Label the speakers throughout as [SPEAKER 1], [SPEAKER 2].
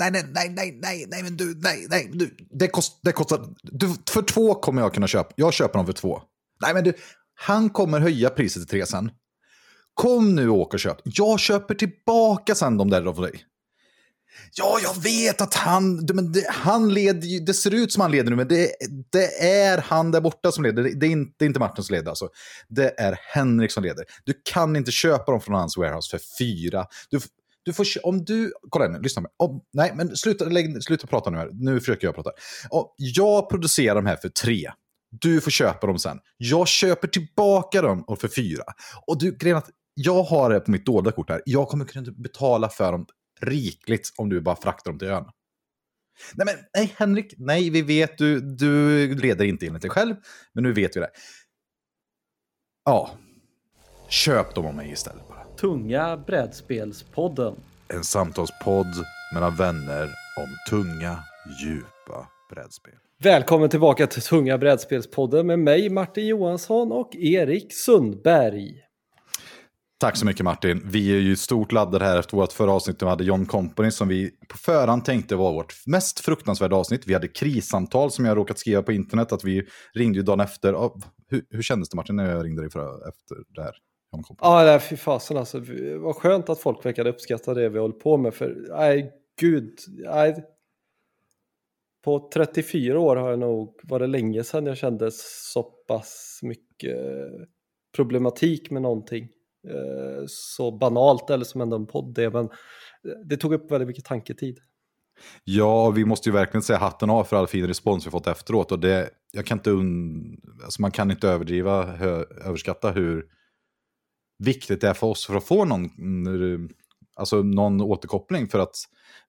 [SPEAKER 1] nej, nej, nej, nej, nej, nej, men du, nej, nej, du, det, kost, det kostar, du, för två kommer jag kunna köpa, jag köper dem för två. Nej, men du, han kommer höja priset till tre sen. Kom nu och åk och köp. Jag köper tillbaka sen de där av dig. Ja, jag vet att han, men det, han leder det ser ut som han leder nu, men det, det är han där borta som leder. Det, det, är inte, det är inte Martin som leder alltså. Det är Henrik som leder. Du kan inte köpa dem från hans warehouse för fyra. Du, du får, om du, kolla nu, lyssna med. Om, nej, men sluta, lägg, sluta prata nu här. Nu försöker jag prata. Om, jag producerar de här för tre. Du får köpa dem sen. Jag köper tillbaka dem för fyra. Och du, grejen att jag har det på mitt dolda kort här. Jag kommer kunna betala för dem rikligt om du bara fraktar dem till ön. Nej, men nej, Henrik, nej, vi vet, du, du leder inte enligt dig själv, men nu vet vi det. Ja, köp dem av mig istället.
[SPEAKER 2] Tunga brädspelspodden.
[SPEAKER 1] En samtalspodd mellan vänner om tunga, djupa brädspel.
[SPEAKER 2] Välkommen tillbaka till Tunga brädspelspodden med mig Martin Johansson och Erik Sundberg.
[SPEAKER 1] Tack så mycket Martin. Vi är ju stort laddade här efter vårt förra avsnitt. Vi hade John Company som vi på förhand tänkte var vårt mest fruktansvärda avsnitt. Vi hade krissamtal som jag råkat skriva på internet att vi ringde ju dagen efter. Hur, hur kändes det Martin när jag ringde dig för, efter det här?
[SPEAKER 2] Ja, nej, fy fasen alltså. Vad skönt att folk verkade uppskatta det vi håller på med. För nej, gud. Nej. På 34 år har jag nog, var det länge sedan jag kände så pass mycket problematik med någonting. Eh, så banalt eller som ändå en podd är, men det tog upp väldigt mycket tanketid.
[SPEAKER 1] Ja, vi måste ju verkligen säga hatten av för all fin respons vi fått efteråt. Och det, jag kan inte un... alltså man kan inte överdriva, hö, överskatta hur viktigt det är för oss för att få någon, alltså någon återkoppling. För att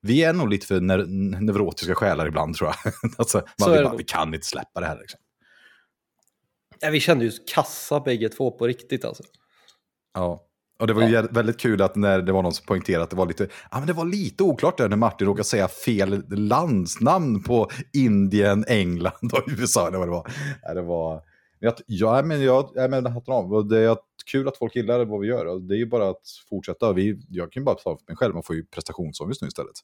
[SPEAKER 1] vi är nog lite för neurotiska själar ibland tror jag. alltså, man bara, vi kan inte släppa det här. Liksom.
[SPEAKER 2] Ja, vi kände ju kassa bägge två på riktigt alltså.
[SPEAKER 1] Ja. Och det var ju ja. väldigt kul att när det var någon som poängterade att det var lite, ja, men det var lite oklart där när Martin råkade säga fel landsnamn på Indien, England och USA. Eller vad det var. Det var jag, ja, men jag, jag menar hatten av. Det är kul att folk gillar vad vi gör. Det är ju bara att fortsätta. Vi, jag kan ju bara ta för mig själv, man får ju prestationsångest nu istället.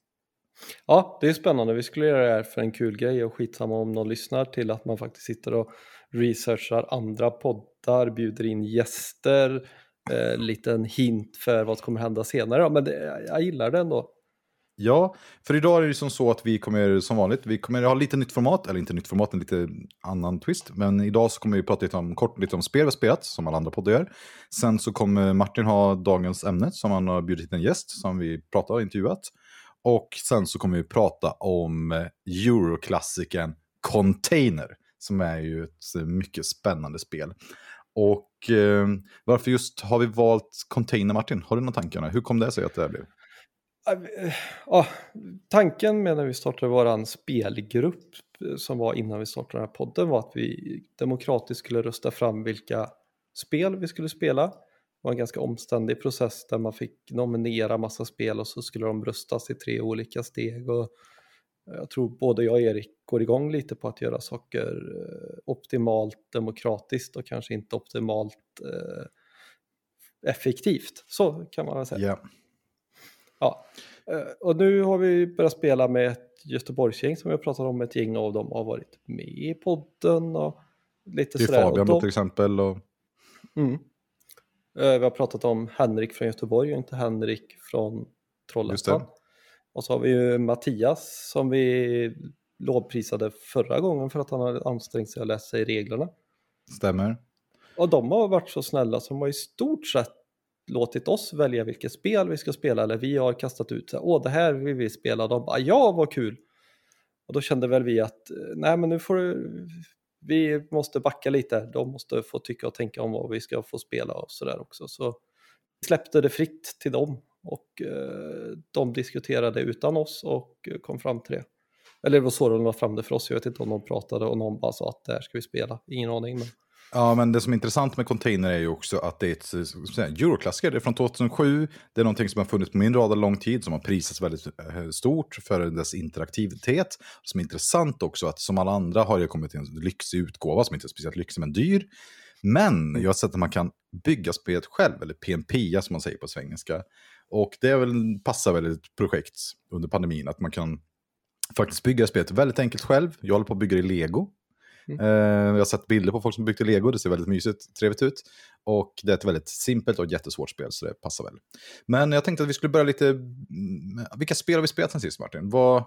[SPEAKER 2] Ja, det är spännande. Vi skulle göra det här för en kul grej och skitsamma om någon lyssnar till att man faktiskt sitter och researchar andra poddar, bjuder in gäster, eh, liten hint för vad som kommer hända senare. Men det, jag gillar det ändå.
[SPEAKER 1] Ja, för idag är det som så att vi kommer som vanligt, vi kommer ha lite nytt format, eller inte nytt format, en lite annan twist. Men idag så kommer vi prata lite om, kort lite om spel vi spelat, som alla andra poddar gör. Sen så kommer Martin ha dagens ämne, som han har bjudit hit en gäst, som vi pratat och intervjuat. Och sen så kommer vi prata om eh, Euroklassikern Container, som är ju ett eh, mycket spännande spel. Och eh, varför just har vi valt Container, Martin? Har du några tankar? Hur kom det sig att det blev?
[SPEAKER 2] Eh, ja, tanken med när vi startade vår spelgrupp eh, som var innan vi startade den här podden var att vi demokratiskt skulle rösta fram vilka spel vi skulle spela. Det var en ganska omständig process där man fick nominera massa spel och så skulle de röstas i tre olika steg. Och eh, jag tror både jag och Erik går igång lite på att göra saker optimalt demokratiskt och kanske inte optimalt eh, effektivt. Så kan man väl säga. Yeah. Ja. Eh, och nu har vi börjat spela med ett Göteborgsgäng som vi har pratat om. Ett gäng av dem har varit med i podden och lite
[SPEAKER 1] Det är Fabian då till exempel. Och...
[SPEAKER 2] Mm. Eh, vi har pratat om Henrik från Göteborg och inte Henrik från Trollhättan. Och så har vi ju Mattias som vi lovprisade förra gången för att han hade ansträngt sig att läsa sig reglerna.
[SPEAKER 1] Stämmer.
[SPEAKER 2] Och de har varit så snälla som har i stort sett låtit oss välja vilket spel vi ska spela eller vi har kastat ut så åh det här vill vi spela, de bara ja vad kul. Och då kände väl vi att eh, nej men nu får du, vi måste backa lite, de måste få tycka och tänka om vad vi ska få spela och sådär också. Så vi släppte det fritt till dem och eh, de diskuterade utan oss och kom fram till det. Eller det var så de la fram det för oss, jag vet inte om de pratade och någon bara sa att det här ska vi spela, ingen aning. Men...
[SPEAKER 1] Ja, men det som är intressant med container är ju också att det är ett eh, Euroklassiker. Det är från 2007. Det är någonting som har funnits på min radar lång tid, som har prisats väldigt eh, stort för dess interaktivitet. Som är intressant också att som alla andra har det kommit en lyxig utgåva som inte är speciellt lyxig men dyr. Men jag har sett att man kan bygga spelet själv, eller PNP som man säger på svengelska. Och det är väl, passar väl ett projekt under pandemin, att man kan faktiskt bygga spelet väldigt enkelt själv. Jag håller på att bygga i lego. Mm. Eh, jag har sett bilder på folk som byggt i lego, det ser väldigt mysigt, trevligt ut. Och det är ett väldigt simpelt och jättesvårt spel, så det passar väl. Men jag tänkte att vi skulle börja lite... Mm, vilka spel har vi spelat sen sist, Martin? Vad...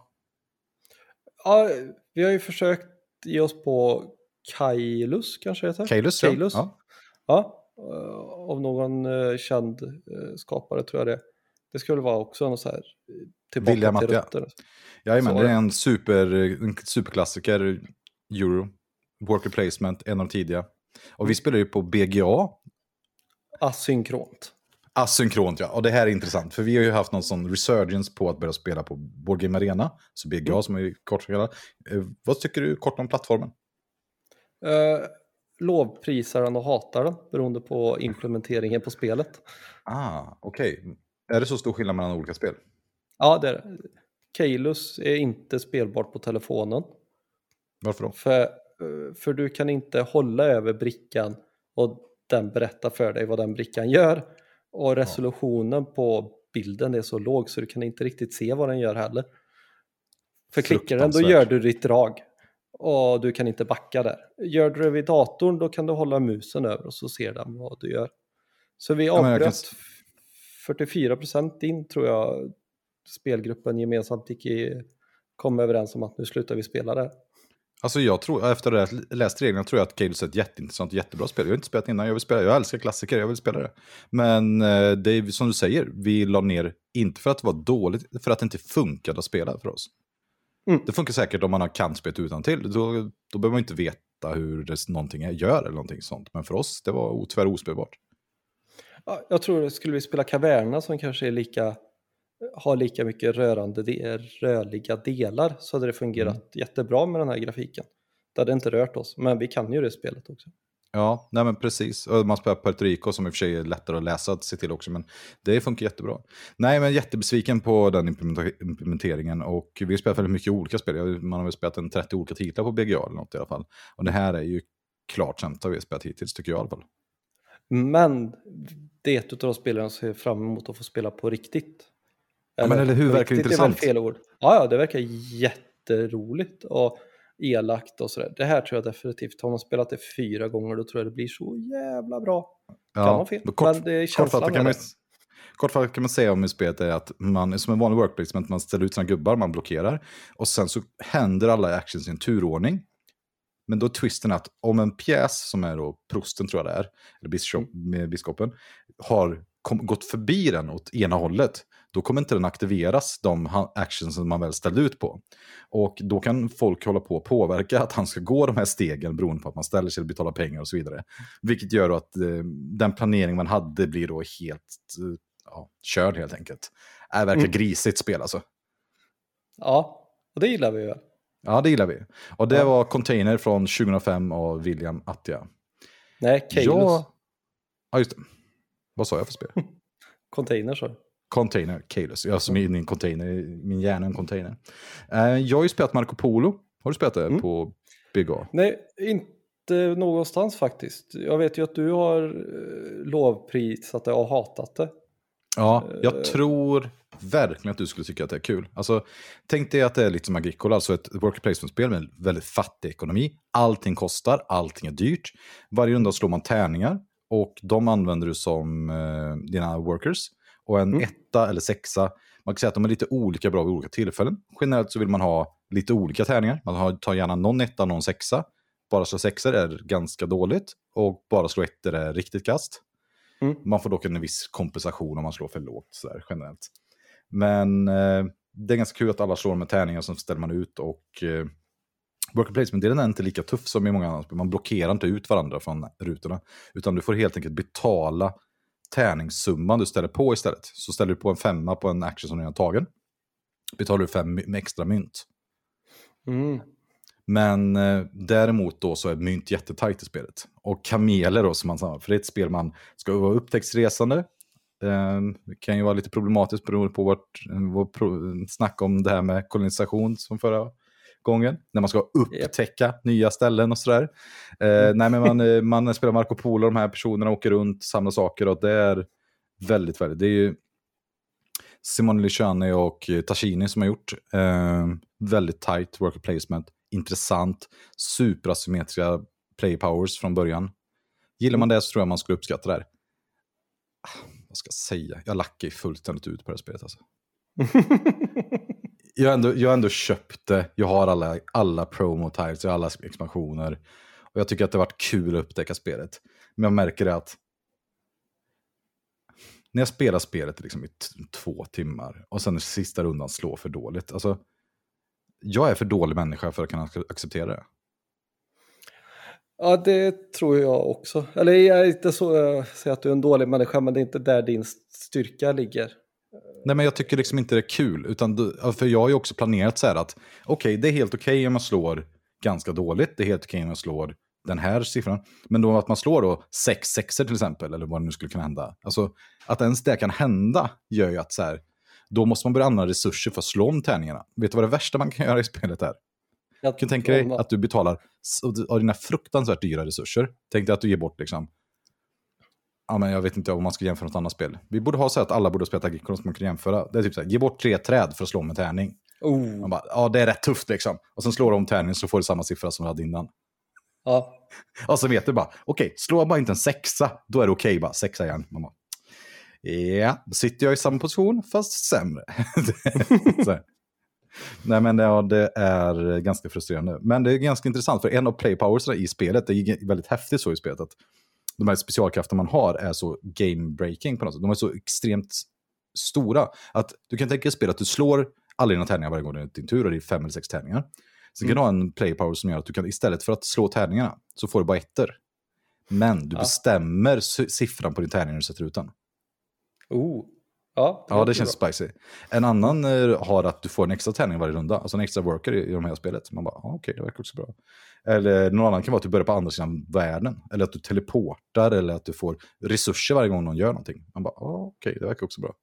[SPEAKER 2] Ja, vi har ju försökt ge oss på Kailus, kanske det heter?
[SPEAKER 1] Kailus, Kailus.
[SPEAKER 2] ja. Ja, uh, av någon uh, känd skapare tror jag det Det skulle vara också något så här
[SPEAKER 1] tillbaka William till rötter. Jajamän, det är en, super, en superklassiker, Euro. Worker placement, en av de tidiga. Och vi mm. spelar ju på BGA.
[SPEAKER 2] Asynkront.
[SPEAKER 1] Asynkront ja, och det här är intressant. För vi har ju haft någon sån resurgence på att börja spela på Board Game Arena. Så BGA mm. som är kort kallar. Eh, vad tycker du kort om plattformen?
[SPEAKER 2] Uh, lovprisar den och hatar den beroende på implementeringen på spelet.
[SPEAKER 1] Ah, okej. Okay. Är det så stor skillnad mellan olika spel?
[SPEAKER 2] Ja, det är det. Keylus är inte spelbart på telefonen.
[SPEAKER 1] Varför då?
[SPEAKER 2] För, för du kan inte hålla över brickan och den berättar för dig vad den brickan gör. Och resolutionen ja. på bilden är så låg så du kan inte riktigt se vad den gör heller. För klickar den då gör du ditt drag och du kan inte backa där. Gör du det vid datorn då kan du hålla musen över och så ser den vad du gör. Så vi avbröt ja, kan... 44% in tror jag spelgruppen gemensamt gick i, kom överens om att nu slutar vi spela där.
[SPEAKER 1] Alltså jag tror, efter att ha läst reglerna tror jag att Cales är ett jätteintressant jättebra spel. Jag har inte spelat innan, jag vill spela, jag älskar klassiker, jag vill spela det. Men eh, det är som du säger, vi la ner, inte för att det var dåligt, för att det inte funkade att spela för oss. Mm. Det funkar säkert om man har kan spelet utan till. Då, då behöver man inte veta hur det, någonting gör eller någonting sånt. Men för oss, det var tyvärr ospelbart.
[SPEAKER 2] Ja, jag tror, skulle vi spela Caverna som kanske är lika har lika mycket rörande de rörliga delar så hade det fungerat mm. jättebra med den här grafiken. Det hade inte rört oss, men vi kan ju det spelet också.
[SPEAKER 1] Ja, nej men precis. Och man spelar Puerto Rico som i och för sig är lättare att läsa att se till också, men det funkar jättebra. Nej, men jättebesviken på den implementeringen och vi har spelat väldigt mycket olika spel. Man har väl spelat en 30 olika titlar på BGA eller något i alla fall. Och det här är ju klart sämsta vi har spelat hittills, tycker jag i alla fall.
[SPEAKER 2] Men det är ett av de spelen som ser fram emot att få spela på riktigt.
[SPEAKER 1] Ja, men eller hur, verkar intressant.
[SPEAKER 2] Det är fel ord. Ja, ja, det verkar jätteroligt och elakt och sådär. Det här tror jag definitivt, har man spelat det fyra gånger då tror jag det blir så jävla bra. Ja, kan vara fel, kort, men det är känslan
[SPEAKER 1] kan man, Kortfattat kan man säga om i spelet är att man, som en vanlig workplace, man ställer ut sina gubbar, man blockerar. Och sen så händer alla actions i en turordning. Men då är twisten att om en pjäs, som är då prosten tror jag det är, eller biskop, med biskopen, har kom, gått förbi den åt ena hållet, då kommer inte den aktiveras, de actions som man väl ställde ut på. Och då kan folk hålla på att påverka att han ska gå de här stegen beroende på att man ställer sig och betalar pengar och så vidare. Vilket gör att eh, den planering man hade blir då helt eh, ja, körd helt enkelt. Det verkar mm. grisigt spel alltså.
[SPEAKER 2] Ja, och det gillar vi väl.
[SPEAKER 1] Ja, det gillar vi. Och det ja. var Container från 2005 av William Attia.
[SPEAKER 2] Nej. Ja,
[SPEAKER 1] ja, just det. Vad sa jag för spel?
[SPEAKER 2] Container så.
[SPEAKER 1] Container, Kalos. Jag som är inne i en container, min hjärna är en container. Jag har ju spelat Marco Polo. Har du spelat det mm. på BGA?
[SPEAKER 2] Nej, inte någonstans faktiskt. Jag vet ju att du har uh, lovprisat det och hatat det.
[SPEAKER 1] Ja, jag uh, tror verkligen att du skulle tycka att det är kul. Alltså, tänk dig att det är lite som Agricola, alltså ett worker placement-spel med väldigt fattig ekonomi. Allting kostar, allting är dyrt. Varje runda slår man tärningar och de använder du som eh, dina workers. Och en mm. etta eller sexa, man kan säga att de är lite olika bra vid olika tillfällen. Generellt så vill man ha lite olika tärningar. Man tar gärna någon etta, någon sexa. Bara slå sexor är ganska dåligt och bara slå ettor är riktigt kast. Mm. Man får dock en viss kompensation om man slår för lågt sådär, generellt. Men eh, det är ganska kul att alla slår med tärningar, som ställer man ut och eh, Worker placement-delen är inte lika tuff som i många andra spel. Man blockerar inte ut varandra från rutorna. Utan du får helt enkelt betala tärningssumman du ställer på istället. Så ställer du på en femma på en action som redan tagen. Betalar du fem med extra mynt.
[SPEAKER 2] Mm.
[SPEAKER 1] Men eh, däremot då så är mynt jättetajt i spelet. Och kameler då som man för det är ett spel man ska vara upptäcktsresande. Eh, det kan ju vara lite problematiskt beroende på vårt, vårt snack om det här med kolonisation som förra gången. När man ska upptäcka yep. nya ställen och sådär. Eh, mm. nej, men man, eh, man spelar Marco Polo, de här personerna åker runt, samlar saker och det är väldigt, väldigt, det är ju Simone Luciani och Tashini som har gjort. Eh, väldigt tight worker placement, intressant, superasymmetriska play powers från början. Gillar man det så tror jag man skulle uppskatta det här. Ah, Vad ska jag säga? Jag lackar ju fullständigt ut på det här spelet alltså. jag, har ändå, jag ändå köpt det, jag har alla, alla promo tiles, jag har alla expansioner. Och jag tycker att det har varit kul att upptäcka spelet. Men jag märker det att när jag spelar spelet liksom i två timmar och sen i sista rundan slår för dåligt. Alltså, jag är för dålig människa för att kunna acceptera det.
[SPEAKER 2] Ja, det tror jag också. Eller jag är inte så jag säger att du är en dålig människa, men det är inte där din styrka ligger.
[SPEAKER 1] Nej, men jag tycker liksom inte det är kul. Utan för jag har ju också planerat så här att okej, det är helt okej om man slår ganska dåligt. Det är helt okej om man slår den här siffran. Men då att man slår då sex sexer till exempel, eller vad det nu skulle kunna hända. Alltså, att ens det kan hända gör ju att så här, då måste man börja använda resurser för att slå om tärningarna. Vet du vad det värsta man kan göra i spelet är?
[SPEAKER 2] Jag
[SPEAKER 1] Kan tänka dig att du betalar av dina fruktansvärt dyra resurser. Tänk dig att du ger bort liksom, ja men jag vet inte om man ska jämföra något annat spel. Vi borde ha så att alla borde spela Agricola som man kan jämföra. Det är typ så här, ge bort tre träd för att slå om en tärning.
[SPEAKER 2] Oh,
[SPEAKER 1] Man bara, ja det är rätt tufft liksom. Och sen slår du om tärningen så får du samma siffra som du hade innan.
[SPEAKER 2] ja.
[SPEAKER 1] Och så vet du bara, okej, slå bara inte en sexa, då är det okej bara, sexa igen. Man bara, ja, då sitter jag i samma position fast sämre. Nej men ja, det är ganska frustrerande. Men det är ganska intressant, för en av playpowersarna i spelet, det är väldigt häftigt så i spelet, de här specialkrafterna man har är så game-breaking på något sätt. De är så extremt stora. Att du kan tänka dig spel att du slår alla dina tärningar varje gång det är din tur, och det är fem eller sex tärningar. Sen kan du ha en playpower som gör att du kan istället för att slå tärningarna så får du bara ettor. Men du
[SPEAKER 2] Ja.
[SPEAKER 1] bestämmer si- siffran på din tärning när du sätter ut den.
[SPEAKER 2] Oh. Ja,
[SPEAKER 1] Ja, det känns
[SPEAKER 2] bra.
[SPEAKER 1] spicy. En annan eh, har att du får en extra tärning varje runda, alltså en extra worker i, i de här spelet. Man bara, ah, okej, det verkar också bra. Eller någon annan kan vara att du börjar på andra sidan världen, eller att du teleportar, eller att du får resurser varje gång någon gör någonting. Man bara, ah, okej, det verkar också bra.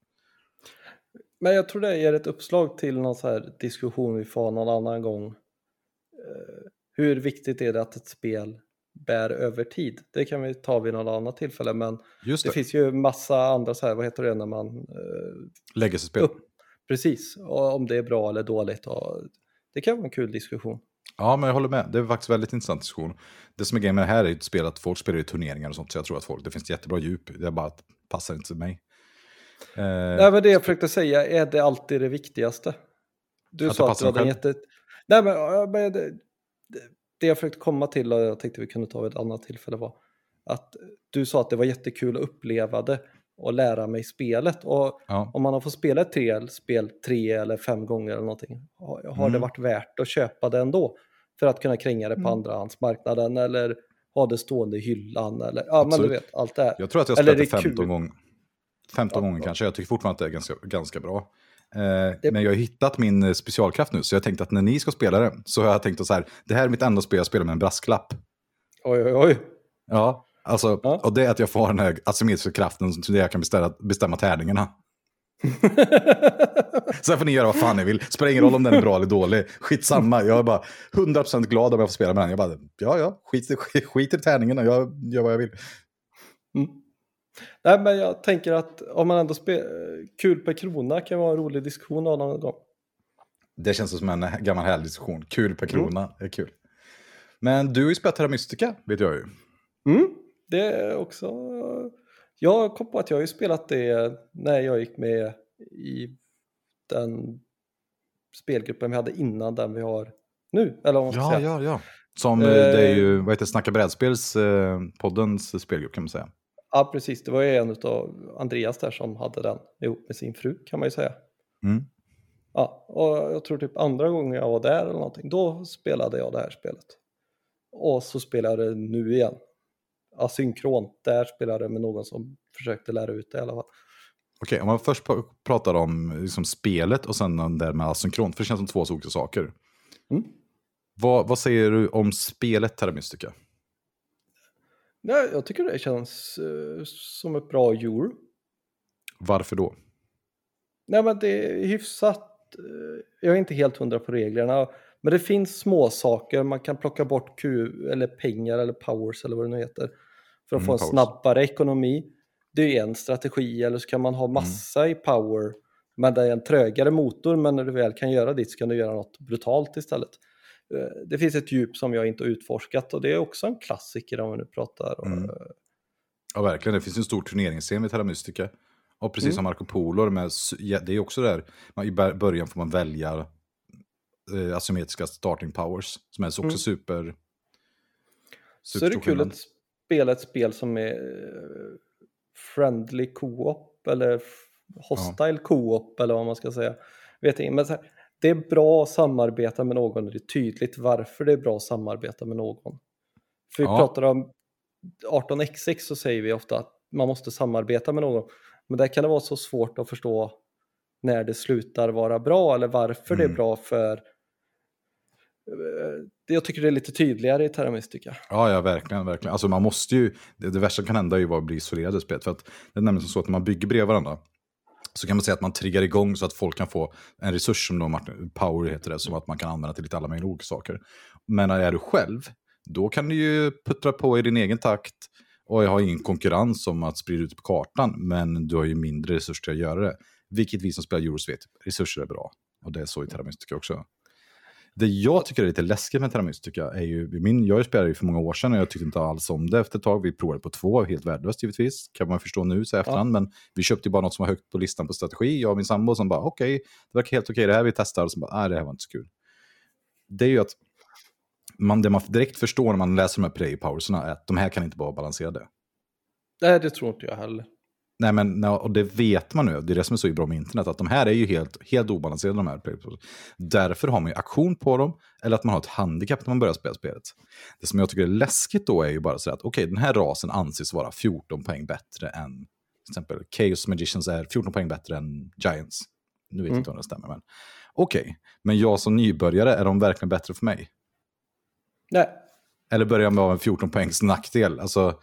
[SPEAKER 2] Men jag tror det ger ett uppslag till någon så här diskussion vi får någon annan gång. Eh, hur viktigt är det att ett spel bär över tid? Det kan vi ta vid något annat tillfälle, men det
[SPEAKER 1] det,
[SPEAKER 2] finns ju massa andra så här, vad heter det när man eh,
[SPEAKER 1] legacy-spel.
[SPEAKER 2] upp, precis, och om det är bra eller dåligt. Och det kan vara en kul diskussion.
[SPEAKER 1] Ja, men jag håller med. Det är faktiskt väldigt intressant diskussion. Det som är grejen med det här är ett spel att folk spelar i turneringar och sånt, så jag tror att folk, det finns jättebra djup. Det är bara att passar inte mig. Eh,
[SPEAKER 2] Nej, men det jag försökte säga, är det alltid det viktigaste? Du
[SPEAKER 1] Att
[SPEAKER 2] sa att du hade
[SPEAKER 1] en
[SPEAKER 2] en jätte... Nej, men, men det, det- jag försökte komma till och jag tänkte vi kunde ta vid ett annat tillfälle var att du sa att det var jättekul att uppleva det och lära mig spelet. Och
[SPEAKER 1] ja.
[SPEAKER 2] om man har fått spela ett tre, spel tre eller fem gånger eller någonting, har, har det
[SPEAKER 1] Mm.
[SPEAKER 2] varit värt att köpa det ändå? För att kunna kränga det på
[SPEAKER 1] Mm.
[SPEAKER 2] andrahandsmarknaden eller ha det stående i hyllan eller ja, men du vet, allt det här.
[SPEAKER 1] Jag tror att jag spelat det
[SPEAKER 2] det är
[SPEAKER 1] 15
[SPEAKER 2] kul.
[SPEAKER 1] gånger. 15
[SPEAKER 2] Ja,
[SPEAKER 1] gånger kanske. Jag tycker fortfarande att det är ganska, ganska bra. Eh,
[SPEAKER 2] Det-
[SPEAKER 1] Men jag har hittat min eh, specialkraft nu, så jag tänkte att när ni ska spela det så har jag tänkt att så här, det här är mitt enda spel jag spelar med en brasklapp.
[SPEAKER 2] Oj, oj, oj.
[SPEAKER 1] Ja, alltså,
[SPEAKER 2] Ja.
[SPEAKER 1] och det är att jag får den här asymmetriska kraften som jag kan bestämma, bestämma tärningarna. Sen får ni göra vad fan ni vill. Spelar ingen roll om den är bra eller dålig. Skitsamma, jag är bara 100% glad om jag får spela med den. Jag bara, ja ja, skit, skit, skit i tärningarna, jag gör vad jag vill.
[SPEAKER 2] Mm. Nej, men jag tänker att om man ändå spelar kul per krona kan vara en rolig diskussion av någon gång.
[SPEAKER 1] Det känns som en gammal härlig diskussion. Kul per
[SPEAKER 2] Mm.
[SPEAKER 1] krona, det är kul. Men du har ju spelat Terra Mystica, vet jag ju.
[SPEAKER 2] Mm, det är också... Jag kom på att jag har ju spelat det när jag gick med i den spelgruppen vi hade innan den vi har nu. Eller vad man ska
[SPEAKER 1] Ja,
[SPEAKER 2] säga.
[SPEAKER 1] ja, ja. Som, eh,
[SPEAKER 2] Eh,
[SPEAKER 1] det är ju, vad heter Snacka brädspels, eh, poddens spelgrupp kan man säga.
[SPEAKER 2] Ja, precis. Det var ju en av Andreas där som hade den ihop med sin fru kan man ju säga.
[SPEAKER 1] Mm.
[SPEAKER 2] Ja, och jag tror typ andra gången jag var där eller någonting, då spelade jag det här spelet. Och så spelade jag det nu igen. Asynkron, där spelade jag med någon som försökte lära ut det i alla fall.
[SPEAKER 1] Okej, om man först pr- pratar om liksom, spelet och sen den där med asynkront, för det känns som två olika saker.
[SPEAKER 2] Mm.
[SPEAKER 1] Vad, vad säger du om spelet Terra Mystica?
[SPEAKER 2] Nej, jag tycker det känns eh, som ett bra euro.
[SPEAKER 1] Varför då?
[SPEAKER 2] Nej, men det är hyfsat. eh, Jag är inte helt hundra på reglerna, men det finns små saker. Man kan plocka bort Q eller pengar eller powers eller vad det nu heter för att
[SPEAKER 1] Mm,
[SPEAKER 2] få en
[SPEAKER 1] powers.
[SPEAKER 2] snabbare ekonomi. Det är en strategi, eller så kan man ha massa i power Men det är en trögare motor, men när du väl kan göra dit så kan du göra något brutalt istället. Eh, Det finns ett djup som jag inte har utforskat och det är också en klassiker om vi nu pratar.
[SPEAKER 1] Mm.
[SPEAKER 2] eh,
[SPEAKER 1] Ja, verkligen. Det finns en stor turneringsscen vid Terra Mystica. Och precis
[SPEAKER 2] Mm.
[SPEAKER 1] som Marco Polo, med, ja, det är också där, man, i bör- början får man välja eh, asymmetriska starting powers, som är också
[SPEAKER 2] Mm.
[SPEAKER 1] super...
[SPEAKER 2] Så är det kul att spela ett spel som är eh, friendly co-op eller hostile co-op eller vad man ska säga. Vet inte, men så här, det är bra att samarbeta med någon det är tydligt varför det är bra att samarbeta med någon. För vi
[SPEAKER 1] Ja.
[SPEAKER 2] pratar om 18xx så säger vi ofta att man måste samarbeta med någon. Men där kan det vara så svårt att förstå när det slutar vara bra eller varför det är
[SPEAKER 1] Mm.
[SPEAKER 2] bra för eh, jag tycker det är lite tydligare i Terra Mystica.
[SPEAKER 1] Ja, ja, verkligen. verkligen. Alltså man måste ju, det, det värsta som kan hända är ju att bli isolerad i spelet. För att det är nämligen så att när man bygger bredvid varandra, så kan man säga att man triggar igång så att folk kan få en resurs som då Martin, power heter det, som att man kan använda till lite alla möjliga olika saker. Men när är du själv, då kan du ju puttra på i din egen takt och jag har ingen konkurrens om att sprida ut på kartan, men du har ju mindre resurser till att göra det. Vilket vi som spelar Euros vet, resurser är bra. Och det är så i Teramys tycker jag också. Det jag tycker är lite läskigt med Terra Mystica är ju, min, jag spelade ju för många år sedan och jag tyckte inte alls om det efter ett tag. Vi provade på två, helt värdelöst givetvis, kan man förstå nu så efterhand. Men vi köpte ju bara något som var högt på listan på strategi, jag och min sambo som bara okej, det verkar helt okej det här vi testar, och så bara nej det här var inte så kul. Det är ju att man, det man direkt förstår när man läser de här play powerserna är att de här kan inte vara balanserade.
[SPEAKER 2] Nej, det tror inte jag heller.
[SPEAKER 1] Nej, men nej, och det vet man nu. Det är det som är så bra med internet. Att de här är ju helt, helt obalanserade. De här. Därför har man ju aktion på dem. Eller att man har ett handikapp när man börjar spela spelet. Det som jag tycker är läskigt då är ju bara så att okej, den här rasen anses vara 14 poäng bättre än till exempel Chaos Magicians är 14 poäng bättre än Giants. Nu vet jag
[SPEAKER 2] Mm.
[SPEAKER 1] inte om det stämmer, men okej. Men jag som nybörjare, är de verkligen bättre för mig?
[SPEAKER 2] Nej,
[SPEAKER 1] Eller börjar jag med en 14 poängs nackdel? Alltså,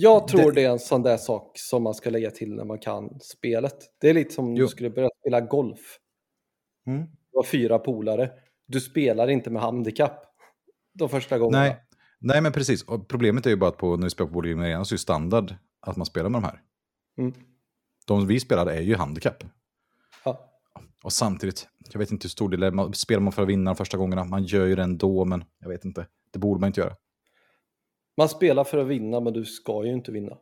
[SPEAKER 2] jag tror
[SPEAKER 1] Det-
[SPEAKER 2] det... är en sån där sak som man ska lägga till när man kan spelet. Det är lite som om du skulle börja spela golf.
[SPEAKER 1] Mm.
[SPEAKER 2] Du har fyra polare. Du spelar inte med handikapp de första gångerna.
[SPEAKER 1] Nej, nej, men precis. Och problemet är ju bara att på, när vi spelar på Board Game Arena så är det standard att man spelar med de här.
[SPEAKER 2] Mm.
[SPEAKER 1] De vi spelar är ju handikapp.
[SPEAKER 2] Ja.
[SPEAKER 1] Och samtidigt, jag vet inte hur stor del det är, man, spelar man för att vinna de första gångerna, man gör ju det ändå, men jag vet inte. Det borde man inte göra.
[SPEAKER 2] Man spelar för att vinna, men du ska ju inte vinna.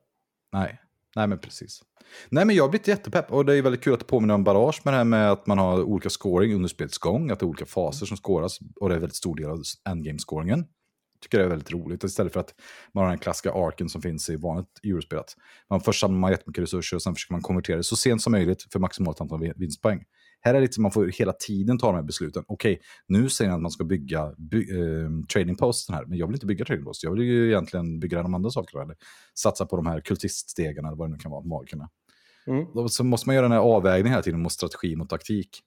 [SPEAKER 1] Nej, nej men precis. Nej men jag har blivit jättepepp och det är väldigt kul att det påminner om Barrage med det här med att man har olika scoring under spelets gång, att det är olika faser som scoras och det är en väldigt stor del av endgame-scoringen. Tycker det är väldigt roligt istället för att man har den klassiska arken som finns i vanligt Eurospel. att Man först samlar man jättemycket resurser och sen försöker man konvertera det så sent som möjligt för maximalt antal vinstpoäng. Här är det lite som man får hela tiden ta de här besluten. Okej, nu säger han att man ska bygga by, eh, trading posten här, men jag vill inte bygga trading post. Jag vill ju egentligen bygga de andra sakerna, eller satsa på de här kultiststegen eller vad det nu kan vara, magikerna.
[SPEAKER 2] Mm.
[SPEAKER 1] Då så måste man göra den här avvägningen hela tiden mot strategi mot taktik.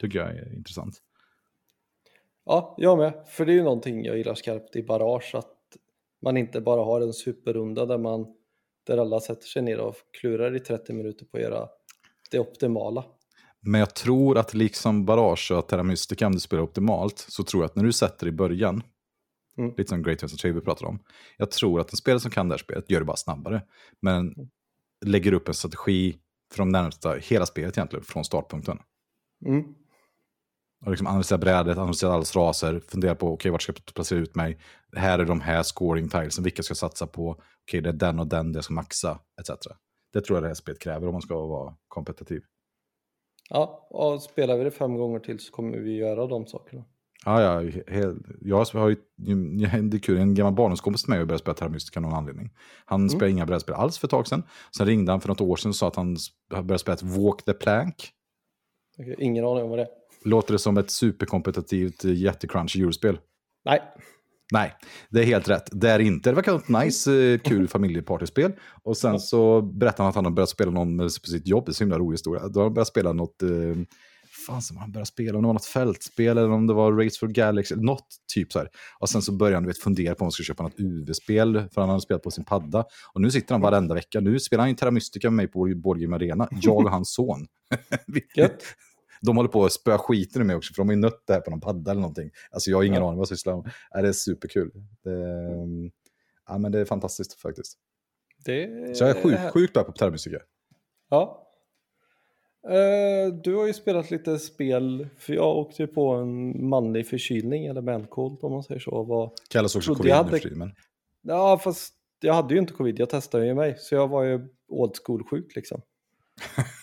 [SPEAKER 1] Tycker jag är intressant.
[SPEAKER 2] Ja, jag med. För det är ju någonting jag gillar skarpt i Barrage, att man inte bara har en superrunda där man där alla sätter sig ner och klurar i 30 minuter på att göra det optimala.
[SPEAKER 1] Men jag tror att liksom Barrage och Terra Mystica, om du spelar optimalt, så tror jag att när du sätter i början,
[SPEAKER 2] Mm.
[SPEAKER 1] lite som Great Western Trail vi pratar om, jag tror att en spelare som kan det här spelet gör det bara snabbare. Men lägger upp en strategi för de närmsta, hela spelet egentligen, från startpunkten.
[SPEAKER 2] Mm.
[SPEAKER 1] Och liksom analysera brädet, analysera allas raser, fundera på okej, vart ska jag placera ut mig? Här är de här scoring tilesen, vilka ska jag satsa på? Okej, det är den och den det ska maxa, etc. Det tror jag det här spelet kräver om man ska vara kompetitiv.
[SPEAKER 2] Ja, och spelar vi det fem gånger till så kommer vi göra de sakerna.
[SPEAKER 1] Ja, ja, jag har ju, det är kul, en gammal barndomskompis till mig har börjat spela Terra Mystica av någon anledning. Han spelade inga brädspel alls för ett tag sedan. Sen ringde han för något år sedan och sa att han börjat spela ett Walk the Plank.
[SPEAKER 2] Okej, Ingen aning om vad det är.
[SPEAKER 1] Låter det som ett superkompetitivt jättecrunchy eurospel?
[SPEAKER 2] Nej,
[SPEAKER 1] Nej, det är helt rätt. Det är inte. Det verkar vara ett nice, eh, kul familjepartyspel. Och sen så berättade han att han har börjat spela någon på sitt jobb. Det är så himla rolig historia. Då har han börjat spela något... Eh, fan som han började spela, om det var något fältspel eller om det var Race for Galaxy, något typ så här. Och sen så började han vet, fundera på om han skulle köpa något UV-spel, för han hade spelat på sin padda. Och nu sitter han varenda vecka. Nu spelar han ju Terra Mystica med mig på Board Game Arena, jag och hans son.
[SPEAKER 2] gött.
[SPEAKER 1] De håller på att spöa skiten ur mig också, för de har ju nött det här på någon padda eller någonting. Alltså jag har ingen
[SPEAKER 2] Ja.
[SPEAKER 1] aning vad jag sysslar med. Ja, det är superkul. Det, är- ja, men det är fantastiskt faktiskt.
[SPEAKER 2] Det
[SPEAKER 1] Så jag är sjukt, sjukt bra på Terra Mystica.
[SPEAKER 2] Ja. Eh, du har ju spelat lite spel, för jag åkte ju på en manlig förkylning, eller mancold om man säger så. Var,
[SPEAKER 1] Kallas också covid nu
[SPEAKER 2] hade-
[SPEAKER 1] för tiden. Men...
[SPEAKER 2] ja, fast jag hade ju inte covid, jag testade ju mig, så jag var ju old school-sjuk liksom.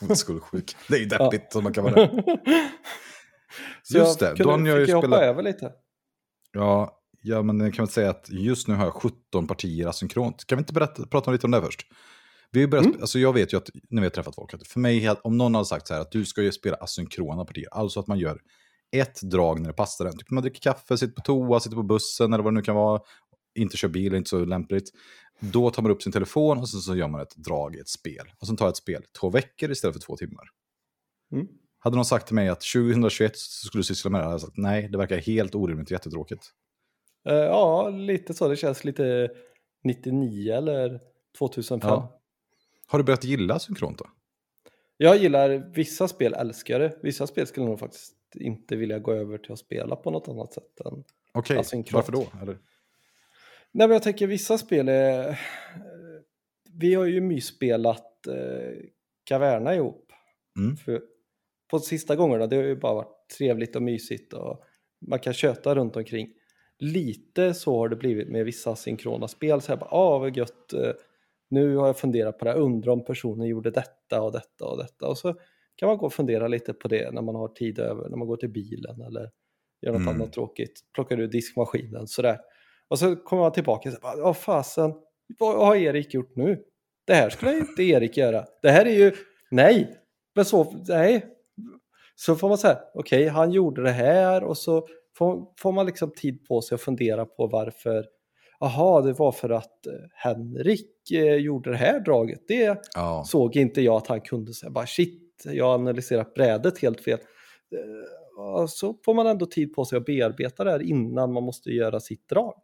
[SPEAKER 1] Old school sjuk. Det är ju deppigt som man kan vara. Just det, då har ju
[SPEAKER 2] jag hoppa
[SPEAKER 1] spelat-
[SPEAKER 2] över lite.
[SPEAKER 1] Ja, ja, men jag kan väl säga att just nu har jag 17 partier asynkront. Kan vi inte berätta, prata lite om det först? Vi har börjat,
[SPEAKER 2] Mm.
[SPEAKER 1] alltså jag vet ju att när vi har träffat folk, för mig, om någon hade sagt så här att du ska ju spela asynkrona partier, alltså att man gör ett drag när det passar en. Typ man dricker kaffe, sitter på toa, sitter på bussen eller vad det nu kan vara, inte kör bil, inte så lämpligt. Då tar man upp sin telefon och så, så gör man ett drag i ett spel. Och sen tar jag ett spel två veckor istället för två timmar.
[SPEAKER 2] Mm.
[SPEAKER 1] Hade någon sagt till mig att 2021 så skulle du syssla med det här, hade jag sagt nej, det verkar helt orimligt och jättetråkigt.
[SPEAKER 2] Eh, ja, lite så, det känns lite 99 eller 2005.
[SPEAKER 1] Ja. Har du börjat gilla synkront då?
[SPEAKER 2] Jag gillar vissa spel, älskar det. Vissa spel skulle jag nog faktiskt inte vilja gå över till att spela på något annat sätt än
[SPEAKER 1] Okej, varför då? Eller?
[SPEAKER 2] Nej, men jag tänker vissa spel är... Vi har ju mysspelat eh, Caverna ihop.
[SPEAKER 1] Mm.
[SPEAKER 2] För på sista gångerna, det har ju bara varit trevligt och mysigt och man kan köta runt omkring. Lite så har det blivit med vissa synkrona spel. Så här bara, ah vad gött, eh, nu har jag funderat på det här, undrar om personen gjorde detta och detta och detta. Och så kan man gå och fundera lite på det när man har tid över, när man går till bilen eller gör något
[SPEAKER 1] Mm.
[SPEAKER 2] annat tråkigt. Plockar ur diskmaskinen sådär. Och så kommer man tillbaka och säger, ja fasen, vad har Erik gjort nu? Det här skulle inte Erik göra. Det här är ju, nej, men så, nej. Så får man säga, okej, han gjorde det här och så får, får man liksom tid på sig att fundera på varför, jaha, det var för att eh, Henrik eh, gjorde det här draget. Det
[SPEAKER 1] Ja.
[SPEAKER 2] såg inte jag att han kunde säga, bara shit, jag har analyserat brädet helt fel. Eh, Så får man ändå tid på sig att bearbeta det här innan man måste göra sitt drag.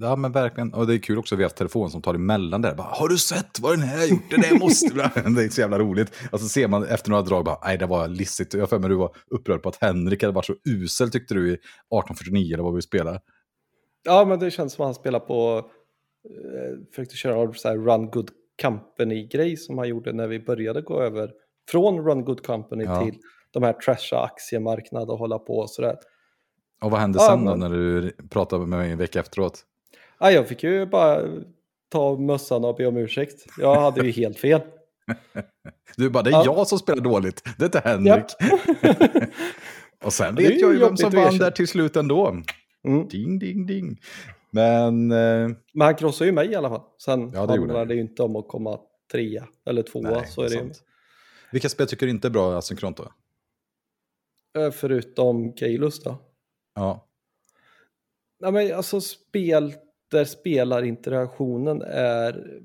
[SPEAKER 1] Ja, men verkligen. Och det är kul också att vi har haft telefonsamtal emellan där. Bara, har du sett vad den här gjort? Det där måste du. det är så jävla roligt. Och så ser man efter några drag, bara, nej det var lissigt. Jag har du var upprörd på att Henrik hade varit så usel tyckte du i 1849 eller vad vi spelar.
[SPEAKER 2] Ja, men det känns som att han spelar på, eh, försökte köra så här Run Good Company-grej som han gjorde när vi började gå över från Run Good Company
[SPEAKER 1] Ja.
[SPEAKER 2] till de här trasha aktiemarknad och hålla på och sådär.
[SPEAKER 1] Och vad hände
[SPEAKER 2] Ja,
[SPEAKER 1] sen då
[SPEAKER 2] men-
[SPEAKER 1] när du pratade med mig en vecka efteråt?
[SPEAKER 2] Ja, jag fick ju bara ta mössan och be om ursäkt. Jag hade ju helt fel.
[SPEAKER 1] Du bara, det är
[SPEAKER 2] Ja.
[SPEAKER 1] jag som spelar dåligt. Det är inte Henrik. Och sen vet jag ju vem som vann där till slut ändå.
[SPEAKER 2] Mm.
[SPEAKER 1] Ding, ding, ding. Men... Eh,
[SPEAKER 2] Men han krossade ju mig i alla fall. Sen
[SPEAKER 1] Ja, det gjorde
[SPEAKER 2] handlar
[SPEAKER 1] han.
[SPEAKER 2] det ju inte om att komma trea eller tvåa.
[SPEAKER 1] nej,
[SPEAKER 2] så är det ju.
[SPEAKER 1] Vilka spel tycker du inte är bra asynkront då?
[SPEAKER 2] Eh, Förutom Galus då.
[SPEAKER 1] Ja.
[SPEAKER 2] Nej, men alltså spel där spelarinteraktionen är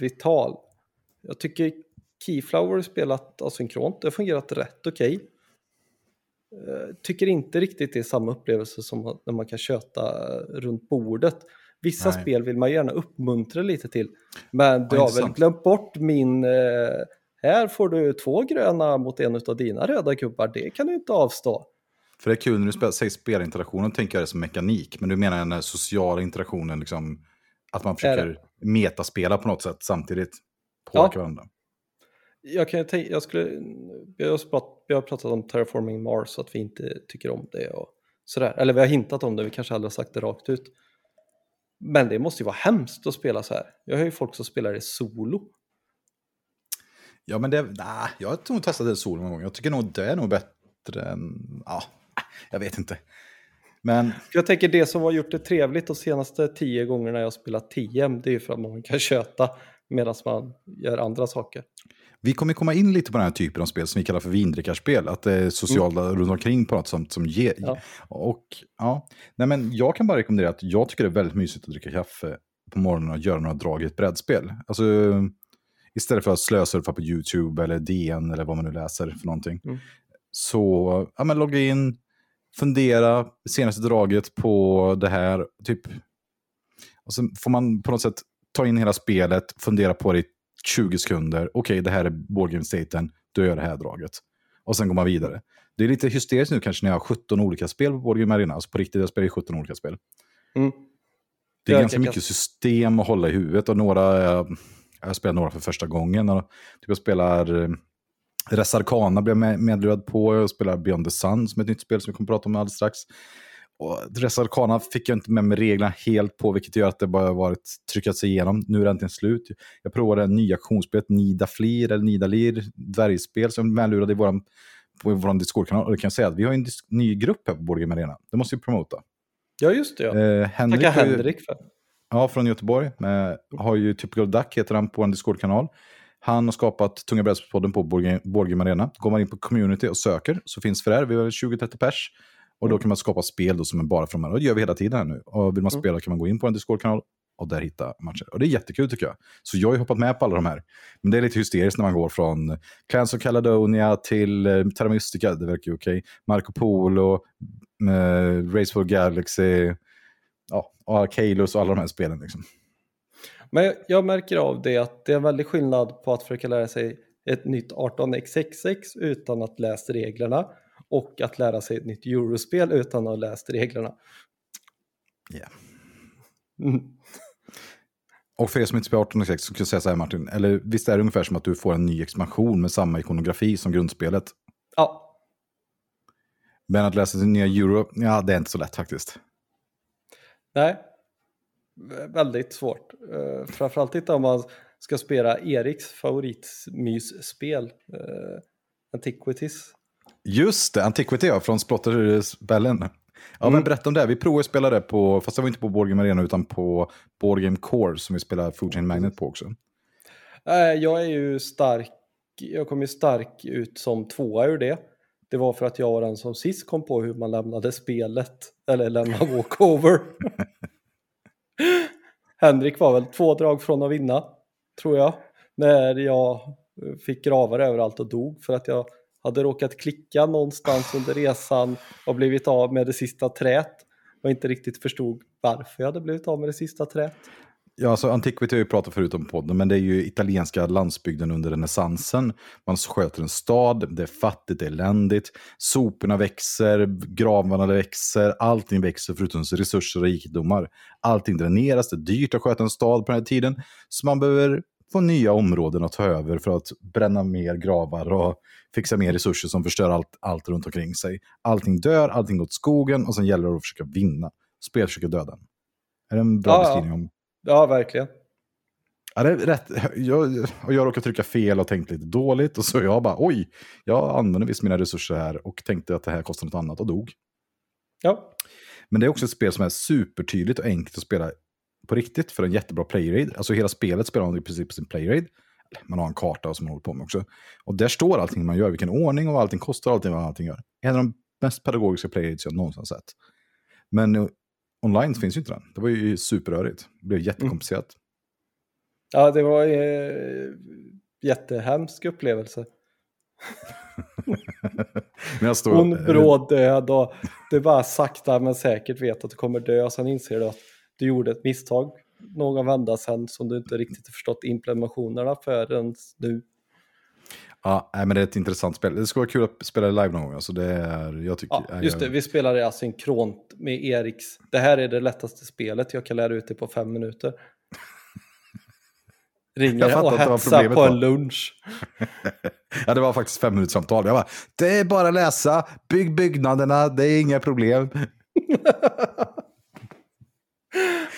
[SPEAKER 2] vital. Jag tycker Keyflower spelat asynkront, det har fungerat rätt okej. Eh, Tycker inte riktigt det är samma upplevelse som när man kan köta runt bordet. Vissa
[SPEAKER 1] Nej.
[SPEAKER 2] spel vill man gärna uppmuntra lite till. Men du
[SPEAKER 1] Ja,
[SPEAKER 2] har väl glömt bort min... Eh, här får du två gröna mot en av dina röda gubbar, det kan du inte avstå.
[SPEAKER 1] För det är kul när du säger spelinteraktionen, tänker jag det som mekanik. Men du menar den här sociala interaktionen, liksom, att man
[SPEAKER 2] Är
[SPEAKER 1] försöker metaspela på något sätt samtidigt. Påverka varandra.
[SPEAKER 2] Jag kan jag skulle, vi har, prat, vi har pratat om Terraforming Mars, att vi inte tycker om det och sådär. Eller vi har hintat om det, vi kanske aldrig har sagt det rakt ut. Men det måste ju vara hemskt att spela så här. Jag har ju folk som spelar det solo.
[SPEAKER 1] Ja, men det, nah, jag har nog testat det solo någon gång. Jag tycker nog det är nog bättre än, ja, jag vet inte. Men
[SPEAKER 2] Jag tänker det som har gjort det trevligt de senaste tio gångerna jag har spelat TM, det är ju för att man kan köta medan man gör andra saker.
[SPEAKER 1] vi kommer komma in lite på den här typen av spel som vi kallar för vindrickarspel. Att det är sociala runt omkring på något som, som ger.
[SPEAKER 2] Ja.
[SPEAKER 1] Och ja, nej men jag kan bara rekommendera att jag tycker det är väldigt mysigt att dricka kaffe på morgonen och göra några drag i ett brädspel. Alltså istället för att slösurfa på YouTube eller DN eller vad man nu läser för någonting.
[SPEAKER 2] Mm.
[SPEAKER 1] Så ja, men logga in, fundera senaste draget på det här. Typ. Och sen får man på något sätt ta in hela spelet, fundera på det i 20 sekunder. Okej, det här är boardgame staten, då gör jag det här draget. Och sen går man vidare. Det är lite hysteriskt nu kanske när jag har 17 olika spel på boardgame arena. Alltså på riktigt, jag spelar ju 17 olika spel.
[SPEAKER 2] Mm.
[SPEAKER 1] Det är
[SPEAKER 2] Ja,
[SPEAKER 1] ganska
[SPEAKER 2] jag kan-
[SPEAKER 1] mycket system att hålla i huvudet och några Jag spelar några för första gången. Och, typ jag spelar... Res Arcana blev jag medlurad på. Jag spelar Beyond the Sun som är ett nytt spel som vi kommer att prata om alldeles strax. Och Res Arcana fick jag inte med mig reglerna helt på, vilket gör att det bara varit tryckat sig igenom. Nu är det äntligen slut. Jag provade en ny aktionsspelet, Nida Flir, eller Nidalir, dvärgspel som är medlurad i våran, på vår Discord-kanal. Och det kan jag säga att vi har en ny grupp här på Boardgame Arena. Det måste vi promota.
[SPEAKER 2] Ja, just det. Ja.
[SPEAKER 1] Eh, Henrik ju-
[SPEAKER 2] Henrik för.
[SPEAKER 1] Ja, från Göteborg. Eh, har ju Typical Duck, heter han på en Discord-kanal. Han har skapat Tunga brädspelspodden på Boardgame Arena. Går man in på community och söker så finns här. Vi har 20-30 pers. Och då kan man skapa spel då som är bara för de här. Och det gör vi hela tiden här nu. Och vill man
[SPEAKER 2] Mm.
[SPEAKER 1] spela kan man gå in på en Discord-kanal och där hitta matcher. Och det är jättekul tycker jag. Så jag har hoppat med på alla de här. Men det är lite hysteriskt när man går från Clans of Caledonia till eh, Terra Mystica, det verkar ju okej. Marco Polo, eh, Race for Galaxy, ja, och Arcalos och alla de här spelen. Liksom.
[SPEAKER 2] Men jag märker av det att det är en väldig skillnad på att försöka lära sig ett nytt 18xxx utan att läsa reglerna och att lära sig ett nytt eurospel utan att ha läst reglerna.
[SPEAKER 1] Ja.
[SPEAKER 2] Mm.
[SPEAKER 1] Och för er som inte spelar 1806 så kan jag säga så här Martin, eller visst är det ungefär som att du får en ny expansion med samma ikonografi som grundspelet?
[SPEAKER 2] Ja,
[SPEAKER 1] Men att läsa sin nya euro, ja det är inte så lätt faktiskt.
[SPEAKER 2] nej. Vä- Väldigt svårt. Uh, framförallt inte om man ska spela Eriks favoritmysspel, uh, Antiquities.
[SPEAKER 1] Just det, Antiquity ja, från Splotter-spelen. Ja,
[SPEAKER 2] Mm.
[SPEAKER 1] men berätta om det. Vi provade att spela det på, fast det var inte på Board Game Arena utan på Board Game Core som vi spelar Food Chain Magnet på också.
[SPEAKER 2] Nej, jag är ju stark, jag kom ju stark ut som tvåa ur det. Det var för att jag var den som sist kom på hur man lämnade spelet, eller lämnade walkover. Henrik var väl två drag från att vinna, tror jag, när jag fick gravar överallt och dog för att jag hade råkat klicka någonstans under resan och blivit av med det sista trät och inte riktigt förstod varför jag hade blivit av med det sista trät.
[SPEAKER 1] Ja, alltså Antiquity har ju pratat förut om podden, men det är ju italienska landsbygden under renässansen. Man sköter en stad, det är fattigt, det är eländigt, soporna växer, gravarna växer, allting växer förutom resurser och rikedomar. Allting dräneras, det är dyrt att sköta en stad på den här tiden, så man behöver få nya områden att ta över för att bränna mer gravar och fixa mer resurser som förstör allt, allt runt omkring sig. Allting dör, allting går åt skogen och sen gäller det att försöka vinna. Spel försöker döda en. Är det en bra
[SPEAKER 2] ja.
[SPEAKER 1] beskrivning om
[SPEAKER 2] Ja, verkligen.
[SPEAKER 1] Ja, det är rätt. Jag, jag råkade trycka fel och tänkte lite dåligt. Och så jag bara, oj, jag använder visst mina resurser här och tänkte att det här kostar något annat och dog.
[SPEAKER 2] Ja,
[SPEAKER 1] Men det är också ett spel som är supertydligt och enkelt att spela på riktigt för en jättebra playrate. Alltså hela spelet spelar man i princip på sin playrate. Man har en karta som man håller på med också. Och där står allting man gör, vilken ordning och allting kostar och allting vad allting gör. En av de mest pedagogiska playrates jag någonsin sett. Men online finns ju inte den. Det var ju superrörigt. Det blev jättekomplicerat.
[SPEAKER 2] ja det var en jättehemsk upplevelse.
[SPEAKER 1] Men jag står,
[SPEAKER 2] Hon bråd död och du bara sakta men säkert vet att du kommer dö och sen inser du att du gjorde ett misstag någon vända sen som du inte riktigt har förstått implementationerna förrän nu.
[SPEAKER 1] Ja, nej, men det är ett intressant spel. Det skulle vara kul att spela live någon gång. Alltså det är, jag tycker,
[SPEAKER 2] Ja, just det, vi spelade asynkront med Eriks. Det här är det lättaste spelet, jag kan lära ut det på fem minuter. Ringer och
[SPEAKER 1] det problemet
[SPEAKER 2] på en lunch.
[SPEAKER 1] ja, det var faktiskt fem minuters samtal. Jag bara, det är bara att läsa, bygg byggnaderna, det är inga problem.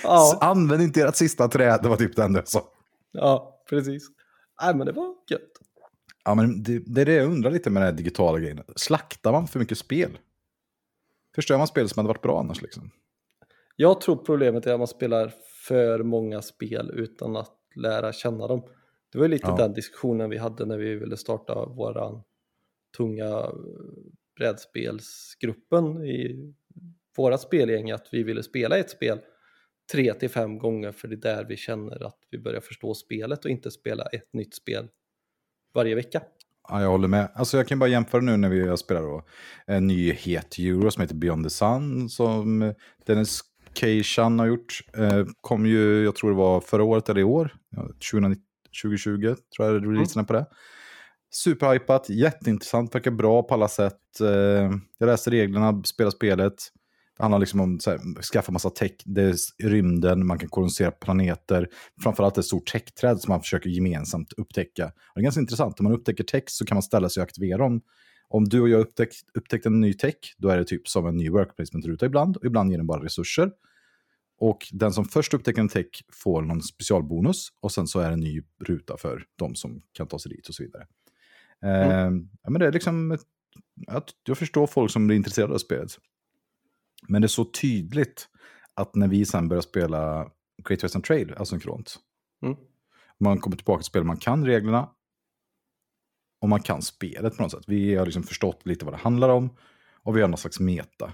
[SPEAKER 2] Ja,
[SPEAKER 1] Använd inte ert sista träd, det var typ det enda jag sa.
[SPEAKER 2] ja, precis. Nej, men det var gött.
[SPEAKER 1] Ja, men det, det är det jag undrar lite med den här digitala grejen. Slaktar man för mycket spel? Förstör man spel som hade varit bra annars liksom?
[SPEAKER 2] Jag tror problemet är att man spelar för många spel utan att lära känna dem. Det var lite
[SPEAKER 1] Ja.
[SPEAKER 2] den diskussionen vi hade när vi ville starta våran tunga eh, brädspelsgruppen i våra spelgäng, att vi ville spela ett spel tre till fem gånger för det är där vi känner att vi börjar förstå spelet och inte spela ett nytt spel varje vecka.
[SPEAKER 1] Ja, jag håller med. Alltså jag kan bara jämföra nu när vi spelar då en ny het euro som heter Beyond the Sun som Dennis Keishan har gjort. Eh, kom ju, jag tror det var förra året eller i år, ja, 2019 2020 tror jag releasen är på det. Superhypat, jätteintressant, verkar bra på alla sätt. Eh, jag läste reglerna, spelade spelet. Det handlar liksom om att skaffa massa tech, det är rymden, man kan kolonisera planeter. Framförallt ett stort techträd som man försöker gemensamt upptäcka. det är ganska intressant, om man upptäcker tech så kan man ställa sig och aktivera dem. Om du och jag upptäckt, upptäckt en ny tech, då är det typ som en ny work placement-ruta ibland. Och ibland ger den bara resurser. Och den som först upptäcker en tech får någon specialbonus. Och sen så är det en ny ruta för de som kan ta sig dit och så vidare. Mm. Eh, ja, men det är liksom, jag förstår folk som blir intresserade av spelet. Men det är så tydligt att när vi sen börjar spela Great Western Trail asynkront, mm. man kommer tillbaka till spel, man kan reglerna och man kan spelet på något sätt. Vi har liksom förstått lite vad det handlar om och vi har någon slags meta.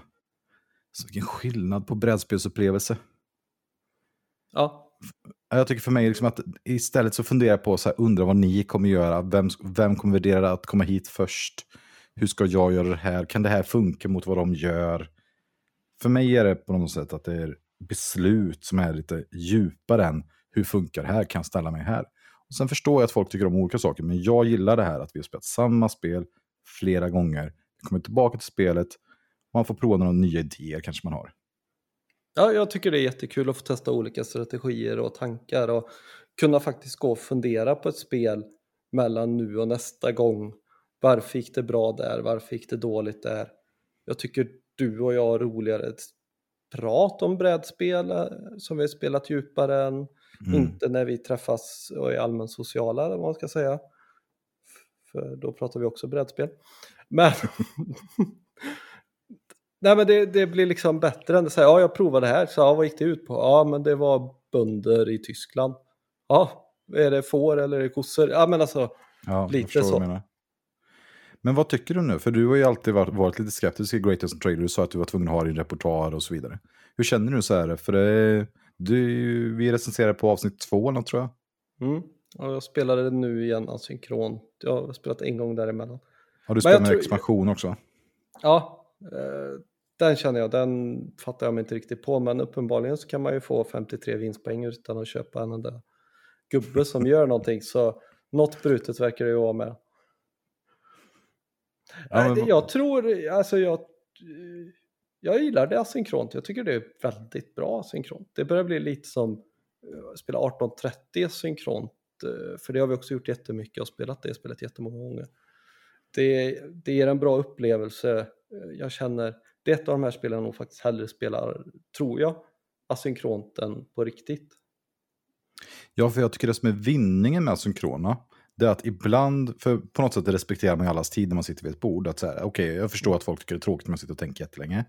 [SPEAKER 1] Så vilken skillnad på brädspelsupplevelse.
[SPEAKER 2] Ja.
[SPEAKER 1] Jag tycker för mig liksom att istället så funderar jag på så här, undra vad ni kommer göra. Vem, vem kommer värdera att komma hit först? Hur ska jag göra det här? Kan det här funka mot vad de gör? För mig är det på något sätt att det är beslut som är lite djupare än hur funkar det här, kan jag ställa mig här? Och sen förstår jag att folk tycker om olika saker, men jag gillar det här att vi har spelat samma spel flera gånger. Vi kommer tillbaka till spelet, och man får prova några nya idéer kanske man har.
[SPEAKER 2] Ja, jag tycker det är jättekul att få testa olika strategier och tankar och kunna faktiskt gå och fundera på ett spel mellan nu och nästa gång. Varför gick det bra där? Varför gick det dåligt där? Jag tycker du och jag roligare prat om brädspel eh, som vi har spelat djupare än mm. inte när vi träffas och är allmänt sociala, eller vad man ska säga. För då pratar vi också brädspel. Men, Nej, men det, det, blir liksom bättre än att säga ja, jag provade det här, så ja, vad gick det ut på? Ja, men det var bönder i Tyskland. Ja, är det får eller är det kossor? Ja, men alltså,
[SPEAKER 1] ja, lite så. Men vad tycker du nu? För du har ju alltid varit, varit lite skeptisk i Greatest Trailer. Du sa att du var tvungen att ha din repertoar och så vidare. Hur känner du så här? För det, du, vi recenserar på avsnitt två, något, tror jag.
[SPEAKER 2] Mm. Ja, jag spelade det nu igen asynkront. Jag har spelat en gång däremellan.
[SPEAKER 1] Har du spelat med tror... expansion också?
[SPEAKER 2] Ja, eh, den känner jag. Den fattar jag mig inte riktigt på. Men uppenbarligen så kan man ju få 53 vinstpoäng utan att köpa en enda gubbe som gör någonting. Så något brutet verkar det ju vara med. Ja, men... Jag tror, alltså jag, jag gillar det asynkront. Jag tycker det är väldigt bra asynkront. Det börjar bli lite som att spela 1830 asynkront. Eh, för det har vi också gjort jättemycket och spelat det spelet jättemånga gånger. Det, det ger en bra upplevelse. Eh, jag känner, det är ett av de här spelen jag nog faktiskt hellre spelar, tror jag, asynkront än på riktigt.
[SPEAKER 1] Ja, för jag tycker det som är vinningen med asynkrona, det är att ibland, för på något sätt respekterar man ju allas tid när man sitter vid ett bord. Att så här, okej, okay, jag förstår att folk tycker det är tråkigt när man sitter och tänker jättelänge.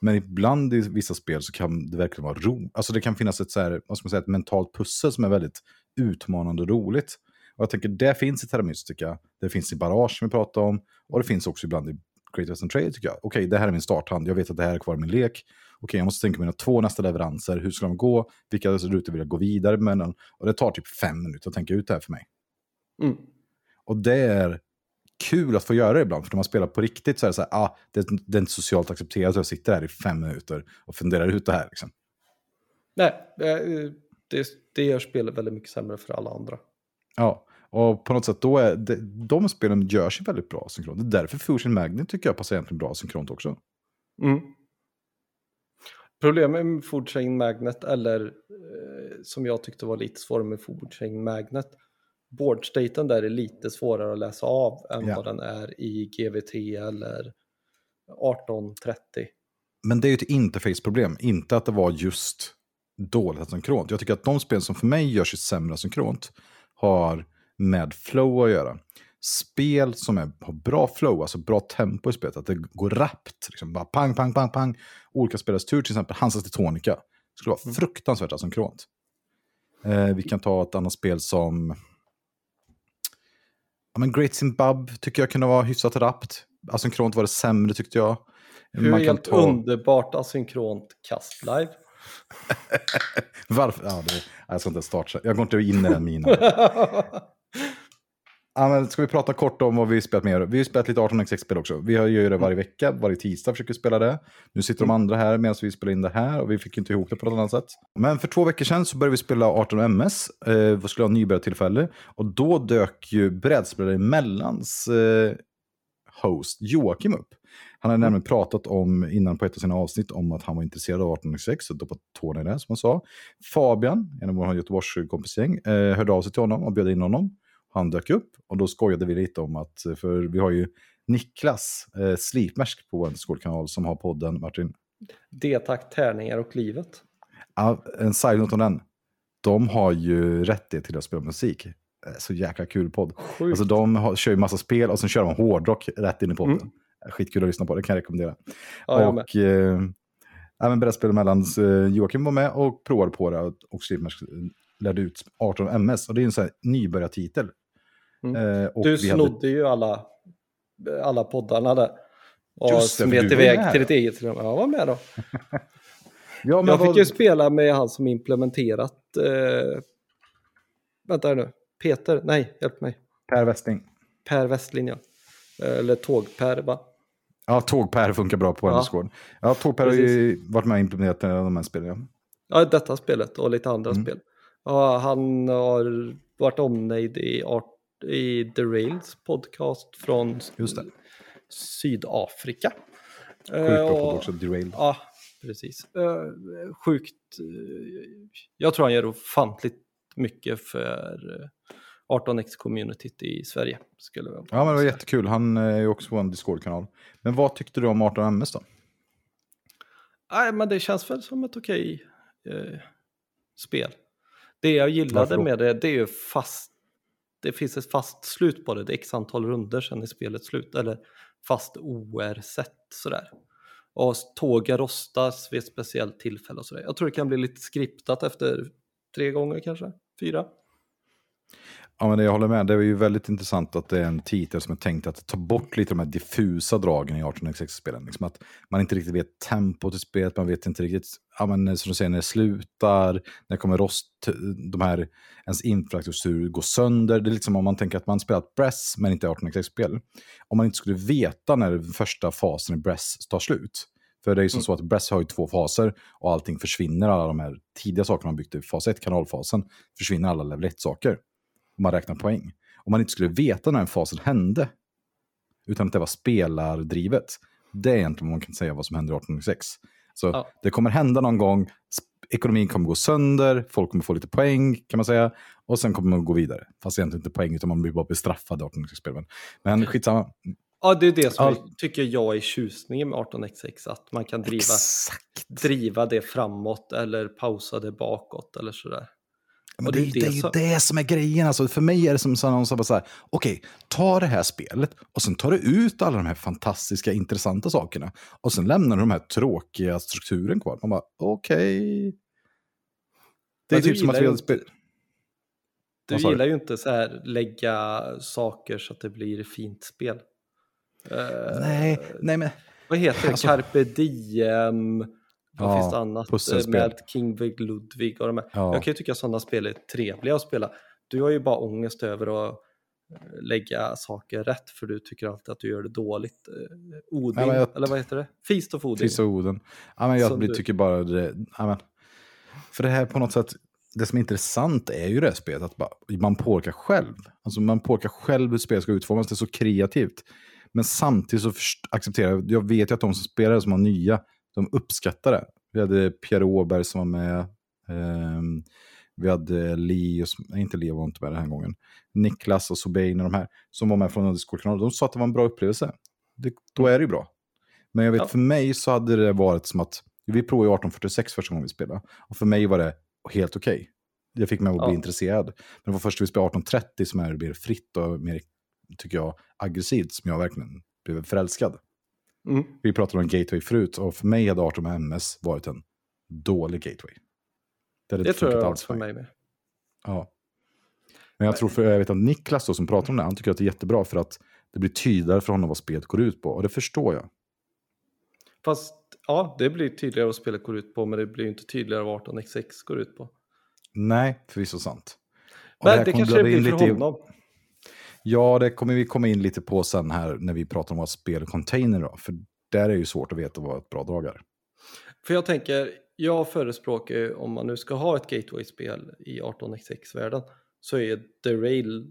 [SPEAKER 1] Men ibland i vissa spel så kan det verkligen vara roligt. Alltså det kan finnas ett, så här, vad ska man säga, ett mentalt pussel som är väldigt utmanande och roligt. Och jag tänker, det finns i Terra Mystica, det finns i Barrage som vi pratade om, och det finns också ibland i Great Western Trade tycker jag. Okej, okay, det här är min starthand, jag vet att det här är kvar i min lek. Okej, okay, jag måste tänka mina två nästa leveranser, hur ska de gå, vilka rutor vill jag gå vidare med? Och det tar typ fem minuter att tänka ut det här för mig.
[SPEAKER 2] Mm.
[SPEAKER 1] Och det är kul att få göra det ibland, för när man spelar på riktigt så är det så här, ah, det, det är inte socialt accepterat att jag sitter här i fem minuter och funderar ut det här. Liksom.
[SPEAKER 2] Nej, det, det gör spelet väldigt mycket sämre för alla andra.
[SPEAKER 1] Ja, och på något sätt då är det, de spelen gör sig väldigt bra synkront. Det är därför Fusion Magnet tycker jag passar egentligen bra synkront också.
[SPEAKER 2] Mm. Problemet med Food Chain Magnet, eller eh, som jag tyckte var lite svårare med Food Chain Magnet, boardstaten där är lite svårare att läsa av än ja. vad den är i GVT eller 1830.
[SPEAKER 1] Men det är ju ett interface-problem, inte att det var just dåligt synkront. Jag tycker att de spel som för mig gör sig sämre synkront har med flow att göra. Spel som är, har bra flow, alltså bra tempo i spelet, att det går rappt. Liksom bara pang, pang, pang, pang. Olika spelares tur, till exempel Hansas Tetonica. skulle vara mm. fruktansvärt asynkront. Eh, vi kan ta ett annat spel som ja, men Great Zimbabwe tycker jag kunde vara hyfsat rappt. Asynkront var det sämre tyckte jag.
[SPEAKER 2] Hur Man kan ta... underbart asynkront kastlive.
[SPEAKER 1] Varför? Ja, det, jag ska inte starta. Jag går inte in i den minen. Ska vi prata kort om vad vi spelat mer? Vi har spelat lite 18xx-spel också. Vi gör ju det varje vecka, varje tisdag försöker vi spela det. Nu sitter de andra här medan vi spelar in det här och vi fick inte ihop det på något annat sätt. Men för två veckor sedan så började vi spela 18ms. Eh, vi skulle ha nybörjartillfälle. Och då dök ju brädspelare Mellans eh, host Joakim upp. Han hade nämligen pratat om, innan på ett av sina avsnitt, om att han var intresserad av 1806 och på tårna i det, som han sa. Fabian, en av våra Göteborgskompisgäng, eh, hörde av sig till honom och bjöd in honom. Han dök upp och då skojade vi lite om att, för vi har ju Niklas eh, Slipmersk på vår Discord-kanal som har podden, Martin.
[SPEAKER 2] Det tack, tärningar och livet.
[SPEAKER 1] Ja, en side-note om den. De har ju rättighet till att spela musik. Eh, Så jäkla kul podd.
[SPEAKER 2] Sjukt.
[SPEAKER 1] Alltså de har, kör ju massa spel och sen kör de hårdrock rätt in i podden.
[SPEAKER 2] Mm.
[SPEAKER 1] Skitkul att lyssna på, det kan jag rekommendera.
[SPEAKER 2] ja, jag
[SPEAKER 1] och eh, även brädspel mellan eh, Joakim var med och provade på det och Slipmersk lärde ut 18 MS. Och det är en sån här nybörjartitel.
[SPEAKER 2] Mm.
[SPEAKER 1] Eh,
[SPEAKER 2] Du
[SPEAKER 1] vi hade-
[SPEAKER 2] snodde ju alla, alla poddarna där. Och
[SPEAKER 1] Just det,
[SPEAKER 2] smet iväg
[SPEAKER 1] med.
[SPEAKER 2] till ditt eget rum. Jag var med då.
[SPEAKER 1] Ja, men
[SPEAKER 2] Jag fick
[SPEAKER 1] vad-
[SPEAKER 2] ju spela med han som implementerat... Eh, vänta nu. Peter? Nej, hjälp mig.
[SPEAKER 1] Per Westing.
[SPEAKER 2] Per Westlin, ja. Eller Tåg-Per, va?
[SPEAKER 1] Ja, Tåg-Per funkar bra på
[SPEAKER 2] Ja.
[SPEAKER 1] ja. Discord. Ja, Tåg-Per har ju varit med och implementerat de här spelen. ja.
[SPEAKER 2] Ja, detta spelet och lite andra
[SPEAKER 1] Mm.
[SPEAKER 2] spel. Ja, han har varit omnejd i, art, i The Rails podcast från. Sydafrika.
[SPEAKER 1] Sjukt
[SPEAKER 2] Eh, och-
[SPEAKER 1] också, Derailed.
[SPEAKER 2] Ja, precis. Eh, sjukt. eh, jag tror han gör ofantligt mycket för eh, 18X-communityt i Sverige. Skulle jag
[SPEAKER 1] Ja, men det var jättekul. Han är också på en Discord-kanal. Men vad tyckte du om 18 MS då?
[SPEAKER 2] Nej, men det känns väl som ett okej eh, spel. Det jag gillade med det, det är ju fast. Det finns ett fast slut på det. Det är x antal runder sen är spelet slut. Eller fast OR-set sådär. Och tågen rostas vid ett speciellt tillfälle och sådär. Jag tror det kan bli lite skriptat efter tre gånger kanske, fyra.
[SPEAKER 1] Ja, men jag håller med. Det är ju väldigt intressant att det är en titel som är tänkt att ta bort lite de här diffusa dragen i 1806-spelen. Liksom att man inte riktigt vet tempot i spelet, man vet inte riktigt, ja, men, som du säger, när det slutar, när kommer rost, de här, ens infrastruktur går sönder. Det är lite som om man tänker att man spelat Bress men inte 1806-spel. Om man inte skulle veta när första fasen i Bress tar slut. För det är ju som
[SPEAKER 2] Mm.
[SPEAKER 1] så att Bress har ju två faser och allting försvinner, alla de här tidiga sakerna man byggt i fas 1, kanalfasen, försvinner alla level 1-saker om man räknar poäng. Om man inte skulle veta när den fasen hände, utan att det var spelardrivet, det är egentligen vad man kan säga vad som händer i 1806. Så
[SPEAKER 2] Ja.
[SPEAKER 1] det kommer hända någon gång, ekonomin kommer gå sönder, folk kommer få lite poäng kan man säga, och sen kommer man gå vidare. Fast egentligen inte poäng, utan man blir bara bestraffad i 1806-spel. Men, skitsamma.
[SPEAKER 2] Ja, det är det som
[SPEAKER 1] All-
[SPEAKER 2] jag tycker jag är tjusningen med 18xx. Att man kan driva,
[SPEAKER 1] Exakt!
[SPEAKER 2] driva det framåt eller pausa det bakåt eller sådär.
[SPEAKER 1] Men det,
[SPEAKER 2] det
[SPEAKER 1] är
[SPEAKER 2] är
[SPEAKER 1] ju- det är ju
[SPEAKER 2] det som-
[SPEAKER 1] det som är grejen. Alltså, för mig är det som någon som bara så här, okej, ta det här spelet och sen tar du ut alla de här fantastiska, intressanta sakerna. Och sen lämnar du de här tråkiga strukturen kvar. Man bara, okej. Det är typ som att vi hade spelat...
[SPEAKER 2] Du gillar ju inte så här lägga saker så att det blir fint spel. Eh,
[SPEAKER 1] Nej, nej men...
[SPEAKER 2] Vad heter det?
[SPEAKER 1] Alltså-
[SPEAKER 2] Carpe Diem? Vad
[SPEAKER 1] Ja,
[SPEAKER 2] finns det annat?
[SPEAKER 1] pusselspel.
[SPEAKER 2] Med Kingvig Ludwig och de här.
[SPEAKER 1] Ja.
[SPEAKER 2] Jag kan ju tycka sådana spel är trevliga att spela. Du har ju bara ångest över att eh, lägga saker rätt för du tycker alltid att du gör det dåligt. Eh, Odin,
[SPEAKER 1] Ja, jag-
[SPEAKER 2] eller vad heter det? Feast of Odin.
[SPEAKER 1] Fis och Oden. Ja, men jag
[SPEAKER 2] Som du-
[SPEAKER 1] tycker bara det... Ja, men, för det här på något sätt, det som är intressant är ju det här spelet, att man påverkar själv. Alltså man påverkar själv hur spelet ska utformas, det är så kreativt. Men samtidigt så accepterar jag, jag vet ju att de som spelar det som var nya, de uppskattar det. Vi hade Pierre Åberg som var med, ehm, vi hade nej inte Leo var inte med den här gången, Niklas och Sobein och de här som var med från Discord-kanalen, de sa att det var en bra upplevelse. Det, då är det ju bra. Men jag vet,
[SPEAKER 2] Ja.
[SPEAKER 1] för mig så hade det varit som att, vi provade ju 1846 första gången vi spelade, och för mig var det helt okej. Jag fick mig att bli
[SPEAKER 2] Ja.
[SPEAKER 1] intresserad. Men det var först när vi spelade 1830 som är mer fritt och mer, tycker jag, aggressivt, som jag verkligen blev förälskad.
[SPEAKER 2] Mm.
[SPEAKER 1] Vi pratade om gateway förut, och för mig hade 18 MS varit en dålig gateway. Det,
[SPEAKER 2] Det tror jag
[SPEAKER 1] alls
[SPEAKER 2] för mig med.
[SPEAKER 1] Ja. Men jag tror, för jag vet att Niklas då, som pratar om det, han tycker att det är jättebra för att det blir tydligare för honom vad spelet går ut på. Och det förstår jag.
[SPEAKER 2] Fast ja, det blir tydligare vad spelet går ut på, men det blir inte tydligare vad 18xx går ut på.
[SPEAKER 1] Nej, förvisso sant. Och
[SPEAKER 2] Men
[SPEAKER 1] här
[SPEAKER 2] det
[SPEAKER 1] kommer
[SPEAKER 2] kanske det blir för
[SPEAKER 1] lite i-
[SPEAKER 2] honom.
[SPEAKER 1] Ja, det kommer vi komma in lite på sen här när vi pratar om vad spel och container då. För där är ju svårt att veta vad ett bra drag är.
[SPEAKER 2] För jag tänker, jag förespråkar ju om man nu ska ha ett gateway-spel i 18xx-världen så är The Rail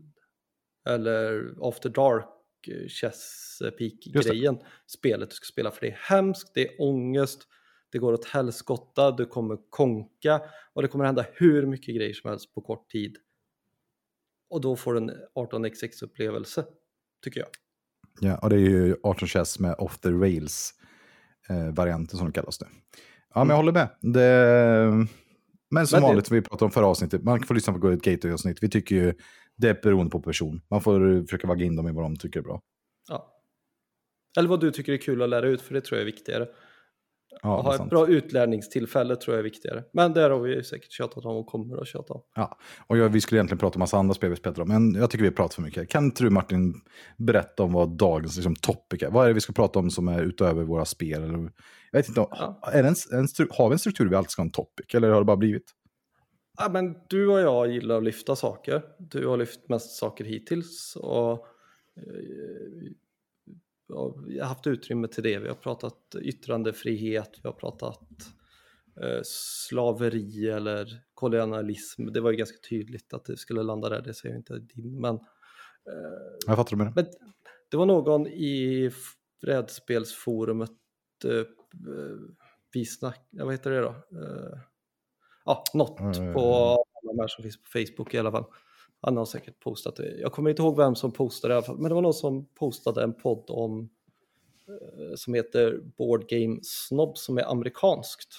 [SPEAKER 2] eller After Dark eh, Chesapeake-grejen. Spelet du ska spela för det är hemskt, det är ångest, det går åt helskotta, du kommer konka och det kommer hända hur mycket grejer som helst på kort tid. Och då får du en 18xx upplevelse, tycker jag.
[SPEAKER 1] Ja, och det är ju 18 chess med off the rails eh, som det kallas det. Ja, men jag håller med. Det... Men som
[SPEAKER 2] Men det-
[SPEAKER 1] vanligt, som vi pratade om förra avsnittet, man får lyssna på Go Gateway-avsnitt. Vi tycker ju det är beroende på person. Man får försöka vagga in dem i vad de tycker är bra.
[SPEAKER 2] Ja. Eller vad du tycker är kul att lära ut, för det tror jag är viktigare.
[SPEAKER 1] Ja, det är
[SPEAKER 2] ha ett bra utlärningstillfälle tror jag är viktigare. Men där har vi ju säkert tjatat om och kommer att tjata om.
[SPEAKER 1] Ja. Och jag, vi skulle egentligen prata om massa andra spel vi spelar om, men jag tycker vi pratar för mycket. Kan inte du Martin berätta om vad dagens liksom, topic är? Vad är det vi ska prata om som är utöver våra spel? Eller, jag vet inte,
[SPEAKER 2] Ja.
[SPEAKER 1] är det en, en, har vi en struktur vi alltid ska ha en topic? Eller har det bara blivit?
[SPEAKER 2] Ja, men du och jag gillar att lyfta saker. Du har lyft mest saker hittills. Och, eh, ja, vi har haft utrymme till det. Vi har pratat yttrandefrihet, vi har pratat eh, slaveri eller kolonialism. Det var ju ganska tydligt att det skulle landa där, det säger jag inte din. Men, eh,
[SPEAKER 1] Jag fattar du med det?
[SPEAKER 2] var någon i brädspelsforumet, eh, vi snack, ja, vad heter det då? Eh, ja, något
[SPEAKER 1] Eh.
[SPEAKER 2] på alla de här som finns på Facebook i alla fall. Han har säkert postat det. Jag kommer inte ihåg vem som postade i alla fall, men det var någon som postade en podd om eh, som heter Board Game Snob som är amerikanskt.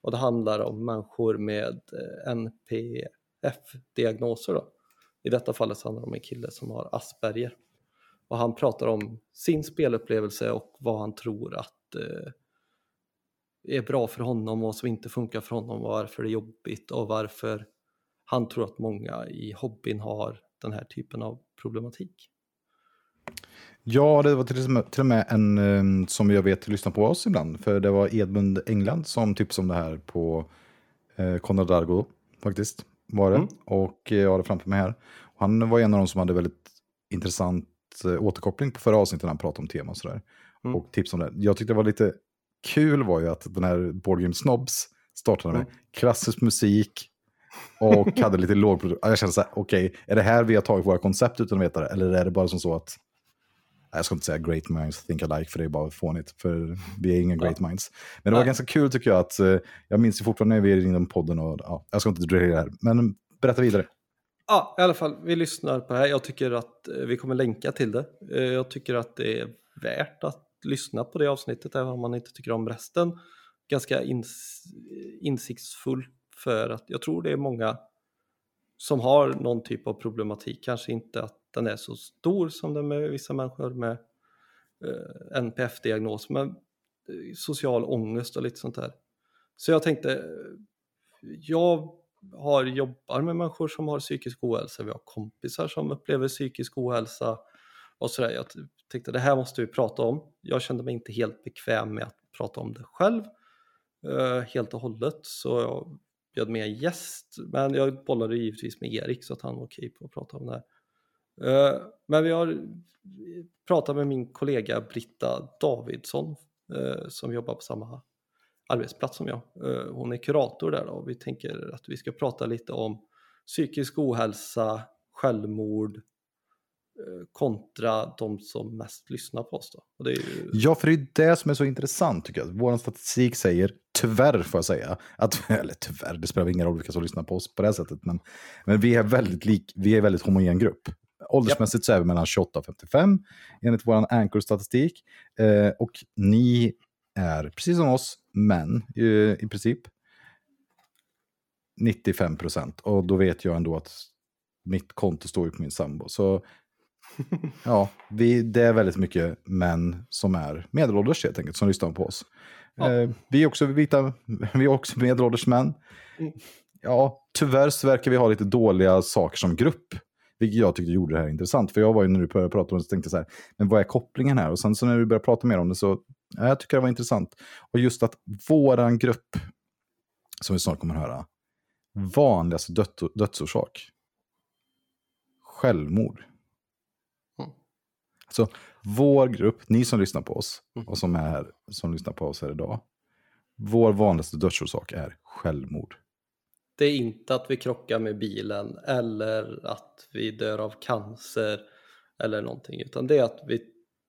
[SPEAKER 2] Och det handlar om människor med eh, NPF-diagnoser. Då. I detta fallet så handlar det om en kille som har Asperger. Och han pratar om sin spelupplevelse och vad han tror att eh, är bra för honom och som inte funkar för honom och varför det är jobbigt och varför han tror att många i hobbyn har den här typen av problematik.
[SPEAKER 1] Ja, det var till och med, en eh, som jag vet lyssnar på oss ibland. För det var Edmund England som tipsade om det här på eh, Konrad Dargo faktiskt. Var det.
[SPEAKER 2] Mm.
[SPEAKER 1] Och eh, jag har det framför mig här. Han var en av de som hade väldigt intressant eh, återkoppling på förra avsnittet när han pratade om tema och sådär.
[SPEAKER 2] Mm.
[SPEAKER 1] Och tips om det. Jag tyckte det var lite kul var ju att den här Board Game Snobs startade med
[SPEAKER 2] Mm.
[SPEAKER 1] klassisk musik och hade lite låg produkt. Jag kände så här, okej, är det här vi har tagit våra koncept utan att veta det? Eller är det bara som så att, jag ska inte säga great minds think alike för det är bara fånigt, för vi är inga great minds. Men det var
[SPEAKER 2] Nej.
[SPEAKER 1] ganska kul tycker jag att, eh, jag minns ju fortfarande när vi ringde om podden och, ja, jag ska inte dra det här, men berätta vidare.
[SPEAKER 2] Ja, i alla fall, vi lyssnar på det här. Jag tycker att eh, vi kommer länka till det. Eh, Jag tycker att det är värt att lyssna på det avsnittet, även om man inte tycker om resten. Ganska ins insiktsfull för att jag tror det är många som har någon typ av problematik. Kanske inte att den är så stor som den med vissa människor med eh, NPF-diagnos, men eh, social ångest och lite sånt där. Så jag tänkte, eh, jag har, jobbar med människor som har psykisk ohälsa, vi har kompisar som upplever psykisk ohälsa och sådär. Jag tänkte det här måste vi prata om. Jag kände mig inte helt bekväm med att prata om det själv eh, helt och hållet så jag bjöd med en gäst men jag bollade givetvis med Erik så att han var okej på att prata om det här. Eh, men vi har pratat med min kollega Britta Davidsson eh, som jobbar på samma arbetsplats som jag. Eh, hon är kurator där och vi tänker att vi ska prata lite om psykisk ohälsa, självmord Eh, kontra de som mest lyssnar på oss. Då. Och det är ju...
[SPEAKER 1] Ja, för det är det som är så intressant tycker jag. Vår statistik säger, tyvärr får jag säga, att, eller tyvärr, det spelar ingen roll vilka som lyssnar på oss på det här sättet, men, men vi är väldigt lik, vi är en väldigt homogen grupp. Åldersmässigt så är vi mellan 28 och 55 enligt vår Anchor-statistik. Eh, och ni är precis som oss, män i, eh, i princip. 95 procent. Och då vet jag ändå att mitt konto står ju på min sambo. Så ja, vi, det är väldigt mycket män som är medelålders helt enkelt, som lyssnar på oss.
[SPEAKER 2] Ja.
[SPEAKER 1] Eh, vi är också vita, vi är också medelålders män.
[SPEAKER 2] Mm.
[SPEAKER 1] Ja, tyvärr så verkar vi ha lite dåliga saker som grupp. Vilket jag tyckte gjorde det här intressant. För jag var ju när du började prata om det så tänkte jag så här, men vad är kopplingen här? Och sen så när du började prata mer om det så, ja, jag tycker det var intressant. Och just att våran grupp, som vi snart kommer att höra, vanligaste död, dödsorsak, självmord. Så vår grupp, ni som lyssnar på oss
[SPEAKER 2] Mm.
[SPEAKER 1] och som är här, som lyssnar på oss här idag. Vår vanligaste dödsorsak är självmord.
[SPEAKER 2] Det är inte att vi krockar med bilen eller att vi dör av cancer eller någonting, utan det är att vi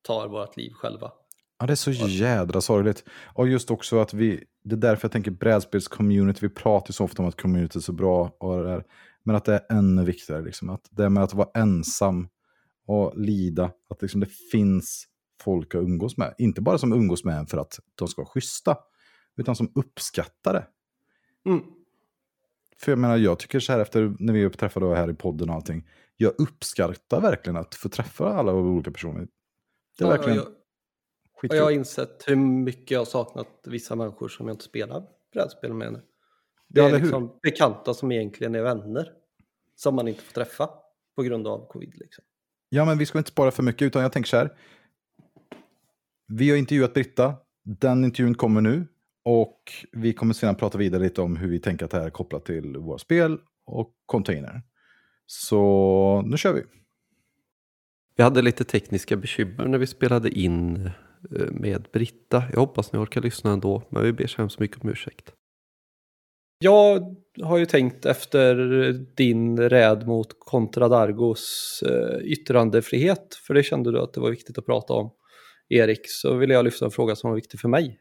[SPEAKER 2] tar vårt liv själva.
[SPEAKER 1] Ja, det är så jädra sorgligt. Och just också att vi, det är därför jag tänker brädspelscommunity, vi pratar ju så ofta om att community är så bra, och det där, men att det är ännu viktigare, liksom, att det med att vara ensam och lida, att liksom det finns folk att umgås med. Inte bara som umgås med en för att de ska vara schyssta, utan som uppskattar det.
[SPEAKER 2] Mm.
[SPEAKER 1] För jag menar, jag tycker så här efter när vi träffade här i podden och allting, jag uppskattar verkligen att få träffa alla olika personer. Det är
[SPEAKER 2] Ja,
[SPEAKER 1] verkligen
[SPEAKER 2] jag, och
[SPEAKER 1] skitkul.
[SPEAKER 2] jag har insett hur mycket jag har saknat vissa människor som jag inte spelar brädspel med nu. Det
[SPEAKER 1] Ja,
[SPEAKER 2] är
[SPEAKER 1] hur?
[SPEAKER 2] liksom bekanta som egentligen är vänner. Som man inte får träffa på grund av covid. Liksom.
[SPEAKER 1] Ja, men vi ska inte spara för mycket, utan jag tänker så här. Vi har intervjuat Britta. Den intervjun kommer nu. Och vi kommer sedan prata vidare lite om hur vi tänker att det här är kopplat till våra spel och container. Så nu kör vi.
[SPEAKER 2] Vi hade lite tekniska bekymmer när vi spelade in eh, med Britta. Jag hoppas ni orkar lyssna ändå, men vi ber så hemskt mycket om ursäkt. Jag har ju tänkt efter din räd mot Contradargos eh, yttrandefrihet, för det kände du att det var viktigt att prata om, Erik, så ville jag lyfta en fråga som var viktig för mig.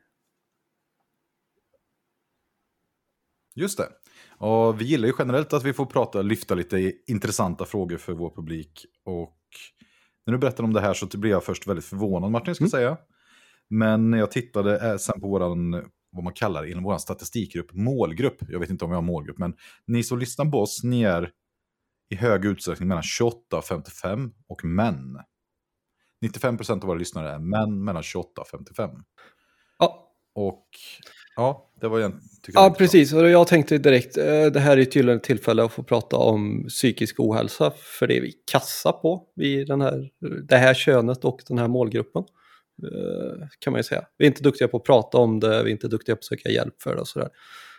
[SPEAKER 1] Just det. Och vi gillar ju generellt att vi får prata, lyfta lite intressanta frågor för vår publik. Och när du berättade om det här så blev jag först väldigt förvånad, Martin, ska jag säga. Men när jag tittade eh, sen på våran, vad man kallar inom vår statistikgrupp, målgrupp. Jag vet inte om vi har målgrupp, men ni som lyssnar på oss, ni är i hög utsträckning mellan 28 och 55 och män. 95% av våra lyssnare är män mellan 28 och 55.
[SPEAKER 2] Ja,
[SPEAKER 1] Och ja, det var en...
[SPEAKER 2] Ja, precis. Och jag tänkte direkt, eh, det här är tydligen ett tillfälle att få prata om psykisk ohälsa, för det är vi kassa på, vi den här, det här könet och den här målgruppen. Eh, Kan man ju säga. Vi är inte duktiga på att prata om det, vi är inte duktiga på att söka hjälp för det och sådär.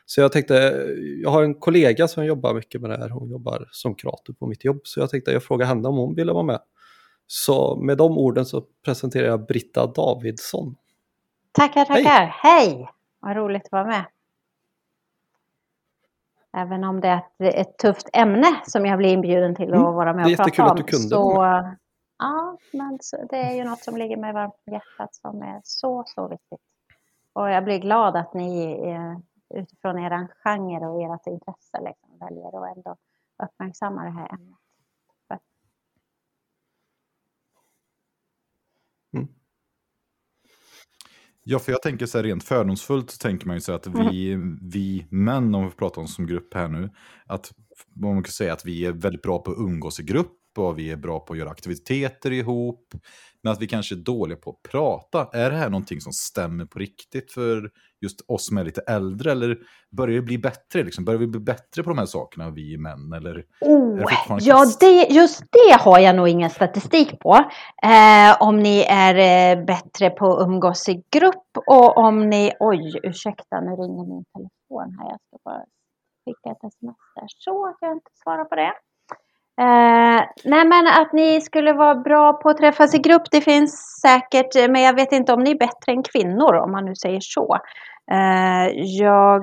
[SPEAKER 2] Så jag tänkte, jag har en kollega som jobbar mycket med det här, hon jobbar som kurator på mitt jobb, så jag tänkte jag frågar henne om hon ville vara med. Så med de orden så presenterar jag Britta Davidsson.
[SPEAKER 3] Tackar,
[SPEAKER 2] Hej.
[SPEAKER 3] tackar. Hej! Vad roligt att vara med. Även om det är ett, tufft ämne som jag blir inbjuden till att
[SPEAKER 2] Mm,
[SPEAKER 3] vara med
[SPEAKER 2] det är
[SPEAKER 3] och prata
[SPEAKER 2] jättekul
[SPEAKER 3] om.
[SPEAKER 2] att du kunde
[SPEAKER 3] så, Ja, men det är ju något som ligger mig varmt om hjärtat som är så, så viktigt. Och jag blir glad att ni eh, utifrån er genre och ert intresse liksom, väljer att ändå uppmärksamma det här ämnet.
[SPEAKER 1] Ja, för jag tänker så här rent fördomsfullt så tänker man ju så att vi, vi män, om vi pratar om som grupp här nu, att man kan säga att vi är väldigt bra på att umgås i grupp och vi är bra på att göra aktiviteter ihop, men att vi kanske är dåliga på att prata. Är det här någonting som stämmer på riktigt för just oss som är lite äldre, eller börjar det bli bättre? Liksom? Börjar vi bli bättre på de här sakerna, vi män? Eller är
[SPEAKER 3] Oh,
[SPEAKER 1] det
[SPEAKER 3] ja, det, just det har jag nog ingen statistik på. Eh, om ni är eh, bättre på att umgås i grupp och om ni... Oj, ursäkta, nu ringer min telefon här. Jag ska bara skicka ett sms där så att jag inte svarar på det. Eh, nej, men att ni skulle vara bra på att träffas i grupp, det finns säkert, men jag vet inte om ni är bättre än kvinnor, om man nu säger så. Eh, jag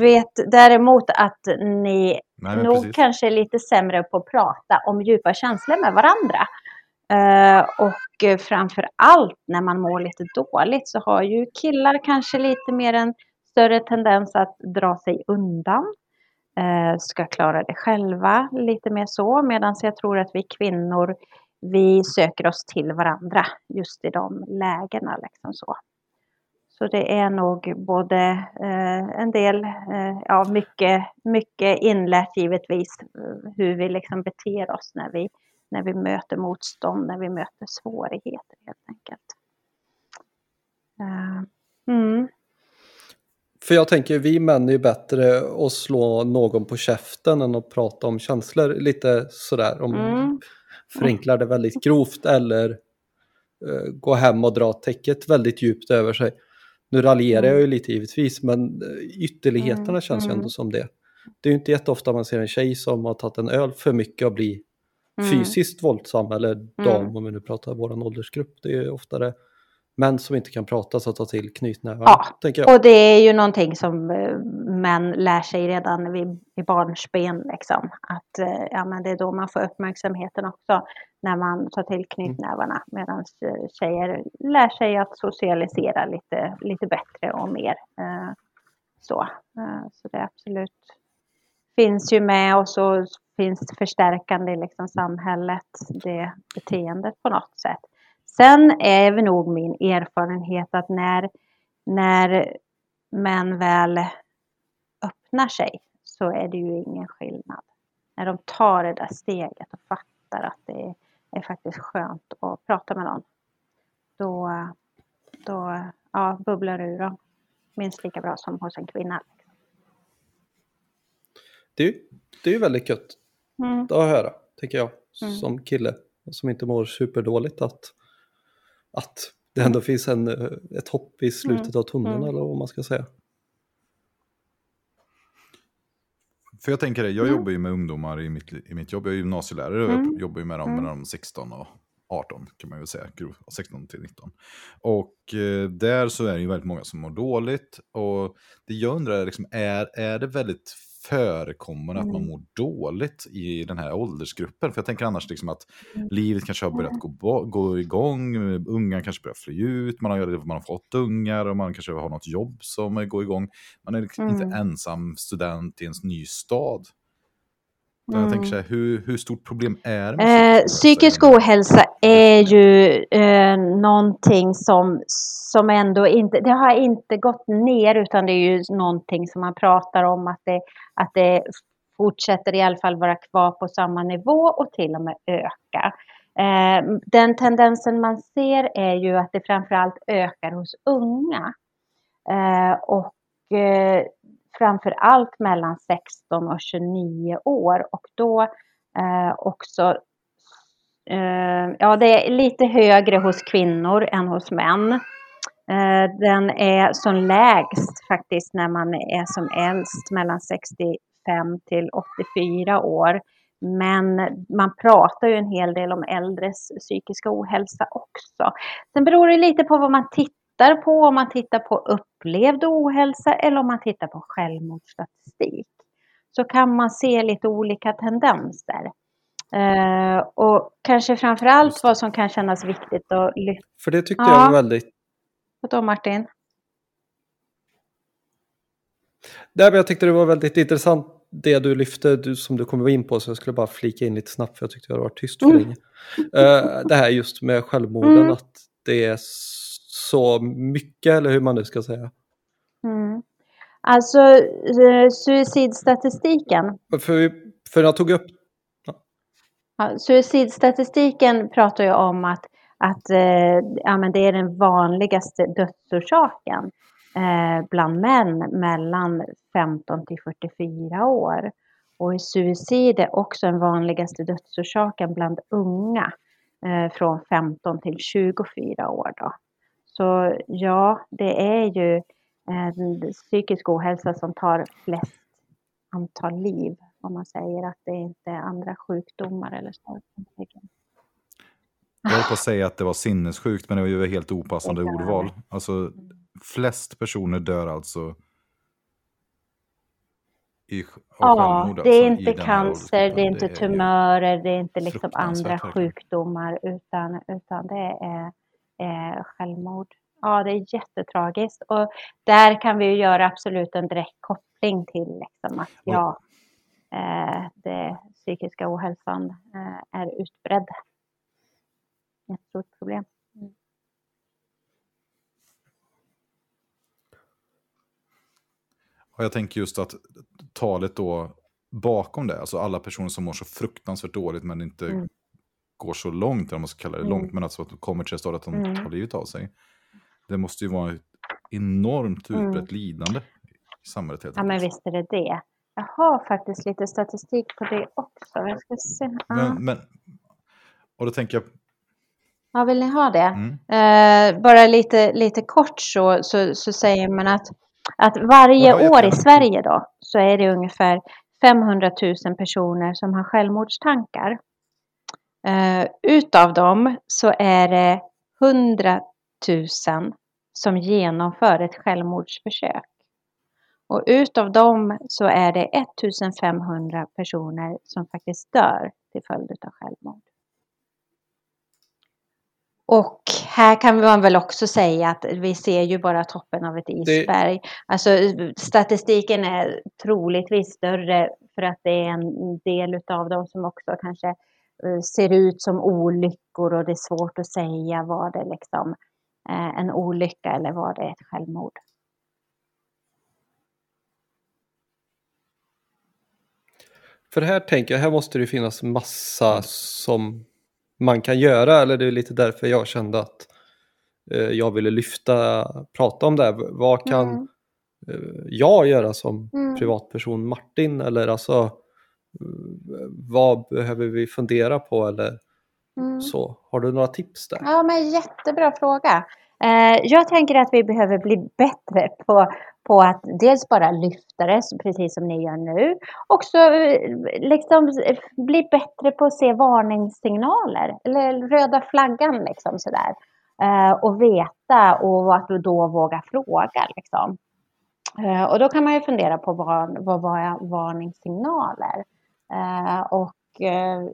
[SPEAKER 3] vet däremot att ni
[SPEAKER 1] Nej,
[SPEAKER 3] nog
[SPEAKER 1] precis.
[SPEAKER 3] kanske är lite sämre på att prata om djupa känslor med varandra. Eh, och framför allt när man mår lite dåligt så har ju killar kanske lite mer en större tendens att dra sig undan. Eh, ska klara det själva lite mer så. Medan jag tror att vi kvinnor vi söker oss till varandra just i de lägena. Liksom så. Så det är nog både eh, en del, eh, ja mycket, mycket inlärt givetvis, eh, hur vi liksom beter oss när vi, när vi möter motstånd, när vi möter svårigheter helt enkelt. Uh, mm.
[SPEAKER 2] För jag tänker, vi män är ju bättre att slå någon på käften än att prata om känslor. Lite sådär, om
[SPEAKER 3] Mm.
[SPEAKER 2] förenklar det väldigt grovt eller eh, gå hem och dra täcket väldigt djupt över sig. Nu raljerar jag ju lite givetvis, men eh, ytterligheterna
[SPEAKER 3] Mm,
[SPEAKER 2] känns ju
[SPEAKER 3] mm.
[SPEAKER 2] ändå som det. Det är ju inte jätteofta man ser en tjej som har tagit en öl för mycket och blir
[SPEAKER 3] Mm.
[SPEAKER 2] fysiskt våldsam, eller dam om vi nu pratar vår åldersgrupp. Det är ju oftare män som inte kan prata så att ta till knytnävar.
[SPEAKER 3] Ja,
[SPEAKER 2] tänker jag.
[SPEAKER 3] Och det är ju någonting som eh, män lär sig redan vid, i barnsben. Liksom. Att eh, ja, men det är då man får uppmärksamheten också. När man tar till knytnävarna. Medan eh, tjejer lär sig att socialisera lite, lite bättre och mer. Så. Så det absolut finns ju med och så finns förstärkande i liksom samhället. Det beteendet på något sätt. Sen är väl nog min erfarenhet att när, när män väl öppnar sig så är det ju ingen skillnad. När de tar det där steget och fattar att det är faktiskt skönt att prata med någon. Då, då ja, bubblar det ur dem. Minst lika bra som hos en kvinna.
[SPEAKER 2] Det, är, ju- det är ju väldigt gött
[SPEAKER 3] Mm.
[SPEAKER 2] att höra, tycker jag,
[SPEAKER 3] Mm.
[SPEAKER 2] som kille som inte mår superdåligt att, att det ändå finns en, eh, ett hopp i slutet av tunneln
[SPEAKER 3] Mm.
[SPEAKER 2] eller vad man ska säga.
[SPEAKER 1] För jag tänker det, jag
[SPEAKER 3] Mm.
[SPEAKER 1] jobbar ju med ungdomar i mitt, i mitt jobb. Jag är gymnasielärare och
[SPEAKER 3] Mm.
[SPEAKER 1] jag jobbar ju med dem
[SPEAKER 3] Mm.
[SPEAKER 1] mellan 16 och 18 kan man väl säga. grovt, 16 till 19. Och eh, där så är det ju väldigt många som mår dåligt. Och det jag undrar är, liksom, är, är det väldigt förekommande att man
[SPEAKER 3] Mm.
[SPEAKER 1] mår dåligt i den här åldersgruppen? För jag tänker annars liksom att
[SPEAKER 3] Mm.
[SPEAKER 1] livet kanske har börjat gå, gå igång, unga kanske börjar fly ut, man har, man har fått ungar och man kanske har något jobb som går igång. Man är liksom
[SPEAKER 3] Mm.
[SPEAKER 1] inte ensam student i en ny stad. Jag
[SPEAKER 3] Mm.
[SPEAKER 1] tänker så här, hur, hur stort problem är det
[SPEAKER 3] Eh, psykisk
[SPEAKER 1] ohälsa
[SPEAKER 3] är ju eh, någonting som, som ändå inte, det har inte gått ner utan det är ju någonting som man pratar om att det, att det fortsätter i alla fall vara kvar på samma nivå och till och med öka. Eh, den tendensen man ser är ju att det framförallt ökar hos unga. Eh, och eh, framför allt mellan 16 och 29 år och då eh, också eh, ja det är lite högre hos kvinnor än hos män. Eh, den är som lägst faktiskt när man är som äldst mellan 65 till 84 år. Men man pratar ju en hel del om äldres psykiska ohälsa också. Sen beror det lite på vad man tittar på, om man tittar på upplevd ohälsa eller om man tittar på självmordsstatistik. Så kan man se lite olika tendenser. Eh, och kanske framför allt vad som kan kännas viktigt att lyfta.
[SPEAKER 2] För det tyckte
[SPEAKER 3] Ja.
[SPEAKER 2] jag var väldigt...
[SPEAKER 3] Vadå Martin?
[SPEAKER 2] Nej, men jag tyckte det var väldigt intressant det du lyfte, du, som du kommer in på, så jag skulle bara flika in lite snabbt för jag tyckte jag hade varit tyst för
[SPEAKER 3] Mm.
[SPEAKER 2] länge. Eh, det här just med självmorden,
[SPEAKER 3] Mm.
[SPEAKER 2] att det är så mycket, eller hur man nu ska säga.
[SPEAKER 3] Mm. Alltså eh, suicidstatistiken.
[SPEAKER 2] För, för jag tog upp
[SPEAKER 3] Ja, suicidstatistiken pratar ju om att, att eh, ja, men det är den vanligaste dödsorsaken eh, bland män mellan 15 till 44 år. Och suicid är också den vanligaste dödsorsaken bland unga eh, från 15 till 24 år. Då. Så ja, det är ju en psykisk ohälsa som tar flest antal liv. Om man säger att det inte är andra sjukdomar eller så.
[SPEAKER 1] Jag höll på att säga att det var sinnessjukt, men det var ju helt opassande ordval. Alltså, flest personer dör alltså i,
[SPEAKER 3] Ja, det är
[SPEAKER 1] alltså,
[SPEAKER 3] inte cancer, det är inte tumörer, det är inte liksom andra
[SPEAKER 1] verkligen.
[SPEAKER 3] sjukdomar utan, utan det är, är självmord. Ja, det är jättetragiskt och där kan vi ju göra absolut en direkt koppling till liksom att ja, eh, det psykiska ohälsan eh, är utbredd. Ett stort problem.
[SPEAKER 1] Och jag tänker just att talet då bakom det, alltså alla personer som mår så fruktansvärt dåligt men inte
[SPEAKER 3] Mm.
[SPEAKER 1] Går så långt, eller man ska kalla det
[SPEAKER 3] Mm.
[SPEAKER 1] långt, men alltså att de kommer till det stadiet att de
[SPEAKER 3] Mm.
[SPEAKER 1] tar livet av sig. Det måste ju vara ett enormt
[SPEAKER 3] Mm.
[SPEAKER 1] utbrett lidande i samhället
[SPEAKER 3] Ja, men visst är det det. Jag har faktiskt lite statistik på det också. Jag ska se.
[SPEAKER 1] Men, men, och då tänker jag,
[SPEAKER 3] ja vill ni ha det?
[SPEAKER 1] mm,
[SPEAKER 3] Eh, bara lite, lite kort så, så, så säger man att, att varje
[SPEAKER 1] Ja,
[SPEAKER 3] år i Sverige då så är det ungefär 500 000 personer som har självmordstankar. Eh, utav dem så är det 100 1000 som genomför ett självmordsförsök. Och utav dem så är det 1500 personer som faktiskt dör till följd av självmord. Och här kan man väl också säga att vi ser ju bara toppen av ett isberg. Det... Alltså statistiken är troligtvis större för att det är en del av dem som också kanske ser ut som olyckor och det är svårt att säga vad det liksom eh, en olycka eller vad det är ett självmord.
[SPEAKER 2] För här tänker jag, här måste det finnas massa som man kan göra, eller det är lite därför jag kände att eh, jag ville lyfta, prata om det. Vad kan mm. eh, jag göra som mm. privatperson, Martin, eller alltså eh, vad behöver vi fundera på eller mm. så? Har du några tips där?
[SPEAKER 3] Ja, men jättebra fråga. Eh, jag tänker att vi behöver bli bättre på, på att dels bara lyfta det, precis som ni gör nu. Också eh, liksom bli bättre på att se varningssignaler, eller röda flaggan liksom sådär. Eh, och veta och att då våga fråga liksom. Och då kan man ju fundera på vad, vad var varningssignaler? Och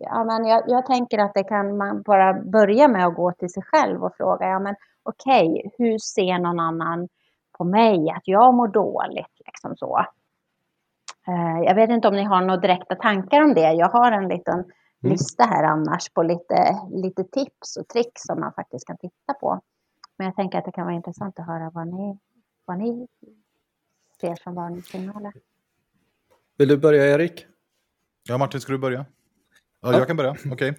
[SPEAKER 3] ja, men jag, jag, tänker att det kan man bara börja med att gå till sig själv och fråga, ja men okej, okay, hur ser någon annan på mig att jag mår dåligt? Liksom så. Eh, jag vet inte om ni har några direkta tankar om det. Jag har en liten mm. lista här annars på lite, lite tips och tricks som man faktiskt kan titta på. Men jag tänker att det kan vara intressant att höra vad ni, vad ni ser som varningssignaler.
[SPEAKER 2] Vill du börja Erik?
[SPEAKER 1] Ja, Martin, ska du börja? Ja, jag kan börja. Okej. Okay.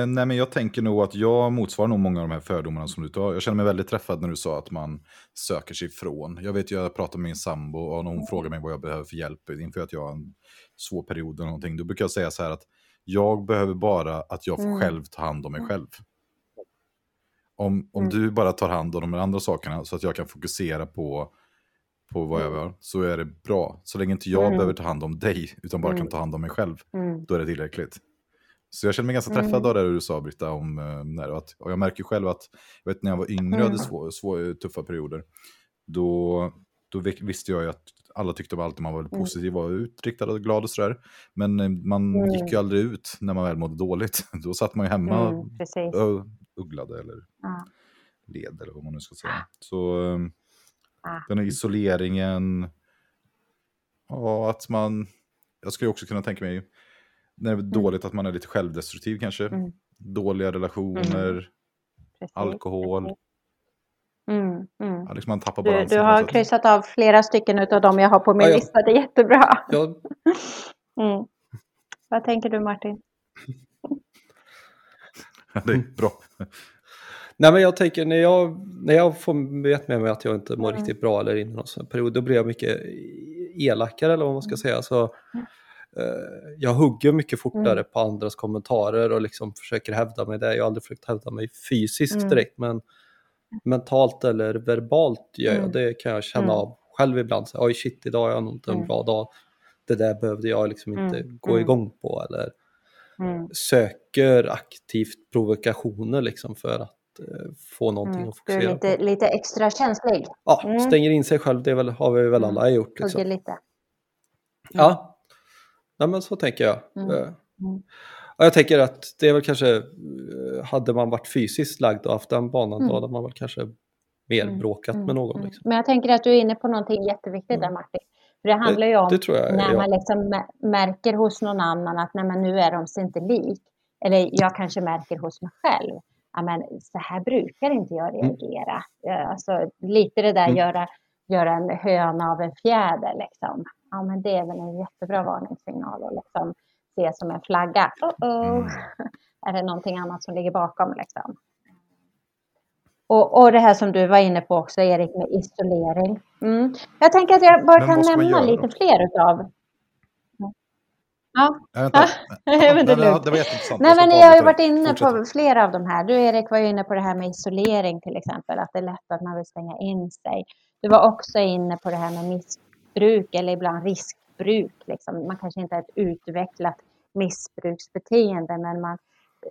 [SPEAKER 1] Eh, nej, men jag tänker nog att jag motsvarar nog många av de här fördomarna som du tar. Jag känner mig väldigt träffad när du sa att man söker sig ifrån. Jag vet jag pratar med min sambo och hon frågar mig vad jag behöver för hjälp inför att jag har en svår period eller någonting. Då brukar jag säga så här att jag behöver bara att jag får mm. själv ta hand om mig själv. Om, om mm. du bara tar hand om de andra sakerna så att jag kan fokusera på på vad jag gör, mm. så är det bra. Så länge inte jag mm. behöver ta hand om dig, utan bara mm. kan ta hand om mig själv, mm. då är det tillräckligt. Så jag känner mig ganska träffad mm. av det du sa Britta om eh, när, att, och jag märker själv att jag vet, när jag var yngre och hade mm. svå, svå, tuffa perioder, då, då visste jag ju att alla tyckte om allt man var väldigt mm. positiv och utriktad och glad och sådär. Men eh, man mm. gick ju aldrig ut när man väl mådde dåligt. Då satt man ju hemma mm, och ugglade eller led eller vad man nu ska säga. Så ah. den här isoleringen och att man, jag skulle också kunna tänka mig när det är mm. dåligt att man är lite självdestruktiv kanske. Mm. Dåliga relationer, mm. alkohol.
[SPEAKER 3] Mm, mm.
[SPEAKER 1] Ja, liksom man tappar
[SPEAKER 3] du, du har kryssat av flera stycken av dem jag har på min ja, lista. Det är jättebra. Ja. mm. Vad tänker du Martin?
[SPEAKER 1] det är bra.
[SPEAKER 2] Nej men jag tänker när jag, när jag får vet med mig att jag inte mår mm. riktigt bra eller i någon sån period, då blir jag mycket elakare eller vad man ska mm. säga. Så, Eh, jag hugger mycket fortare mm. på andras kommentarer och liksom försöker hävda mig där. Jag har aldrig försökt hävda mig fysiskt mm. direkt men mentalt eller verbalt gör jag. Mm. Det kan jag känna mm. av själv ibland. Så, Oj shit, idag har jag nog inte en mm. bra dag. Det där behövde jag liksom inte gå igång på. Eller söker aktivt provokationer liksom för att få någonting mm. att fokusera
[SPEAKER 3] du är lite,
[SPEAKER 2] på.
[SPEAKER 3] lite extra känslig.
[SPEAKER 2] Ja, mm. stänger in sig själv, det väl, har vi väl alla gjort. Liksom.
[SPEAKER 3] Lite. Mm.
[SPEAKER 2] Ja, Nej, men så tänker jag. Mm. Eh, mm. jag tänker att det är väl kanske, eh, hade man varit fysiskt lagd och haft den banan, mm. då hade man väl kanske mer mm. bråkat med mm. någon. Mm. Liksom.
[SPEAKER 3] Men jag tänker att du är inne på någonting jätteviktigt där Martin. För det handlar ju om
[SPEAKER 2] jag,
[SPEAKER 3] när
[SPEAKER 2] ja.
[SPEAKER 3] man liksom märker hos någon annan att nej, men nu är de sig inte lik. Eller jag kanske märker hos mig själv. Men så här brukar inte jag reagera. Mm. Alltså, lite det där mm. göra, göra en höna av en fjäder. Liksom ja men det är väl en jättebra varningssignal och liksom se som en flagga. Uh -oh. Mm. är det någonting annat som ligger bakom liksom? Och, och det här som du var inne på också Erik med isolering. Mm. Jag tänker att jag bara kan nämna lite fler utav Ja.
[SPEAKER 1] ja. men det, det, var jätteintressant.
[SPEAKER 3] Nej, men jag har ju varit inne på flera av de här. Du Erik var ju inne på det här med isolering till exempel, att det är lätt att man vill stänga in sig. Du var också inne på det här med miss missbruk eller ibland riskbruk. Liksom. Man kanske inte har ett utvecklat missbruksbeteende men man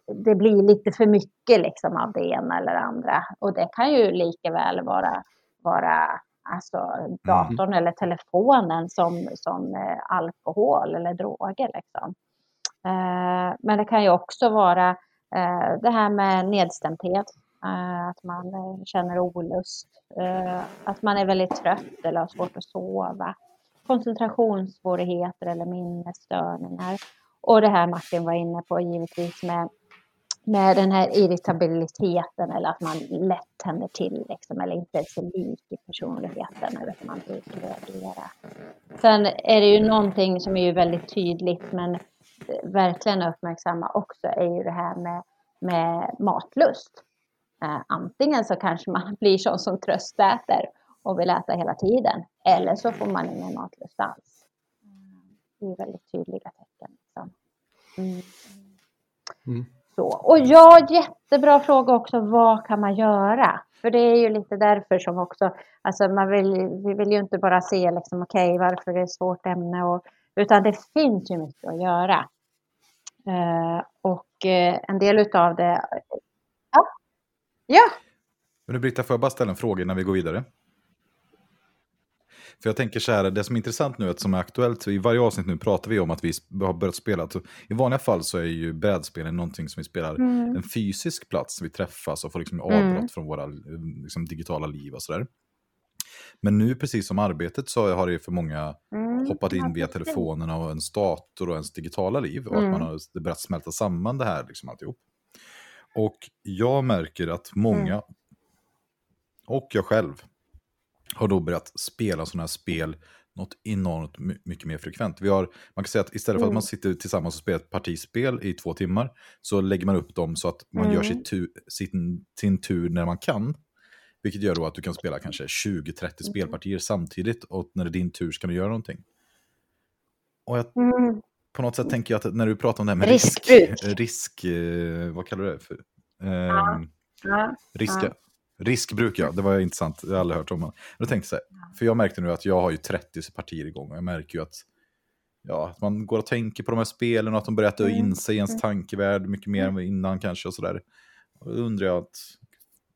[SPEAKER 3] det blir lite för mycket liksom av det ena eller andra. Och det kan ju lika väl vara, vara alltså datorn eller telefonen som, som eh, alkohol eller droger. Liksom. Eh, men det kan ju också vara eh, det här med nedstämdhet, att man känner olust, att man är väldigt trött eller har svårt att sova, koncentrationssvårigheter eller minnesstörningar. Och det här Martin var inne på givetvis med med den här irritabiliteten eller att man lätt tänder till liksom, eller inte är så lik i personligheten eller att man brukar reagera. Sen är det ju någonting som är ju väldigt tydligt men verkligen uppmärksamma också är ju det här med, med matlust. Eh, antingen så kanske man blir sån som tröstäter och vill äta hela tiden eller så får man ingen matlust alls. Det är väldigt tydliga tecken. Liksom. Mm. Mm. Så. Och ja, jättebra fråga också, vad kan man göra? För det är ju lite därför som också, alltså man vill, vi vill ju inte bara se liksom, okej, okay, varför det är ett svårt ämne, och, utan det finns ju mycket att göra. Uh, och uh, en del utav det, ja. Ja.
[SPEAKER 1] Men Britta, får jag bara ställa en fråga innan vi går vidare? För jag tänker så här, det som är intressant nu, att som är aktuellt, i varje avsnitt nu pratar vi om att vi har börjat spela. Så I vanliga fall så är ju brädspelen någonting som vi spelar mm. en fysisk plats, vi träffas och får liksom avbrott mm. från våra liksom, digitala liv och sådär. Men nu, precis som arbetet, så har det ju för många mm. hoppat in via telefonerna och ens dator och ens digitala liv. Och att man mm. har börjat smälta samman det här, liksom alltihop. Och jag märker att många, mm. och jag själv, har då börjat spela sådana här spel något enormt mycket mer frekvent. Vi har, man kan säga att istället för att man mm. sitter tillsammans och spelar ett partispel i två timmar så lägger man upp dem så att man mm. gör sitt tu, sin, sin tur när man kan. Vilket gör då att du kan spela kanske 20-30 mm. spelpartier samtidigt och när det är din tur ska du göra någonting. Och jag, mm. på något sätt tänker jag att när du pratar om det här med risk, risk eh, vad kallar du det för? Eh, ja. Ja. Riska. Ja. Riskbruk, ja. Det var intressant. Det har jag aldrig hört om. Men då tänkte jag så här, för jag märkte nu att jag har ju 30 partier igång och jag märker ju att, ja, att man går och tänker på de här spelen och att de börjar äta in sig i ens mm. tankevärld mycket mer än innan kanske och sådär. Då undrar jag att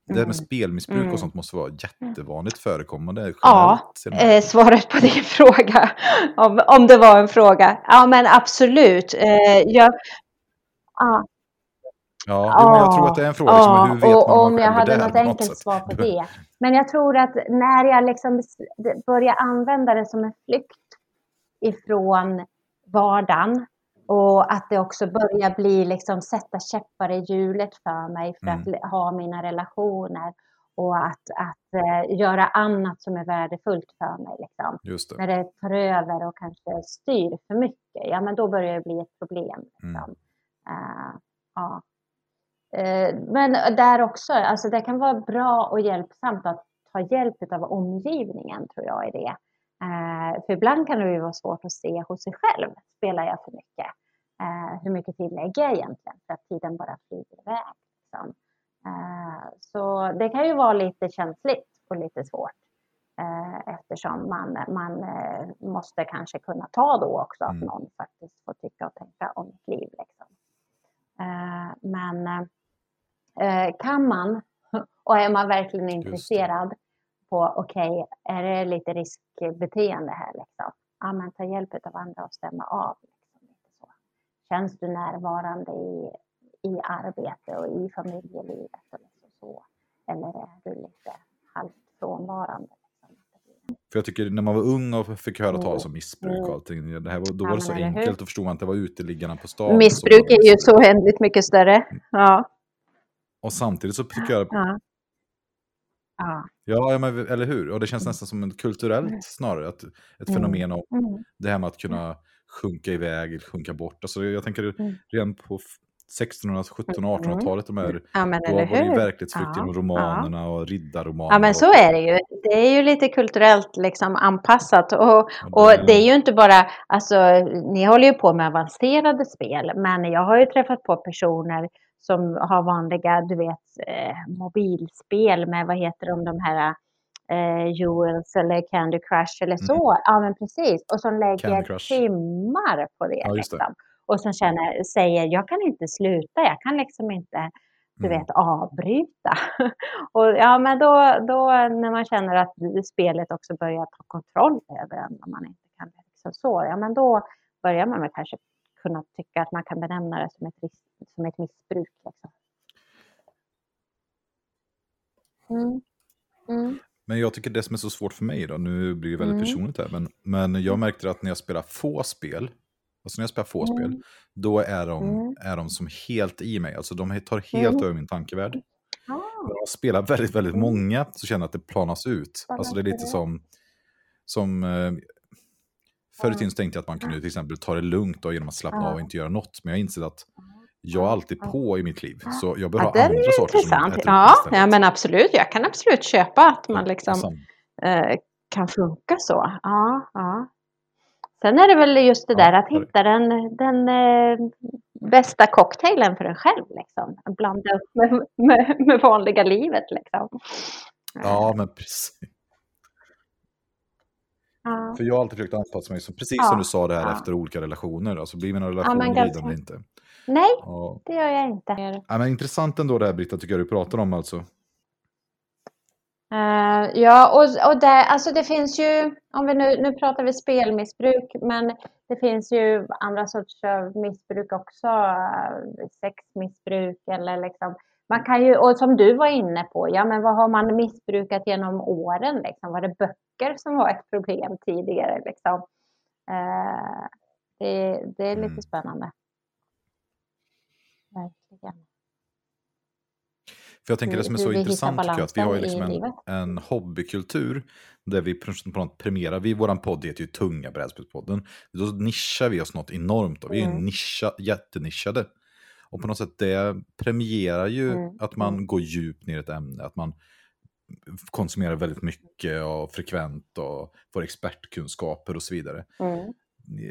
[SPEAKER 1] det här med mm. spelmissbruk och mm. sånt måste vara jättevanligt förekommande.
[SPEAKER 3] Ja, eh, svaret på din fråga, om, om det var en fråga. Ja, men absolut. Eh, jag, ja.
[SPEAKER 1] Ja, men jag tror att det är en fråga ja, som hur vet och,
[SPEAKER 3] man Om jag hade något enkelt något svar på det. Men jag tror att när jag liksom börjar använda det som en flykt ifrån vardagen och att det också börjar bli liksom sätta käppar i hjulet för mig för mm. att ha mina relationer och att, att uh, göra annat som är värdefullt för mig. Liksom. När det tar över och kanske styr för mycket, ja men då börjar det bli ett problem. Liksom. Mm. Uh, ja. Eh, men där också, alltså det kan vara bra och hjälpsamt att ta hjälp av omgivningen tror jag är det. Eh, för ibland kan det ju vara svårt att se hos sig själv, spelar jag för mycket? Eh, hur mycket tid lägger jag egentligen? För att tiden bara flyger iväg. Liksom. Så det kan ju vara lite känsligt och lite svårt eftersom man, man måste kanske kunna ta då också att mm. någon faktiskt får tycka och tänka om mitt liv. Liksom. Men kan man, och är man verkligen intresserad på, okej, okay, är det lite riskbeteende här liksom? Ja, men ta hjälp av andra och stämma av. Liksom, så. Känns du närvarande i, i arbete och i familjelivet? Eller så? Eller är du lite halvt frånvarande? Liksom?
[SPEAKER 1] För jag tycker när man var ung och fick höra talas om missbruk och mm. allting, det här var, då var det så enkelt att förstå man att det var uteliggarna på stan.
[SPEAKER 3] Missbruk är ju så oändligt mycket större. Mm. Ja.
[SPEAKER 1] Och samtidigt så tycker jag... Ja. Ja. ja, men, eller hur? Och det känns nästan som en kulturellt mm. snarare, att, ett mm. fenomen av mm. det här med att kunna sjunka iväg, sjunka bort. Alltså, jag tänker mm. redan på 1600, 1700, 1800-talet, de här, ja, men, då var det ju verklighetsflykt ja, genom romanerna ja. och riddarromanerna.
[SPEAKER 3] Ja, men så är det ju. Det är ju lite kulturellt liksom anpassat. Och, och det, det är ju inte bara, alltså, ni håller ju på med avancerade spel, men jag har ju träffat på personer som har vanliga, du vet, eh, mobilspel med, vad heter de, de här eh, Jewels eller Candy Crush eller så. Mm. Ja, men precis. Och som lägger timmar på det. Ja, liksom. och som känner, säger jag kan inte sluta, jag kan liksom inte du
[SPEAKER 1] Mm.
[SPEAKER 3] vet, avbryta. och ja, men då, då när man känner att spelet också börjar ta kontroll över en, om man inte kan liksom så, ja men då börjar man väl kanske kunna tycka att man kan benämna det som ett, som ett missbruk. Liksom. Mm. Mm.
[SPEAKER 1] Men jag tycker det som är så svårt för mig då, nu blir det väldigt
[SPEAKER 3] Mm.
[SPEAKER 1] personligt här, men, men jag märkte att när jag spelar få spel, alltså när jag spelar få spel,
[SPEAKER 3] Mm.
[SPEAKER 1] då är de,
[SPEAKER 3] Mm.
[SPEAKER 1] är de som helt i mig, alltså de tar helt
[SPEAKER 3] Mm.
[SPEAKER 1] över min tankevärld.
[SPEAKER 3] Ah,
[SPEAKER 1] När jag spelar väldigt, väldigt många så känner jag att det planas ut. Alltså det är lite som, som eh, förr i
[SPEAKER 3] Ja.
[SPEAKER 1] tiden tänkte jag att man kunde till exempel ta det luggt då, genom att slappna
[SPEAKER 3] Ja.
[SPEAKER 1] av och inte göra något, men jag insett att jag är alltid
[SPEAKER 3] Ja.
[SPEAKER 1] på i mitt liv,
[SPEAKER 3] Ja.
[SPEAKER 1] så jag behöver
[SPEAKER 3] ja,
[SPEAKER 1] ha andra
[SPEAKER 3] är
[SPEAKER 1] saker som
[SPEAKER 3] intressant.
[SPEAKER 1] upp
[SPEAKER 3] Ja, ja, men absolut. Jag kan absolut köpa att man liksom
[SPEAKER 1] Alltså,
[SPEAKER 3] eh, kan funka så. Ja, ja. Sen är det väl just det
[SPEAKER 1] Ja,
[SPEAKER 3] där att
[SPEAKER 1] är det.
[SPEAKER 3] hitta den, den eh, bästa cocktailen för en själv. Liksom. Att blanda upp med, med, med vanliga livet. Liksom.
[SPEAKER 1] ja, men precis.
[SPEAKER 3] Ja.
[SPEAKER 1] För jag har alltid försökt anpassa mig, så precis
[SPEAKER 3] Ja,
[SPEAKER 1] som du sa det här
[SPEAKER 3] ja.
[SPEAKER 1] efter olika relationer. Alltså blir mina relationer
[SPEAKER 3] ganska-
[SPEAKER 1] lidande eller inte?
[SPEAKER 3] Nej,
[SPEAKER 1] Ja.
[SPEAKER 3] det gör jag inte.
[SPEAKER 1] Ja, men intressant ändå det här Britta, tycker jag du pratar om alltså.
[SPEAKER 3] Eh, ja, och, och det, alltså det finns ju, om vi nu, nu pratar vi spelmissbruk, men det finns ju andra sorters av missbruk också, eh, sexmissbruk eller liksom, man kan ju, och som du var inne på, ja men vad har man missbrukat genom åren liksom? Var det böcker som var ett problem tidigare liksom? Eh, det, det är lite
[SPEAKER 1] Mm.
[SPEAKER 3] spännande. Verkligen.
[SPEAKER 1] För jag tänker det som är så intressant tycker jag, att vi har ju liksom en, en hobbykultur där vi på något premierar, vi, våran podd heter ju Tunga brädspelspodden, då nischar vi oss något enormt, då. vi är ju
[SPEAKER 3] Mm.
[SPEAKER 1] nischa, jättenischade. Och på något sätt det premierar ju
[SPEAKER 3] Mm,
[SPEAKER 1] att man går djupt ner i ett ämne, att man konsumerar väldigt mycket och frekvent och får expertkunskaper och så vidare.
[SPEAKER 3] Mm.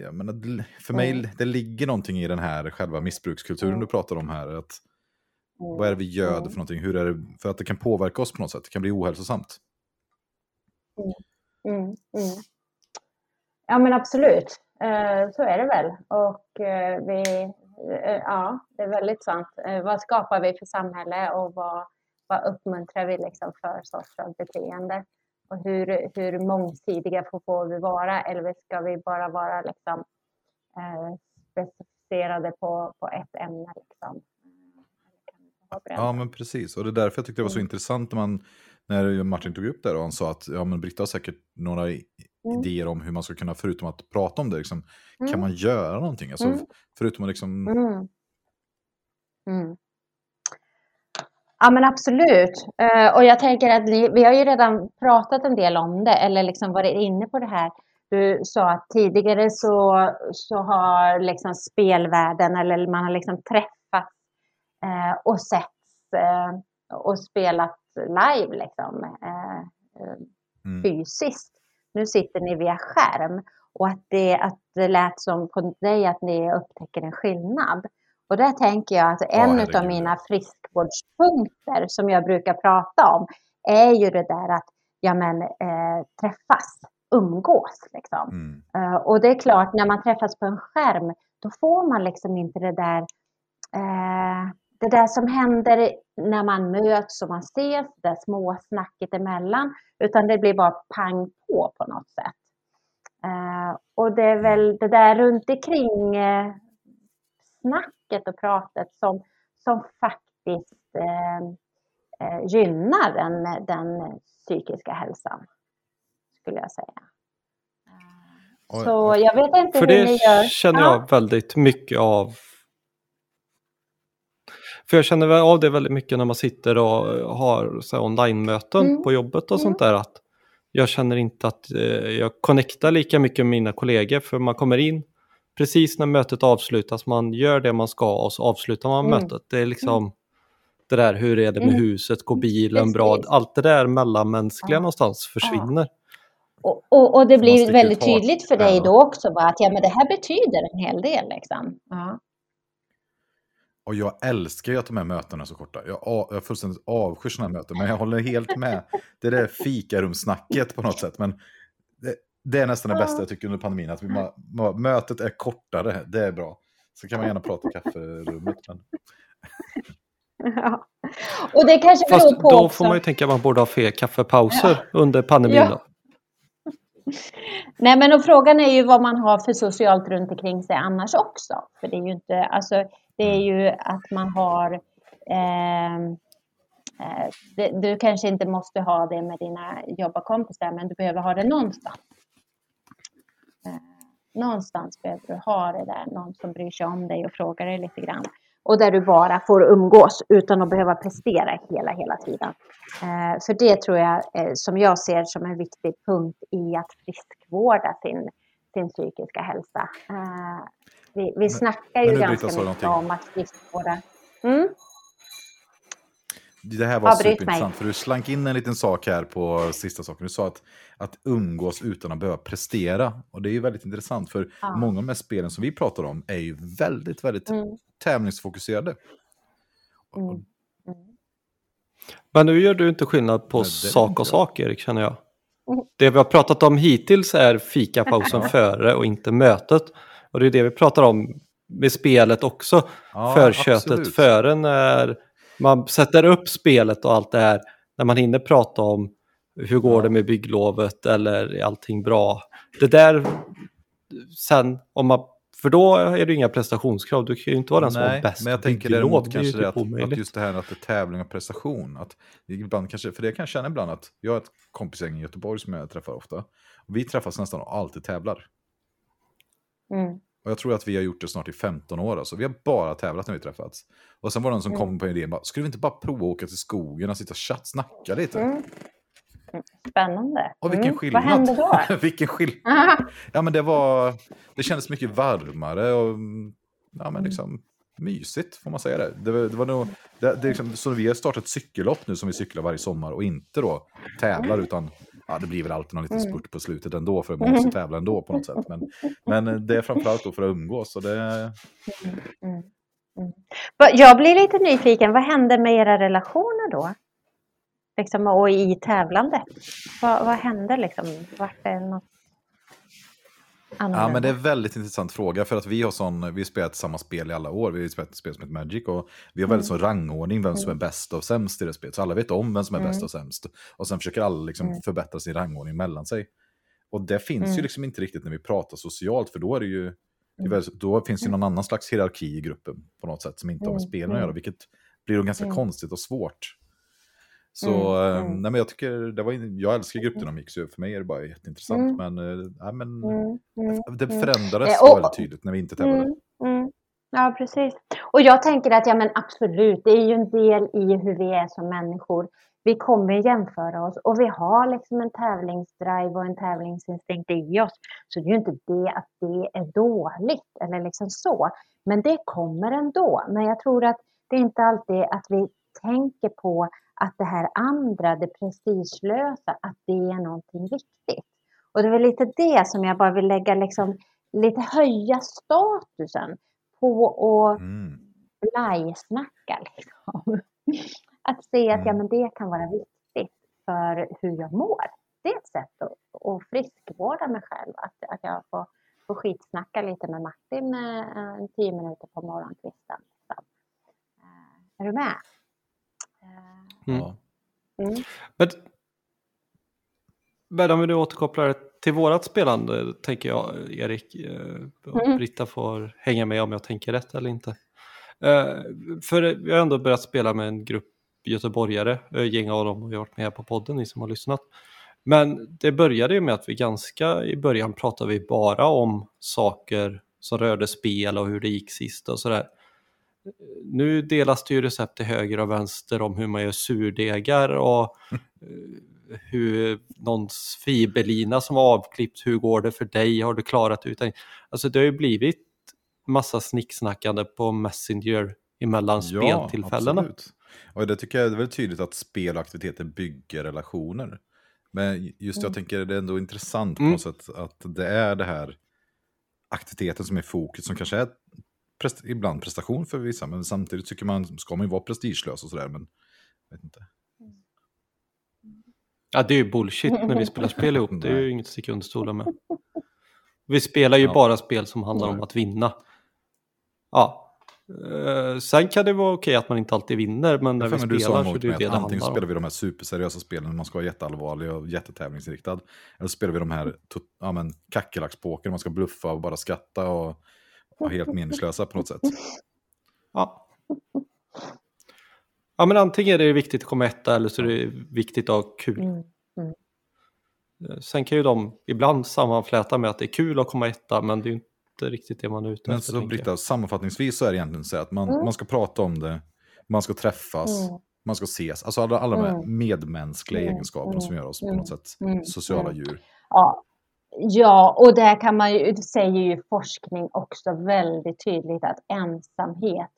[SPEAKER 1] Jag menar, för mig
[SPEAKER 3] Mm.
[SPEAKER 1] det ligger någonting i den här själva missbrukskulturen
[SPEAKER 3] Mm.
[SPEAKER 1] du pratar om här. Att,
[SPEAKER 3] Mm.
[SPEAKER 1] vad är det vi göder
[SPEAKER 3] Mm.
[SPEAKER 1] för någonting? Hur är det, för att det kan påverka oss på något sätt. Det kan bli ohälsosamt.
[SPEAKER 3] Mm, mm. Ja men absolut, eh, så är det väl. Och eh, vi, ja, det är väldigt sant. Eh, vad skapar vi för samhälle och vad, vad uppmuntrar vi liksom för sorts av beteende? Och hur, hur mångsidiga får, vi vara eller ska vi bara vara liksom, eh, specificerade på, på ett ämne? Liksom? Eh?
[SPEAKER 1] Ja, men precis. Och det är därför jag tyckte det var så
[SPEAKER 3] Mm.
[SPEAKER 1] intressant när, man, när Martin tog upp det och han sa att ja, men Britta har säkert några
[SPEAKER 3] Mm.
[SPEAKER 1] idéer om hur man ska kunna, förutom att prata om det, liksom, kan
[SPEAKER 3] Mm.
[SPEAKER 1] man göra någonting? Alltså,
[SPEAKER 3] Mm.
[SPEAKER 1] Förutom att liksom...
[SPEAKER 3] Mm. Mm. Ja men absolut. Eh, och jag tänker att ni, vi har ju redan pratat en del om det eller liksom varit inne på det här. Du sa att tidigare så, så har liksom spelvärlden eller man har liksom träffats eh, och setts eh, och spelat live liksom.
[SPEAKER 1] Mm.
[SPEAKER 3] fysiskt. Nu sitter ni via skärm och att det, att det lät som på dig att ni upptäcker en skillnad. Och där tänker jag att en
[SPEAKER 1] herregud.
[SPEAKER 3] av mina friskvårdspunkter som jag brukar prata om är ju det där att ja, men, eh, träffas, umgås. Liksom.
[SPEAKER 1] Mm.
[SPEAKER 3] Eh, och det är klart, när man träffas på en skärm, då får man liksom inte det där, eh, det där som händer när man möts och man ses, det där små snacket emellan, utan det blir bara pang på på något sätt. Eh, och det är väl det där runt omkring eh, snacket och pratet som, som faktiskt eh, eh, gynnar den, den psykiska hälsan, skulle jag säga. Så jag vet inte
[SPEAKER 2] För
[SPEAKER 3] hur
[SPEAKER 2] det
[SPEAKER 3] ni gör.
[SPEAKER 2] känner
[SPEAKER 3] Ja.
[SPEAKER 2] jag väldigt mycket av. För jag känner av det väldigt mycket när man sitter och har online-möten
[SPEAKER 3] Mm.
[SPEAKER 2] på jobbet och
[SPEAKER 3] Mm.
[SPEAKER 2] sånt där. Att jag känner inte att eh, jag connectar lika mycket med mina kollegor för man kommer in precis när mötet avslutas, man gör det man ska och så avslutar man
[SPEAKER 3] Mm.
[SPEAKER 2] mötet. Det är liksom det där, hur är det med
[SPEAKER 3] Mm.
[SPEAKER 2] huset, går bilen bra? Allt det där mellanmänskliga
[SPEAKER 3] Ja.
[SPEAKER 2] någonstans försvinner.
[SPEAKER 3] Och, och, och det blir väldigt tydligt för dig då också va? att ja, men det här betyder en hel del. Liksom. Ja.
[SPEAKER 1] Och jag älskar ju att de här mötena är så korta. Jag, jag fullständigt avskyr sådana här möten, men jag håller helt med. Det där fikarumssnacket på något sätt. Men det, det är nästan det
[SPEAKER 3] Ja.
[SPEAKER 1] bästa jag tycker under pandemin, att vi, ma- ma- mötet är kortare. Det är bra. Så kan man gärna prata i kafferummet. Men...
[SPEAKER 3] Ja. Och det kanske beror
[SPEAKER 2] Fast
[SPEAKER 3] på
[SPEAKER 2] då
[SPEAKER 3] också.
[SPEAKER 2] får man ju tänka att man borde ha fler kaffepauser under pandemin.
[SPEAKER 3] Ja. Nej men och frågan är ju vad man har för socialt runt omkring sig annars också. För det är ju inte, alltså det är ju att man har ehm, eh, det, du kanske inte måste ha det med dina jobbarkompisar men du behöver ha det någonstans. Eh, någonstans behöver du ha det där, någon som bryr sig om dig och frågar dig lite grann. Och där du bara får umgås utan att behöva prestera hela, hela tiden. Eh, för det tror jag, eh, som jag ser som en viktig punkt i att friskvårda sin, sin psykiska hälsa. Vi, vi snackar ju
[SPEAKER 1] men
[SPEAKER 3] ganska mycket
[SPEAKER 1] någonting.
[SPEAKER 3] om att friskvårda. Mm?
[SPEAKER 1] Det här var
[SPEAKER 3] Avbryt mig.
[SPEAKER 1] superintressant, för du slank in en liten sak här på sista saken. Du sa att, att umgås utan att behöva prestera. Och det är ju väldigt intressant, för
[SPEAKER 3] Ja.
[SPEAKER 1] många av de här spelen som vi pratar om är ju väldigt, väldigt
[SPEAKER 3] Mm.
[SPEAKER 1] tävlingsfokuserade.
[SPEAKER 3] Mm. Mm.
[SPEAKER 2] Men nu gör du inte skillnad på sak och sak Erik känner jag.
[SPEAKER 3] Mm.
[SPEAKER 2] Det vi har pratat om hittills är fikapausen före och inte mötet. Och det är det vi pratar om med spelet också.
[SPEAKER 1] Ja,
[SPEAKER 2] Förköttet
[SPEAKER 1] absolut.
[SPEAKER 2] före när man sätter upp spelet och allt det här. När man hinner prata om hur går
[SPEAKER 1] Ja.
[SPEAKER 2] det med bygglovet eller är allting bra. Det där sen om man för då är det inga prestationskrav. Du kan ju inte vara den som har bäst
[SPEAKER 1] men jag tänker däremot
[SPEAKER 2] Det
[SPEAKER 1] kanske det
[SPEAKER 2] typ
[SPEAKER 1] att, att
[SPEAKER 2] omöjligt.
[SPEAKER 1] just det här att det är tävling och prestation. Att det ibland kanske, för det kan jag känna ibland att jag har ett kompisgäng i Göteborg som jag träffar ofta. Och vi träffas nästan och alltid tävlar.
[SPEAKER 3] Mm.
[SPEAKER 1] Och jag tror att vi har gjort det snart i 15 år. Alltså. Vi har bara tävlat när vi träffats. Och sen var det någon som
[SPEAKER 3] Mm.
[SPEAKER 1] kom på idén, bara, skulle vi inte bara prova att åka till skogen och sitta och chatt, snacka lite?
[SPEAKER 3] Mm. Mm. Spännande.
[SPEAKER 1] Och vilken
[SPEAKER 3] Mm.
[SPEAKER 1] skillnad!
[SPEAKER 3] Vad hände då?
[SPEAKER 1] vilken skillnad! Ja men det var, det kändes mycket varmare och ja
[SPEAKER 3] Mm.
[SPEAKER 1] men liksom mysigt får man säga det. Det, var- det var nog, det, det liksom, så vi har startat ett cykellopp nu som vi cyklar varje sommar och inte då tävlar utan ja det blir väl alltid någon liten
[SPEAKER 3] Mm.
[SPEAKER 1] spurt på slutet ändå för man måste tävla ändå på något sätt. Men, men det är framförallt då för att umgås och det,
[SPEAKER 3] Mm. Mm. Jag blir lite nyfiken. Vad hände med era relationer då? Liksom, och i tävlandet? Vad, vad hände liksom? Vart det något annorlunda?
[SPEAKER 1] Ja, men det är en väldigt intressant fråga för att vi har sån, vi har spelat samma spel i alla år. Vi har spelat spel som heter Magic och vi har väldigt sån rangordning vem som är bäst och sämst i det spelet. Så alla vet om vem som är bäst
[SPEAKER 3] Mm.
[SPEAKER 1] och sämst. Och sen försöker alla liksom
[SPEAKER 3] Mm.
[SPEAKER 1] förbättra sin rangordning mellan sig. Och det finns ju
[SPEAKER 3] Mm.
[SPEAKER 1] liksom inte riktigt när vi pratar socialt för då är det ju väl, då finns det ju någon annan slags hierarki i gruppen på något sätt som inte har med
[SPEAKER 3] Mm.
[SPEAKER 1] spelen att göra,
[SPEAKER 3] Mm.
[SPEAKER 1] vilket blir då ganska
[SPEAKER 3] Mm.
[SPEAKER 1] konstigt och svårt. Så
[SPEAKER 3] Mm.
[SPEAKER 1] eh,
[SPEAKER 3] Mm.
[SPEAKER 1] nej, men jag tycker, det var, jag älskar gruppdynamik så för mig är det bara jätteintressant.
[SPEAKER 3] Mm.
[SPEAKER 1] Men, eh, nej, men
[SPEAKER 3] Mm, mm,
[SPEAKER 1] det
[SPEAKER 3] mm.
[SPEAKER 1] förändrades
[SPEAKER 3] och-
[SPEAKER 1] väldigt tydligt när vi inte tävlade.
[SPEAKER 3] Mm, mm. Ja, precis. Och jag tänker att ja, men absolut, det är ju en del i hur vi är som människor. Vi kommer jämföra oss och vi har liksom en tävlingsdrive och en tävlingsinstinkt i oss. Så det är ju inte det att det är dåligt eller liksom så. Men det kommer ändå. Men jag tror att det är inte alltid att vi tänker på att det här andra, det prestigelösa, att det är någonting viktigt. Och det är väl lite det som jag bara vill lägga liksom, lite höja statusen på att
[SPEAKER 1] Mm.
[SPEAKER 3] blajsnacka. Liksom. Att se att ja,
[SPEAKER 1] Mm.
[SPEAKER 3] men det kan vara viktigt för hur jag mår. Det är ett sätt att, att friskvårda mig själv. Att, att jag får, får skitsnacka lite med Martin eh, tio minuter på morgonkvisten. Liksom. Eh, Är du med?
[SPEAKER 2] Mm.
[SPEAKER 1] Ja.
[SPEAKER 3] Mm.
[SPEAKER 2] Men, men om vi nu återkopplar till vårat spelande, tänker jag, Erik, eh, och
[SPEAKER 3] Mm.
[SPEAKER 2] Britta får hänga med om jag tänker rätt eller inte. Eh, För vi har ändå börjat spela med en grupp göteborgare, eh, gäng av dem har varit med på podden, ni som har lyssnat. Men det började ju med att vi ganska i början pratade vi bara om saker som rörde spel och hur det gick sist och sådär. Nu delas det ju recept till höger och vänster om hur man gör surdegar och eh, hur någons fiberlina som var avklippt, hur går det för dig, har du klarat ut det? Alltså det har ju blivit massa snicksnackande på Messenger emellan speltillfällena.
[SPEAKER 1] absolut. Och det tycker jag är väldigt tydligt att spel och aktiviteter bygger relationer. Men just jag tänker det är ändå intressant på
[SPEAKER 2] Mm.
[SPEAKER 1] något sätt att det är det här aktiviteten som är fokus som kanske är prest ibland prestation för vissa men samtidigt tycker man ska man ju vara prestigelös och sådär men jag vet inte.
[SPEAKER 2] Ja, det är ju bullshit när vi spelar spel ihop. Det är ju inget att sticka under stolen med. Vi spelar ju
[SPEAKER 1] Ja.
[SPEAKER 2] bara spel som handlar om att vinna. Ja. Eh, sen kan det vara okej att man inte alltid vinner, men när vi
[SPEAKER 1] mig, du sa
[SPEAKER 2] spelar så är det det
[SPEAKER 1] antingen spelar vi de här superseriösa spelen, man ska vara jätteallvarlig och jättetävlingsinriktad. Eller så spelar vi de här ja, kackerlackspoker, man ska bluffa och bara skratta och helt meningslösa på något sätt.
[SPEAKER 2] Ja. ja, men antingen är det viktigt att komma etta eller så är det viktigt att ha kul.
[SPEAKER 3] Mm.
[SPEAKER 2] Eh, Sen kan ju de ibland sammanfläta med att det är kul att komma etta, men det är ju inte riktigt det man är ute
[SPEAKER 1] Men
[SPEAKER 2] efter.
[SPEAKER 1] så. Britta, sammanfattningsvis så är det egentligen så att man,
[SPEAKER 3] Mm.
[SPEAKER 1] man ska prata om det, man ska träffas,
[SPEAKER 3] Mm.
[SPEAKER 1] man ska ses. Alltså alla, alla de här
[SPEAKER 3] Mm.
[SPEAKER 1] medmänskliga
[SPEAKER 3] Mm.
[SPEAKER 1] egenskaperna som gör oss på
[SPEAKER 3] Mm.
[SPEAKER 1] något sätt
[SPEAKER 3] Mm.
[SPEAKER 1] sociala
[SPEAKER 3] Mm.
[SPEAKER 1] djur.
[SPEAKER 3] Ja. Ja, och där kan man ju, säger ju forskning också väldigt tydligt att ensamhet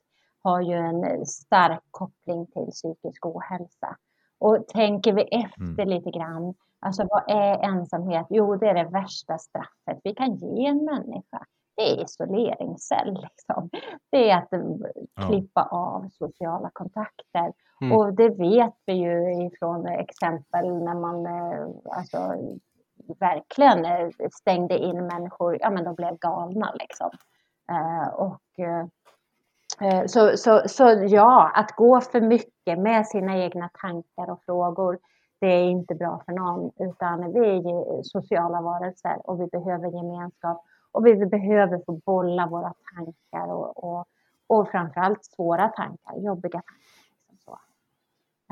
[SPEAKER 3] har ju en stark koppling till psykisk ohälsa. Och tänker vi efter
[SPEAKER 1] Mm.
[SPEAKER 3] lite grann, alltså vad är ensamhet? Jo, det är det värsta straffet vi kan ge en människa. Det är isoleringscell. Liksom. Det är att eh,
[SPEAKER 1] Ja.
[SPEAKER 3] klippa av sociala kontakter.
[SPEAKER 2] Mm.
[SPEAKER 3] Och det vet vi ju ifrån exempel när man eh, alltså, verkligen eh, stängde in människor, ja men de blev galna liksom. Eh, och, eh, så, så, så ja, att gå för mycket med sina egna tankar och frågor, det är inte bra för någon, utan vi är ju sociala varelser och vi behöver gemenskap och vi behöver få bolla våra tankar och, och, och framförallt svåra tankar, jobbiga tankar.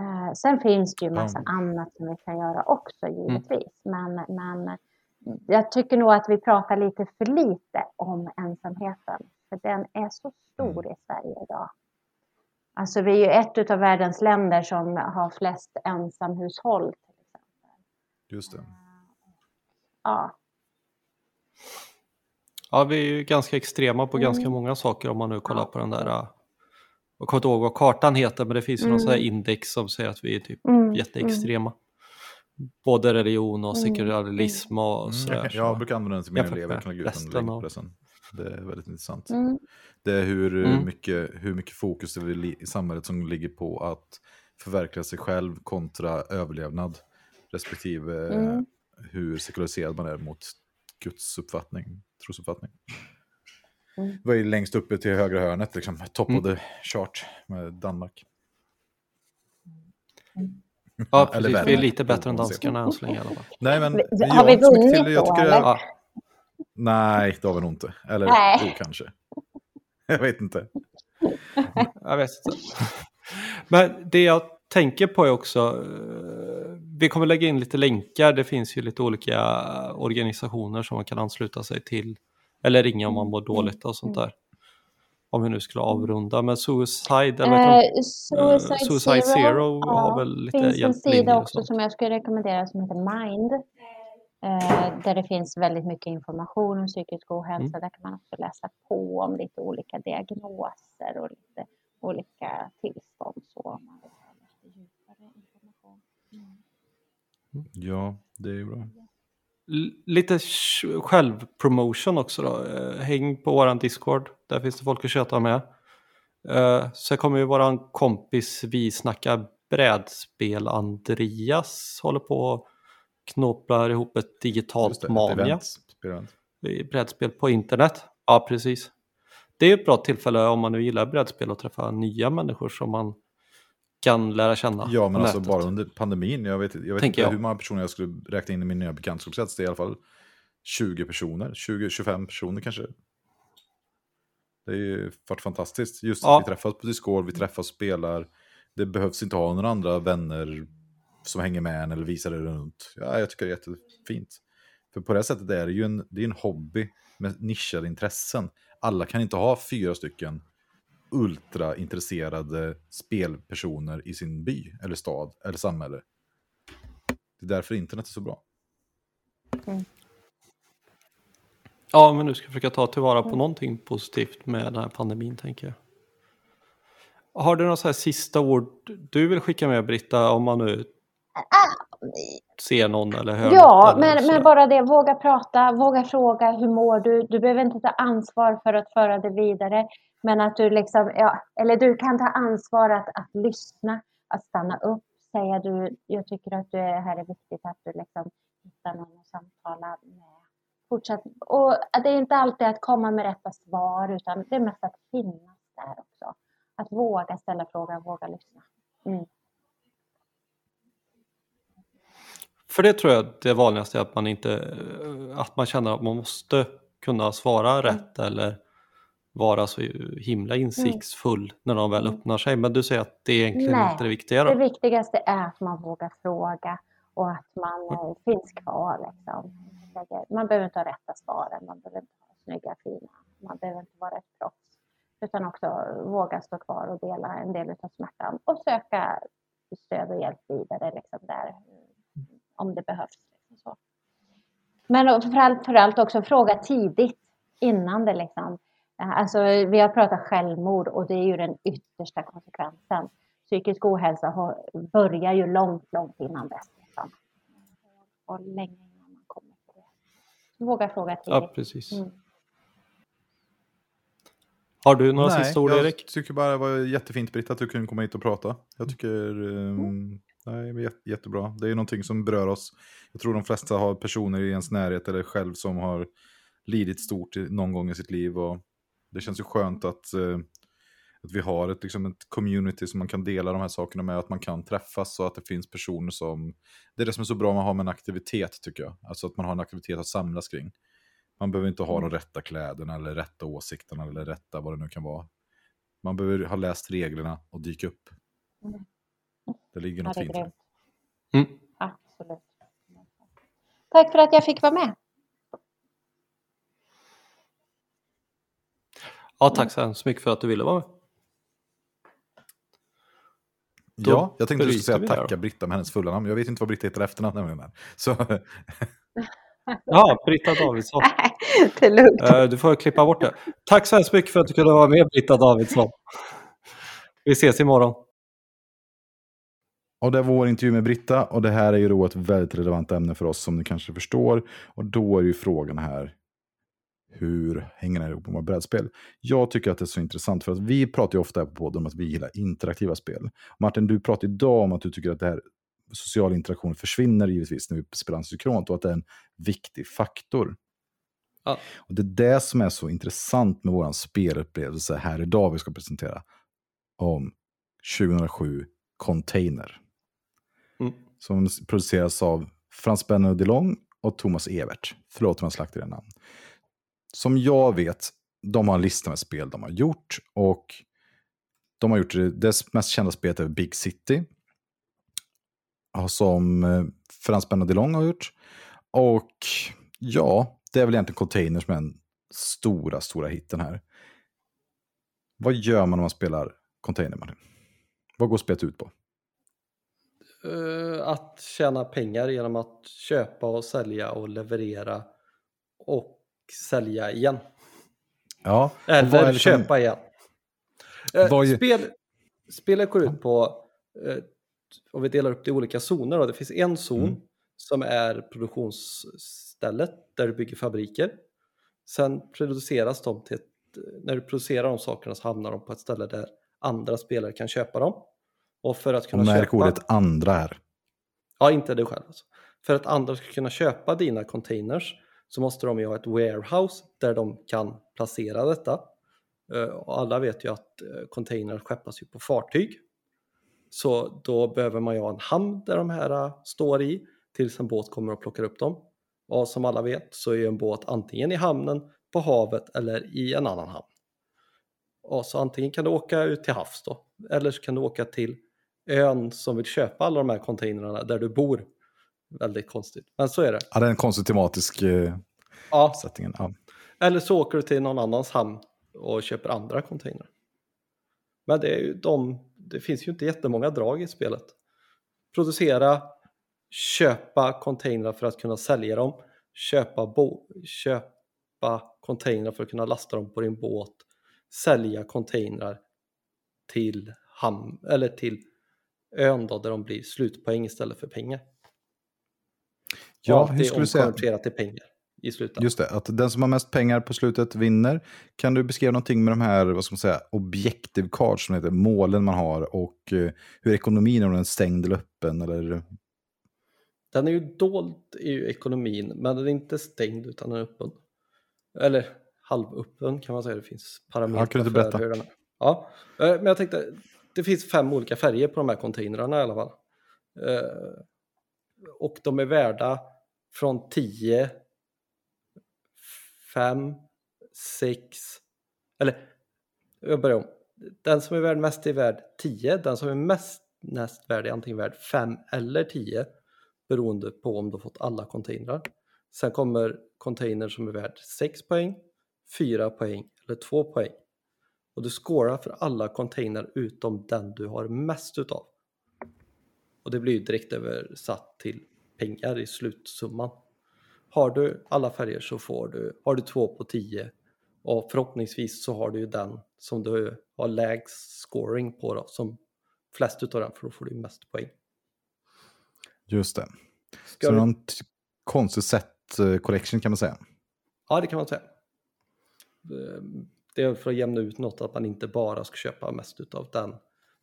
[SPEAKER 3] Eh, sen finns det ju massa
[SPEAKER 1] Ja.
[SPEAKER 3] annat som vi kan göra också givetvis. Men, men jag tycker nog att vi pratar lite för lite om ensamheten. För den är så stor i Sverige idag. Alltså vi är ju ett av världens länder som har flest ensamhushåll. Till exempel.
[SPEAKER 1] Just det.
[SPEAKER 3] Ja,
[SPEAKER 2] Ja, vi är ju ganska extrema på ganska
[SPEAKER 3] Mm.
[SPEAKER 2] många saker om man nu kollar på den där. Jag kommer inte ihåg vad kartan heter, men det finns ju någon
[SPEAKER 3] Mm.
[SPEAKER 2] sån här index som säger att vi är typ
[SPEAKER 3] Mm,
[SPEAKER 2] jätteextrema. Både religion och
[SPEAKER 3] Mm,
[SPEAKER 2] sekularism och
[SPEAKER 1] Mm,
[SPEAKER 2] sådär.
[SPEAKER 1] jag, jag brukar använda den till mina elever, jag kan lägga ut en länk på det sen. Det är väldigt intressant.
[SPEAKER 3] mm,
[SPEAKER 1] Det är hur,
[SPEAKER 2] Mm.
[SPEAKER 1] mycket, hur mycket fokus det är i samhället som ligger på att förverkliga sig själv kontra överlevnad. Respektive
[SPEAKER 3] Mm.
[SPEAKER 1] hur sekulariserad man är mot Guds uppfattning, trosuppfattning.
[SPEAKER 3] Mm.
[SPEAKER 1] Det var ju längst uppe till högra hörnet, liksom, top
[SPEAKER 2] Mm.
[SPEAKER 1] of the chart med Danmark.
[SPEAKER 2] Ja,
[SPEAKER 1] Eller
[SPEAKER 2] precis. Vi är lite bättre än danskarna än så länge i alla fall.
[SPEAKER 1] Nej, men
[SPEAKER 3] Har
[SPEAKER 1] jag
[SPEAKER 3] vi vunnit.
[SPEAKER 1] Jag
[SPEAKER 3] då,
[SPEAKER 1] tycker
[SPEAKER 3] eller?
[SPEAKER 2] Ja,
[SPEAKER 1] Nej, det har vi nog inte. Eller
[SPEAKER 3] Nej.
[SPEAKER 1] jo, kanske. Jag vet inte.
[SPEAKER 2] jag vet inte. Men det jag tänker på är också, eh, vi kommer lägga in lite länkar, det finns ju lite olika organisationer som man kan ansluta sig till. Eller ringa om man mår dåligt och sånt där. Om vi nu skulle avrunda, men Suicide, eller de?
[SPEAKER 3] Eh, Suicide,
[SPEAKER 2] Eh, Suicide
[SPEAKER 3] Zero,
[SPEAKER 2] Zero har väl lite
[SPEAKER 3] finns en sida också som jag skulle rekommendera som heter Mind. Eh, där det finns väldigt mycket information om psykisk ohälsa.
[SPEAKER 2] Mm.
[SPEAKER 3] Där kan man också läsa på om lite olika diagnoser och lite olika tillstånd. Så om man vill ha lite djupare information.
[SPEAKER 1] Ja, det är ju bra.
[SPEAKER 2] Lite självpromotion också då. Eh, Häng på våran Discord, där finns det folk att köta med. Eh, Så kommer ju våran kompis Vi snackar brädspel Andreas håller på och knåpar ihop ett digitalt
[SPEAKER 1] det,
[SPEAKER 2] mania. brädspel på internet. Ja, precis. Det är ett bra tillfälle om man nu gillar brädspel att träffa nya människor som man kan lära känna.
[SPEAKER 1] Ja, men alltså
[SPEAKER 2] nätet.
[SPEAKER 1] bara under pandemin. Jag vet, jag vet inte
[SPEAKER 2] jag.
[SPEAKER 1] hur många personer jag skulle räkna in i min nya bekantskapskrets. Det är i alla fall 20 personer, 20-25 personer kanske. Det har ju varit fantastiskt. Just
[SPEAKER 2] Ja.
[SPEAKER 1] att vi träffas på Discord, vi träffas och spelar. Det behövs inte ha några andra vänner som hänger med en eller visar det runt. Ja, jag tycker det är jättefint. För på det sättet är det ju en, det är en hobby med nischade intressen. Alla kan inte ha fyra stycken ultraintresserade spelpersoner i sin by, eller stad, eller samhälle. Det är därför internet är så bra.
[SPEAKER 2] Ja, men nu ska jag försöka ta tillvara
[SPEAKER 3] Mm.
[SPEAKER 2] på någonting positivt med den här pandemin tänker jag. Har du några så här sista ord du vill skicka med Britta om man nu ser någon eller hör något?
[SPEAKER 3] Ja,
[SPEAKER 2] eller
[SPEAKER 3] men, men bara det, våga prata, våga fråga, hur mår du? Du behöver inte ta ansvar för att föra det vidare, men att du liksom, ja, eller du kan ta ansvar att, att lyssna, att stanna upp, säga du, jag tycker att du är, här är viktigt att du liksom hittar någon att samtala med fortsatt. Och det är inte alltid att komma med rätta svar utan det är mest att finnas där också. Att våga ställa frågan, våga lyssna. Mm.
[SPEAKER 2] För det tror jag det vanligaste är att man inte, att man känner att man måste kunna svara
[SPEAKER 3] Mm.
[SPEAKER 2] rätt eller vara så himla insiktsfull när de väl
[SPEAKER 3] Mm.
[SPEAKER 2] öppnar sig. Men du säger att det är egentligen
[SPEAKER 3] Nej,
[SPEAKER 2] inte det viktiga
[SPEAKER 3] Det
[SPEAKER 2] då?
[SPEAKER 3] viktigaste är att man vågar fråga och att man eh, finns kvar. Liksom. Man behöver inte ha rätta svaren, man behöver inte ha snygga, fina, man behöver inte vara ett proffs. Utan också våga stå kvar och dela en del av smärtan och söka stöd och hjälp vidare liksom där, om det behövs. Liksom så. Men framförallt för allt också fråga tidigt innan det liksom. Alltså, vi har pratat självmord och det är ju den yttersta konsekvensen. Psykisk ohälsa har, börjar ju långt, långt innan dess. Liksom. Och länge innan man kommer till det. Våga fråga
[SPEAKER 2] Ja,
[SPEAKER 3] tidigt.
[SPEAKER 2] precis.
[SPEAKER 3] Mm.
[SPEAKER 2] Har du några
[SPEAKER 1] Nej,
[SPEAKER 2] sista ord
[SPEAKER 1] jag
[SPEAKER 2] Erik?
[SPEAKER 1] tycker bara det var jättefint Britta att du kunde komma hit och prata. Jag tycker um, nej, jättebra. Det är någonting som berör oss. Jag tror de flesta har personer i ens närhet eller själv som har lidit stort någon gång i sitt liv. Och det känns ju skönt att, eh, att vi har ett, liksom ett community som man kan dela de här sakerna med. Att man kan träffas och att det finns personer som... Det är det som är så bra med att ha med en aktivitet tycker jag. Alltså att man har en aktivitet att samlas kring. Man behöver inte ha de rätta kläderna eller rätta åsikterna eller rätta vad det nu kan vara. Man behöver ha läst reglerna och dyka upp.
[SPEAKER 3] Mm.
[SPEAKER 1] Det ligger
[SPEAKER 3] Ja,
[SPEAKER 1] något
[SPEAKER 3] det
[SPEAKER 1] fint i det.
[SPEAKER 3] grymt.
[SPEAKER 2] Mm.
[SPEAKER 3] Absolut. Tack för att jag fick vara med.
[SPEAKER 2] Ja, tack så hemskt mycket för att du ville vara med. Då
[SPEAKER 1] Ja, jag tänkte du skulle säga tacka
[SPEAKER 2] då.
[SPEAKER 1] Britta med hennes fulla namn. Jag vet inte vad Britta heter efternamn nämligen. Så
[SPEAKER 2] Ja, Britta Davidsson.
[SPEAKER 3] det är lugnt.
[SPEAKER 2] Eh, Du får klippa bort det. Tack så hemskt mycket för att du kunde vara med Britta Davidsson. Vi ses imorgon.
[SPEAKER 1] Och det var vår intervju med Britta och det här är ju då ett väldigt relevant ämne för oss som ni kanske förstår. Och då är ju frågan här, hur hänger det ihop med brädspel? Jag tycker att det är så intressant för att vi pratar ju ofta på podden om att vi gillar interaktiva spel. Martin, du pratar idag om att du tycker att det här social interaktion försvinner givetvis när vi spelar Antikront och att det är en viktig faktor.
[SPEAKER 2] Ja.
[SPEAKER 1] Och det är det som är så intressant med vår spelupplevelse här idag vi ska presentera om 2007 Container
[SPEAKER 2] Mm.
[SPEAKER 1] som produceras av Frans Benno Delong och Thomas Evert. Förlåt om jag slaktar dina namn. Som jag vet, de har en lista med spel de har gjort och de har gjort det, det mest kända spelet är Big City. Som eh, Frans Benno har gjort. Och ja, det är väl egentligen Container som är den stora, stora hitten här. Vad gör man om man spelar Container, Martin? Vad går spelet ut på?
[SPEAKER 2] Eh, att tjäna pengar genom att köpa och sälja och leverera och sälja igen.
[SPEAKER 1] Ja,
[SPEAKER 2] Eller köpa igen. Eh,
[SPEAKER 1] Vad
[SPEAKER 2] Spel, spelet går ut på, eh, och vi delar upp det i olika zoner. Då. Det finns en zon
[SPEAKER 1] Mm.
[SPEAKER 2] som är produktionsstället där du bygger fabriker. Sen produceras de till ett, när du producerar de sakerna så hamnar de på ett ställe där andra spelare kan köpa dem. Och för att kunna
[SPEAKER 1] Och märk
[SPEAKER 2] köpa...
[SPEAKER 1] ordet andra här.
[SPEAKER 2] Ja, inte du själv alltså. För att andra ska kunna köpa dina containers så måste de ju ha ett warehouse där de kan placera detta. Eh, och alla vet ju att eh, containrar skeppas ju på fartyg. Så då behöver man ju ha en hamn där de här eh, står i tills en båt kommer och plockar upp dem. Och som alla vet så är ju en båt antingen i hamnen, på havet eller i en annan hamn. Och så antingen kan du åka ut till havs då, eller så kan du åka till ön som vill köpa alla de här containrarna där du bor. Väldigt konstigt, men så är det.
[SPEAKER 1] Ja, det är en konstig tematisk eh,
[SPEAKER 2] Ja,
[SPEAKER 1] setting. Ja.
[SPEAKER 2] eller så åker du till någon annans hamn och köper andra containrar. Men det, är ju de, det finns ju inte jättemånga drag i spelet. Producera, köpa containrar för att kunna sälja dem, köpa, bo, köpa containrar för att kunna lasta dem på din båt, sälja containrar till, ham, eller till ön då, där de blir slutpoäng istället för pengar.
[SPEAKER 1] Ja,
[SPEAKER 2] allt
[SPEAKER 1] hur skulle du säga?
[SPEAKER 2] omkonverterat till pengar i slutändan.
[SPEAKER 1] Just det, att den som har mest pengar på slutet vinner. Kan du beskriva någonting med de här, vad ska man säga, objective cards som heter, målen man har och eh, hur ekonomin är, om den är stängd eller öppen eller
[SPEAKER 2] den är ju dold i ekonomin, men den är inte stängd utan den är öppen. Eller halvöppen kan man säga, det finns parametrar
[SPEAKER 1] Ja, kan du inte berätta?
[SPEAKER 2] för hur den är. Ja, eh, men jag tänkte, det finns fem olika färger på de här containrarna i alla fall. Och de är värda från 10, 5, 6, eller jag börjar om. Den som är värd mest är värd 10, den som är mest näst värd är antingen värd 5 eller 10 beroende på om du har fått alla containrar. Sen kommer container som är värd 6 poäng, 4 poäng eller 2 poäng. Och du scorar för alla container utom den du har mest utav. Och det blir ju direkt översatt till pengar i slutsumman. Har du alla färger så får du, har du två på 10 och förhoppningsvis så har du ju den som du har lägst scoring på då, som flest utav den för då får du mest poäng.
[SPEAKER 1] Just det.
[SPEAKER 2] Ska
[SPEAKER 1] Så
[SPEAKER 2] du-
[SPEAKER 1] någon t- konstig set eh, collection kan man säga.
[SPEAKER 2] Ja, det kan man säga. Eh, Det är för att jämna ut något att man inte bara ska köpa mest utav den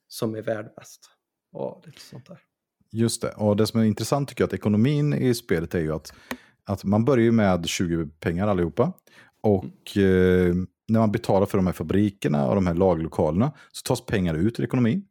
[SPEAKER 2] som är värd mest. Och lite sånt där.
[SPEAKER 1] Just det. Och det som är intressant tycker jag att ekonomin i spelet är ju att, att man börjar med 20 pengar allihopa. Och eh, när man betalar för de här fabrikerna och de här lagerlokalerna så tas pengar ut ur ekonomin.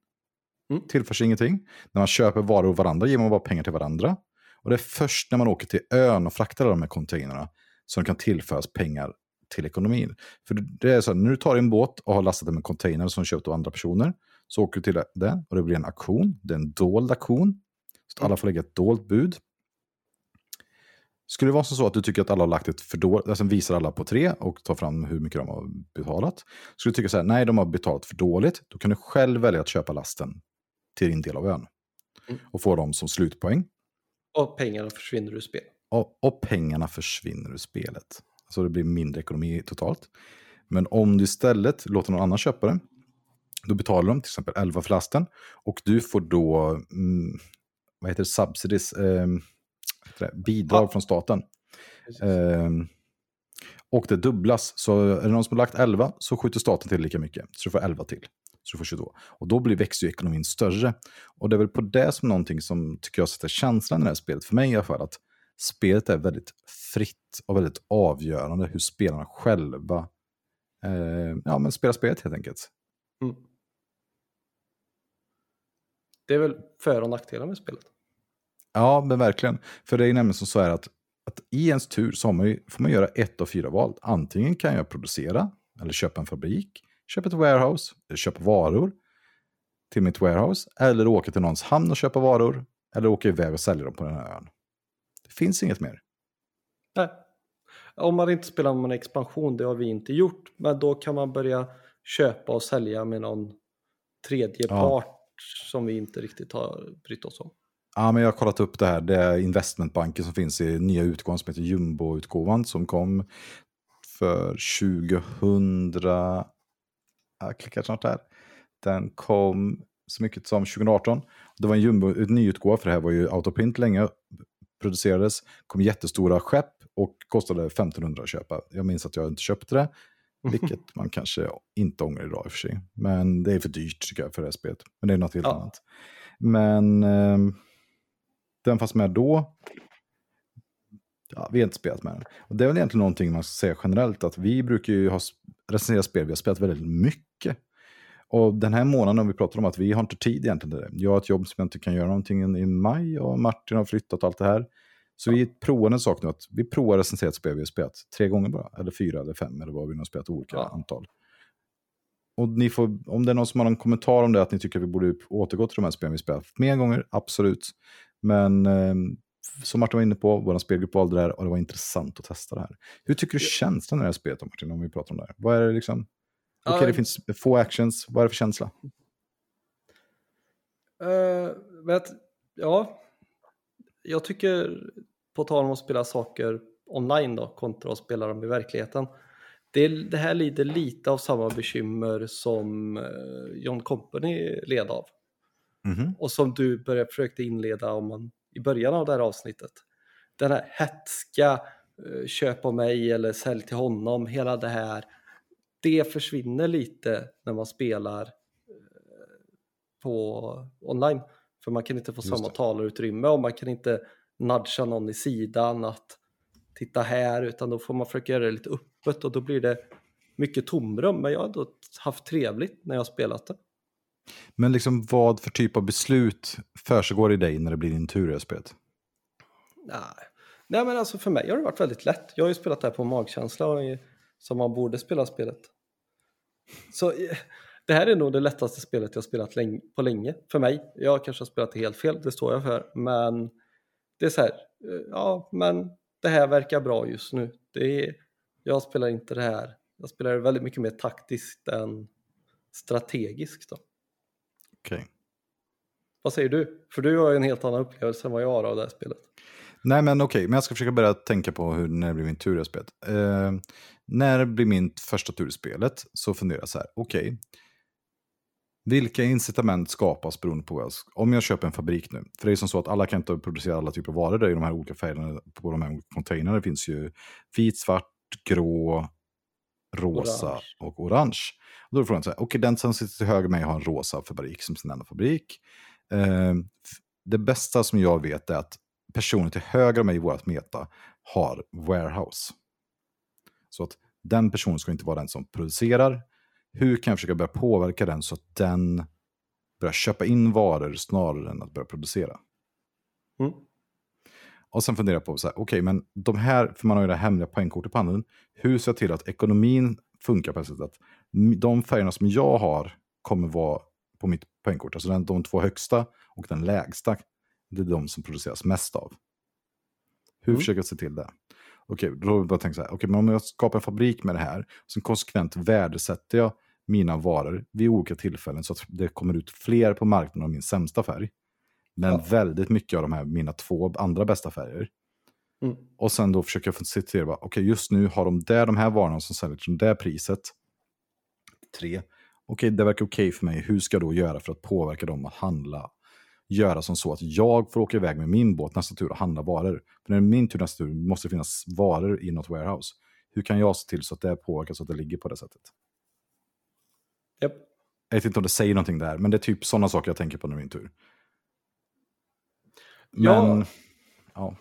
[SPEAKER 2] Mm.
[SPEAKER 1] Tillförs ingenting. När man köper varor av varandra ger man bara pengar till varandra. Och det är först när man åker till ön och fraktar de här containerna som kan tillföras pengar till ekonomin. För det är så att när du tar en båt och har lastat den med container som köpt av andra personer så åker du till det och det blir en auktion. Det är en dold auktion. Att alla får lägga ett dolt bud. Skulle det vara så att du tycker att alla har lagt ett för dåligt, alltså visar alla på tre och tar fram hur mycket de har betalat. Skulle du tycka så här, nej de har betalat för dåligt, då kan du själv välja att köpa lasten till din del av ön.
[SPEAKER 2] Mm.
[SPEAKER 1] Och få dem som slutpoäng.
[SPEAKER 2] Och pengarna försvinner ur spel.
[SPEAKER 1] Och, och pengarna försvinner ur spelet. Så det blir mindre ekonomi totalt. Men om du istället låter någon annan köpa det, då betalar de till exempel 11 för lasten. Och du får då, mm, vad heter det, subsidies, eh, det? bidrag
[SPEAKER 2] Ja.
[SPEAKER 1] från staten. Eh, och det dubblas, så är det någon som har lagt 11 så skjuter staten till lika mycket. Så du får 11 till. Så du får 22. Och då blir, växer ju ekonomin större. Och det är väl på det som någonting som tycker jag sätter känslan i det här spelet, för mig i alla fall, att spelet är väldigt fritt och väldigt avgörande hur spelarna själva eh, ja, men spelar spelet helt enkelt.
[SPEAKER 2] Mm. Det är väl för och nackdelar med spelet.
[SPEAKER 1] Ja, men verkligen. För det är nämligen som så här att, att i ens tur så man ju, får man göra ett av fyra val. Antingen kan jag producera, eller köpa en fabrik, köpa ett warehouse, eller köpa varor till mitt warehouse, eller åka till någons hamn och köpa varor, eller åka iväg och sälja dem på den här ön. Det finns inget mer.
[SPEAKER 2] Nej. Om man inte spelar med en expansion, det har vi inte gjort, men då kan man börja köpa och sälja med någon tredje part som vi inte riktigt har brytt oss om.
[SPEAKER 1] Ja, men jag har kollat upp det här. Det är investmentbanken som finns i nya utgåvan som heter Jumbo-utgåvan som kom för 2000... Jag klickar snart här. Den kom så mycket som 2018. Det var en Jumbo, en nyutgåva för det här var ju autoprint länge. Producerades, kom jättestora skepp och kostade 1500 att köpa. Jag minns att jag inte köpte det. Vilket man kanske inte ångrar idag i och för sig. Men det är för dyrt tycker jag för det här spelet. Men det är något helt
[SPEAKER 2] Ja.
[SPEAKER 1] annat. Men ehm, den fanns med då. Ja, vi har inte spelat med den. Och det är väl egentligen någonting man ska säga generellt. Att vi brukar ju ha recensera spel, vi har spelat väldigt mycket. Och den här månaden har vi pratat om att vi har inte tid egentligen till det. Jag har ett jobb som jag inte kan göra någonting i maj och Martin har flyttat och allt det här. Så vi provar en sak nu att vi provar att recensera ett spel vi har spelat tre gånger bara. Eller fyra eller fem eller vad vi nu har spelat olika
[SPEAKER 2] Ja.
[SPEAKER 1] antal. Och ni får, om det är någon som har någon kommentar om det, att ni tycker att vi borde återgå till de här spelen vi spelat mer gånger, absolut. Men eh, som Martin var inne på, vår spelgrupp valde det här och det var intressant att testa det här. Hur tycker du känslan i det här spelet Martin, om vi pratar om det här? Vad är det liksom? Okej, det finns få actions, vad är det för känsla?
[SPEAKER 2] Eh, men att, ja, jag tycker på tal om att spela saker online då kontra att spela dem i verkligheten. Det, det här lider lite av samma bekymmer som uh, John Company led av.
[SPEAKER 1] Mhm.
[SPEAKER 2] och som du började försökte inleda om man, i början av det här avsnittet. Den här hetska, eh, köp av mig eller sälj till honom, hela det här. Det försvinner lite när man spelar eh, på online. För man kan inte få
[SPEAKER 1] Just
[SPEAKER 2] samma
[SPEAKER 1] det.
[SPEAKER 2] talarutrymme och man kan inte nudga någon i sidan att titta här, utan då får man försöka göra det lite öppet och då blir det mycket tomrum. Men jag har ändå haft trevligt när jag har spelat det.
[SPEAKER 1] Men liksom vad för typ av beslut försiggår i dig när det blir din tur i spelet?
[SPEAKER 2] Nej. Nej, men alltså för mig har det varit väldigt lätt. Jag har ju spelat det här på magkänsla och som man borde spela spelet. Så eh, det här är nog det lättaste spelet jag spelat på länge för mig. Jag kanske har spelat det helt fel, det står jag för. Men det är så här, eh, ja, men det här verkar bra just nu. Det är, jag spelar inte det här. Jag spelar väldigt mycket mer taktiskt än strategiskt. Okej.
[SPEAKER 1] Okay.
[SPEAKER 2] Vad säger du? För du har ju en helt annan upplevelse än vad jag har av det här spelet.
[SPEAKER 1] Nej, men okej, okay. men jag ska försöka börja tänka på hur, när det blir min tur i spelet. Eh, när det blir min första tur i spelet så funderar jag så här, okej. Okay. Vilka incitament skapas beroende på vad jag, om jag köper en fabrik nu? För det är som så att alla kan inte producera alla typer av varor där i de här olika färgerna på de här olika containrarna. Det finns ju vit, svart, grå, rosa orange. och orange. Och då är frågan så här, okej okay, den som sitter till höger mig har en rosa fabrik som sin enda fabrik. Eh, det bästa som jag vet är att personen till höger om mig i vårt meta har warehouse. Så att den personen ska inte vara den som producerar. Hur kan jag försöka börja påverka den så att den börjar köpa in varor snarare än att börja producera? Mm. Och sen funderar jag på, så här, okej, okay, men de här, för man har ju det hemliga poängkortet på handen, hur ser jag till att ekonomin funkar på ett sätt att de färgerna som jag har kommer vara på mitt poängkort, alltså den, de två högsta och den lägsta det är de som produceras mest av. Hur mm. försöker jag se till det? Okej, okay, då bara tänka så här, okay, men om jag skapar en fabrik med det här, så konsekvent värdesätter jag mina varor vid olika tillfällen så att det kommer ut fler på marknaden av min sämsta färg. Men ja. väldigt mycket av de här, mina två andra bästa färger. Mm. Och sen då försöker jag se till, okej okay, just nu har de där, de här varorna som säljer till det priset. Tre. Okej, okay, det verkar okej för mig. Hur ska jag då göra för att påverka dem att handla göra som så att jag får åka iväg med min båt nästa tur och handla varor. För när det är min tur nästa tur måste det finnas varor i något warehouse. Hur kan jag se till så att det påverkas så att det ligger på det sättet?
[SPEAKER 2] Yep.
[SPEAKER 1] Jag vet inte om det säger någonting där, men det är typ sådana saker jag tänker på när det är min tur. Men,
[SPEAKER 2] ja. ja.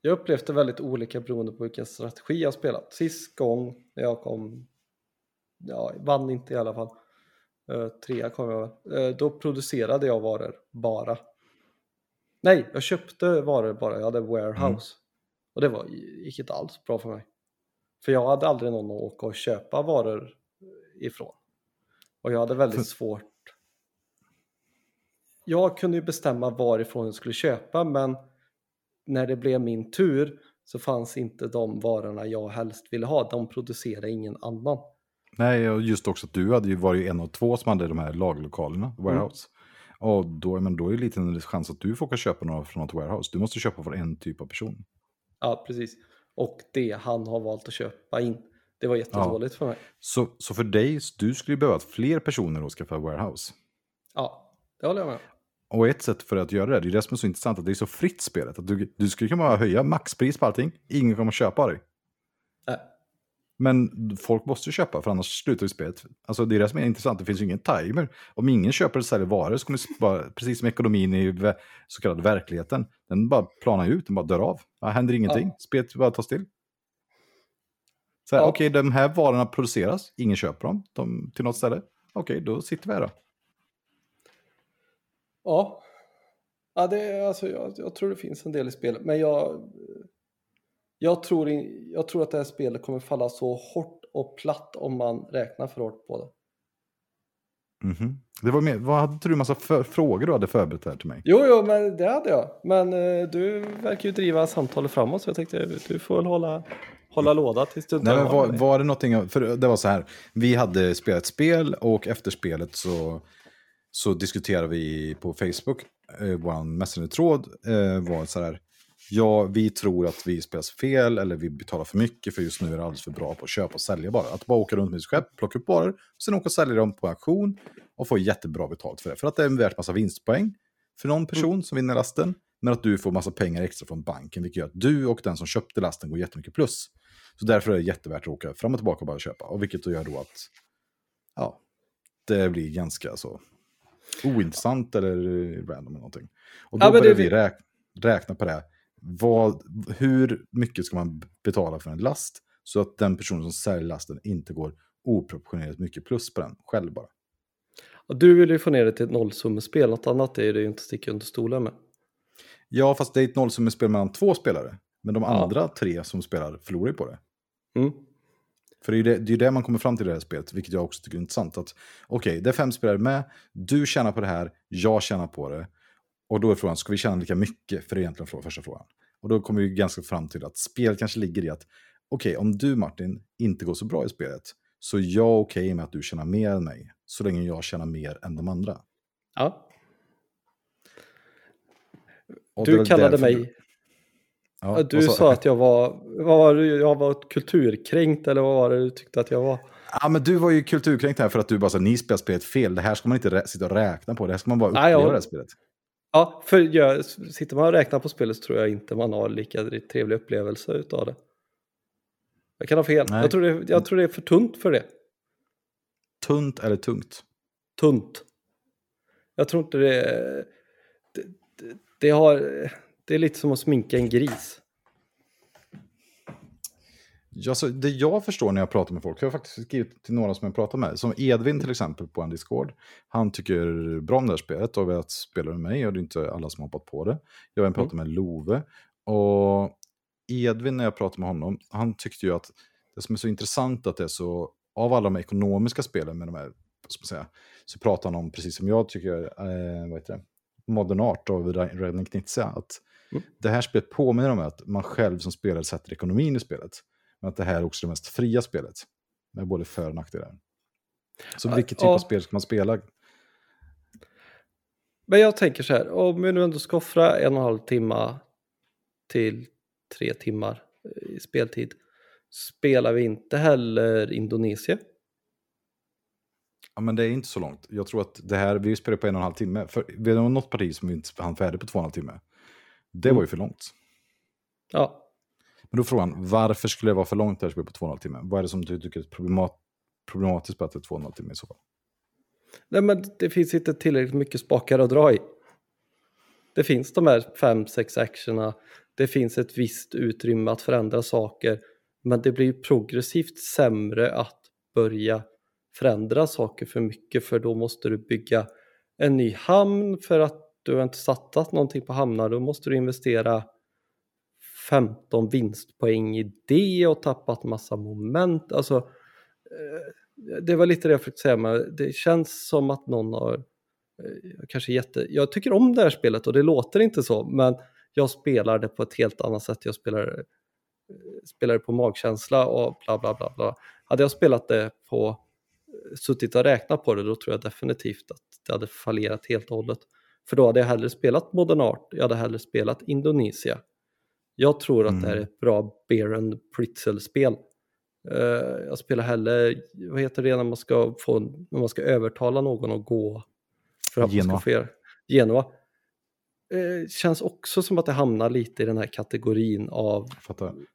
[SPEAKER 2] Jag upplevde väldigt olika beroende på vilken strategi jag spelat. Sist gång när jag kom, ja, vann inte i alla fall, Uh, trea kom jag uh, Då producerade jag varor bara. Nej, jag köpte varor bara. Jag hade warehouse. Mm. Och det var, gick inte alls bra för mig. För jag hade aldrig någon att åka och köpa varor ifrån. Och jag hade väldigt svårt. Jag kunde ju bestämma varifrån jag skulle köpa men när det blev min tur så fanns inte de varorna jag helst ville ha. De producerade ingen annan.
[SPEAKER 1] Nej, och just också att du hade ju varit en av två som hade de här lagerlokalerna, mm. warehouse. Mm. Och då, men då är det lite en chans att du får åka köpa några från något warehouse. Du måste köpa för en typ av person.
[SPEAKER 2] Ja, precis. Och det han har valt att köpa in. Det var jättedåligt ja. för mig.
[SPEAKER 1] Så, så för dig, du skulle behöva fler personer att skaffa warehouse?
[SPEAKER 2] Ja, det håller jag med
[SPEAKER 1] Och ett sätt för att göra det, det är det som är så intressant, att det är så fritt spelet. Att du, du skulle kunna höja maxpris på allting, ingen kommer att köpa dig.
[SPEAKER 2] Nej.
[SPEAKER 1] Men folk måste köpa för annars slutar spelet. Alltså det är det som är intressant, det finns ju ingen timer. Om ingen köper och säljer varor så kommer det bara, precis som ekonomin i så kallad verkligheten, den bara planar ut, den bara dör av. Det händer ingenting, ja. spelet bara tar still. Så ja. okej, okay, de här varorna produceras, ingen köper dem de, till något ställe. Okej, okay, då sitter vi här då.
[SPEAKER 2] Ja, ja det, alltså, jag, jag tror det finns en del i spelet, men jag jag tror, in, jag tror att det här spelet kommer falla så hårt och platt om man räknar för hårt på det.
[SPEAKER 1] Mm -hmm. det var med, vad hade du massa för, frågor du hade förberett här till mig?
[SPEAKER 2] Jo, jo, men det hade jag. Men eh, du verkar ju driva samtalet framåt så jag tänkte du får väl hålla, hålla låda tills du
[SPEAKER 1] Nej, men var, var det någonting, för det var så här, vi hade spelat spel och efter spelet så, så diskuterade vi på Facebook, eh, vår messenger-tråd eh, var så här, ja, vi tror att vi spelar fel eller vi betalar för mycket för just nu är det alldeles för bra på att köpa och sälja bara. Att bara åka runt med sitt skepp, plocka upp varor, sen åka och sälja dem på auktion och få jättebra betalt för det. För att det är värt massa vinstpoäng för någon person mm. som vinner lasten, men att du får massa pengar extra från banken, vilket gör att du och den som köpte lasten går jättemycket plus. Så därför är det jättevärt att åka fram och tillbaka och bara köpa. Och vilket då gör då att ja, det blir ganska så ointressant eller random eller någonting. Och då ja, börjar vi räk räkna på det vad, hur mycket ska man betala för en last så att den personen som säljer lasten inte går oproportionerligt mycket plus på den själv bara.
[SPEAKER 2] Och du vill ju få ner det till ett nollsummespel, något annat är det ju inte sticka under stolen med.
[SPEAKER 1] Ja, fast det är ett nollsummespel mellan två spelare. Men de
[SPEAKER 2] Ja.
[SPEAKER 1] andra tre som spelar förlorar ju på det.
[SPEAKER 2] Mm.
[SPEAKER 1] För det är det, det, är det man kommer fram till i det här spelet, vilket jag också tycker är intressant. Okej, det är fem spelare med, du tjänar på det här, jag tjänar på det. Och då är frågan, ska vi tjäna lika mycket? För det är egentligen första frågan. Och då kommer vi ganska fram till att spelet kanske ligger i att, okej, om du Martin inte går så bra i spelet, så är jag okej med att du tjänar mer än mig, så länge jag tjänar mer än de andra.
[SPEAKER 2] Ja.
[SPEAKER 1] Och
[SPEAKER 2] Du kallade mig,
[SPEAKER 1] Ja,
[SPEAKER 2] du
[SPEAKER 1] vad
[SPEAKER 2] sa att jag var, vad var det, jag var kulturkränkt eller vad var det du tyckte att jag var?
[SPEAKER 1] Ja, men du var ju kulturkränkt här för att du bara sa ni spelar spelet fel. Det här ska man inte sitta och räkna på. Det här ska man bara uppleva
[SPEAKER 2] Nej, jag-
[SPEAKER 1] det här spelet.
[SPEAKER 2] Ja, för jag, sitter man och räknar på spelet så tror jag inte man har lika trevlig upplevelse utav det. Jag kan ha fel.
[SPEAKER 1] Nej.
[SPEAKER 2] Jag tror, det, jag tror det är för tunt för det.
[SPEAKER 1] Tunt eller tungt?
[SPEAKER 2] Tunt. Jag tror inte det... Det, det, det, har, det är lite som att sminka en gris.
[SPEAKER 1] Ja, så det jag förstår när jag pratar med folk, jag har faktiskt skrivit till några som jag pratar med, som Edvin till exempel på en Discord. Han tycker bra om det här spelet och har velat spela med mig och det är inte alla som har hoppat på det. Jag har även pratat med Love. Och Edvin, när jag pratade med honom, han tyckte ju att det som är så intressant att det är så, av alla de ekonomiska spelen med de här, ska säga, så pratar han om, precis som jag tycker, eh, vad heter det, Modern Art av Redden Knizia, att
[SPEAKER 2] Mm.
[SPEAKER 1] det här spelet påminner om att man själv som spelare sätter ekonomin i spelet. Men att det här är också det mest fria spelet. Med både för och nackdelar. Så
[SPEAKER 2] Ja,
[SPEAKER 1] vilket typ
[SPEAKER 2] ja.
[SPEAKER 1] av spel ska man spela?
[SPEAKER 2] Men jag tänker så här, om vi nu ändå ska offra en och en halv timme till tre timmar i speltid, spelar vi inte heller Indonesien?
[SPEAKER 1] Ja, men det är inte så långt. Jag tror att det här, vi spelar på en och en halv timme. För vi har något parti som vi inte hann färdigt på två och en halv timme. Det var ju för långt.
[SPEAKER 2] Ja,
[SPEAKER 1] Men då frågan, varför skulle det vara för långt det här spelet på två och en halv timme? Vad är det som du tycker är problemat problematiskt på att det är två och en halv timme i så fall?
[SPEAKER 2] Nej, men det finns inte tillräckligt mycket spakar att dra i. Det finns de här fem, sex actionerna. Det finns ett visst utrymme att förändra saker. Men det blir progressivt sämre att börja förändra saker för mycket för då måste du bygga en ny hamn för att du har inte satsat någonting på hamnar. Då måste du investera 15 vinstpoäng i det och tappat massa moment. Alltså, eh, det var lite det jag försökte säga, men det känns som att någon har eh, kanske jätte... Jag tycker om det här spelet och det låter inte så, men jag spelar det på ett helt annat sätt. Jag spelar, eh, spelar det på magkänsla och bla bla bla. bla. Hade jag spelat det på, suttit och räknat på det, då tror jag definitivt att det hade fallerat helt och hållet. För då hade jag hellre spelat Modern Art, jag hade hellre spelat Indonesia. Jag tror att det här är
[SPEAKER 1] Mm.
[SPEAKER 2] ett bra Bear and Pritzel-spel. Eh, jag spelar hellre, vad heter det när man ska, få, när man ska övertala någon att gå för att man
[SPEAKER 1] Genua.
[SPEAKER 2] ska. Genua. Eh, känns också som att det hamnar lite i den här kategorin av.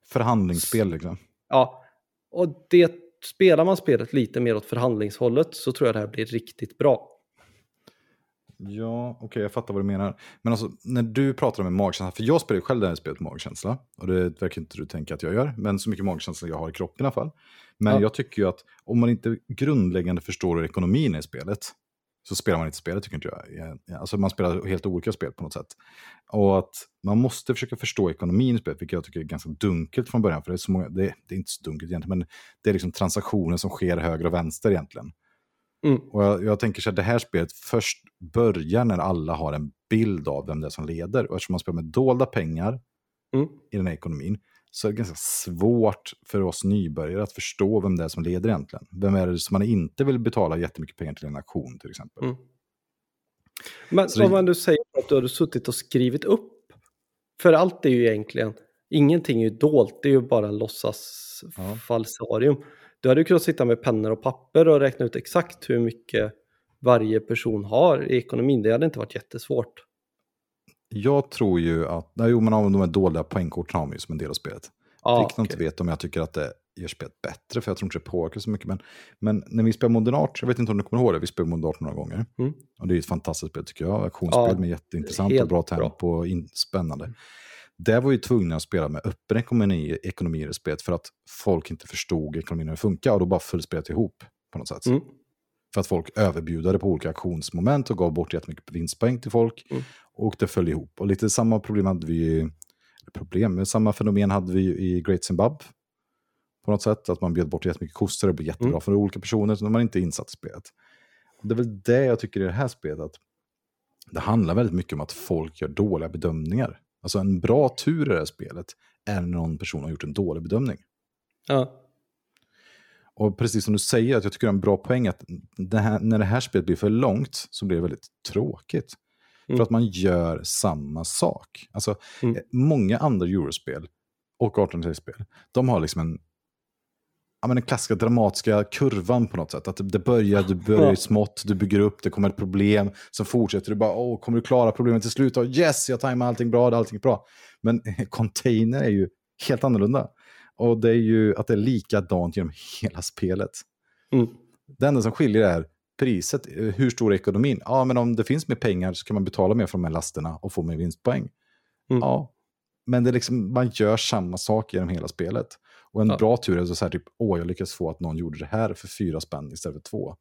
[SPEAKER 1] Förhandlingsspel liksom.
[SPEAKER 2] ja, och det, spelar man spelet lite mer åt förhandlingshållet så tror jag det här blir riktigt bra.
[SPEAKER 1] Ja, okej, jag fattar vad du menar. Men alltså, när du pratar om magkänsla, för jag spelar själv det här spelet magkänsla, och det verkar inte du tänka att jag gör, men så mycket magkänsla jag har i kroppen i alla fall. Men
[SPEAKER 2] Ja.
[SPEAKER 1] jag tycker ju att om man inte grundläggande förstår hur ekonomin är i spelet, så spelar man inte spelet tycker inte jag. Ja, Alltså man spelar helt olika spel på något sätt. Och att man måste försöka förstå ekonomin i spelet, vilket jag tycker är ganska dunkelt från början, för det är, så många, det, det är inte så dunkelt egentligen, men det är liksom transaktioner som sker höger och vänster egentligen.
[SPEAKER 2] Mm.
[SPEAKER 1] Och jag, jag tänker så att det här spelet först börjar när alla har en bild av vem det är som leder. Och eftersom man spelar med dolda pengar
[SPEAKER 2] Mm.
[SPEAKER 1] i den här ekonomin så är det ganska svårt för oss nybörjare att förstå vem det är som leder egentligen. Vem är det som man inte vill betala jättemycket pengar till en aktion till exempel.
[SPEAKER 2] Mm. Men
[SPEAKER 1] Så det-
[SPEAKER 2] om man nu säger att du hade suttit och skrivit upp, för allt är ju egentligen, ingenting är ju dolt, det är ju bara låtsas
[SPEAKER 1] Ja.
[SPEAKER 2] falsarium. Du hade ju kunnat sitta med pennor och papper och räkna ut exakt hur mycket varje person har i ekonomin. Det hade inte varit jättesvårt.
[SPEAKER 1] Jag tror ju att, nej, jo men av de här dolda poängkorten har man ju som en del av spelet.
[SPEAKER 2] Ja,
[SPEAKER 1] Riktigt inte
[SPEAKER 2] okej.
[SPEAKER 1] vet om jag tycker att det gör spelet bättre, för jag tror inte det påverkar så mycket. Men, men när vi spelar Modern Art, jag vet inte om du kommer ihåg det, vi spelade Modern Art några gånger.
[SPEAKER 2] Mm.
[SPEAKER 1] Och det är ett fantastiskt spel tycker jag, aktionsspel
[SPEAKER 2] Ja,
[SPEAKER 1] med jätteintressant och bra
[SPEAKER 2] bra.
[SPEAKER 1] tempo och in, spännande. Där var ju tvungna att spela med öppen ekonomi, ekonomi i spelet för att folk inte förstod ekonomin hur det funkar och då bara föll spelet ihop på något sätt.
[SPEAKER 2] Mm.
[SPEAKER 1] För att folk överbjudade på olika auktionsmoment och gav bort jättemycket vinstpoäng till folk.
[SPEAKER 2] Mm.
[SPEAKER 1] Och det föll ihop. Och lite samma problem hade vi problem, men samma fenomen hade vi i Great Zimbabwe. På något sätt, att man bjöd bort jättemycket koster, det blev jättebra
[SPEAKER 2] Mm.
[SPEAKER 1] för olika personer, så man inte är insatt i spelet. Och det är väl det jag tycker i det här spelet, att det handlar väldigt mycket om att folk gör dåliga bedömningar. Alltså en bra tur i det här spelet är när någon person har gjort en dålig bedömning.
[SPEAKER 2] Ja.
[SPEAKER 1] Och precis som du säger, att jag tycker det är en bra poäng att det här, när det här spelet blir för långt så blir det väldigt tråkigt.
[SPEAKER 2] Mm.
[SPEAKER 1] För att man gör samma sak. Alltså,
[SPEAKER 2] Mm.
[SPEAKER 1] eh, många andra eurospel och 18-spel, de har liksom en, ja, men den klassiska dramatiska kurvan på något sätt. Att det, börjar, du börjar smått, du bygger upp, det kommer ett problem, så fortsätter du bara, åh, kommer du klara problemet till slut? Och yes, jag tajmar allting bra, allting är bra. Men container är ju helt annorlunda. Och det är ju att det är likadant genom hela spelet.
[SPEAKER 2] Mm.
[SPEAKER 1] Det enda som skiljer är priset. Eh, Hur stor är ekonomin? Ja, men om det finns mer pengar så kan man betala mer för de här lasterna och få mer vinstpoäng.
[SPEAKER 2] Mm.
[SPEAKER 1] Ja, men det är liksom, man gör samma sak genom hela spelet. Och en
[SPEAKER 2] Ja.
[SPEAKER 1] bra tur är så här typ, åh, jag lyckades få att någon gjorde det här för fyra spänn istället för två.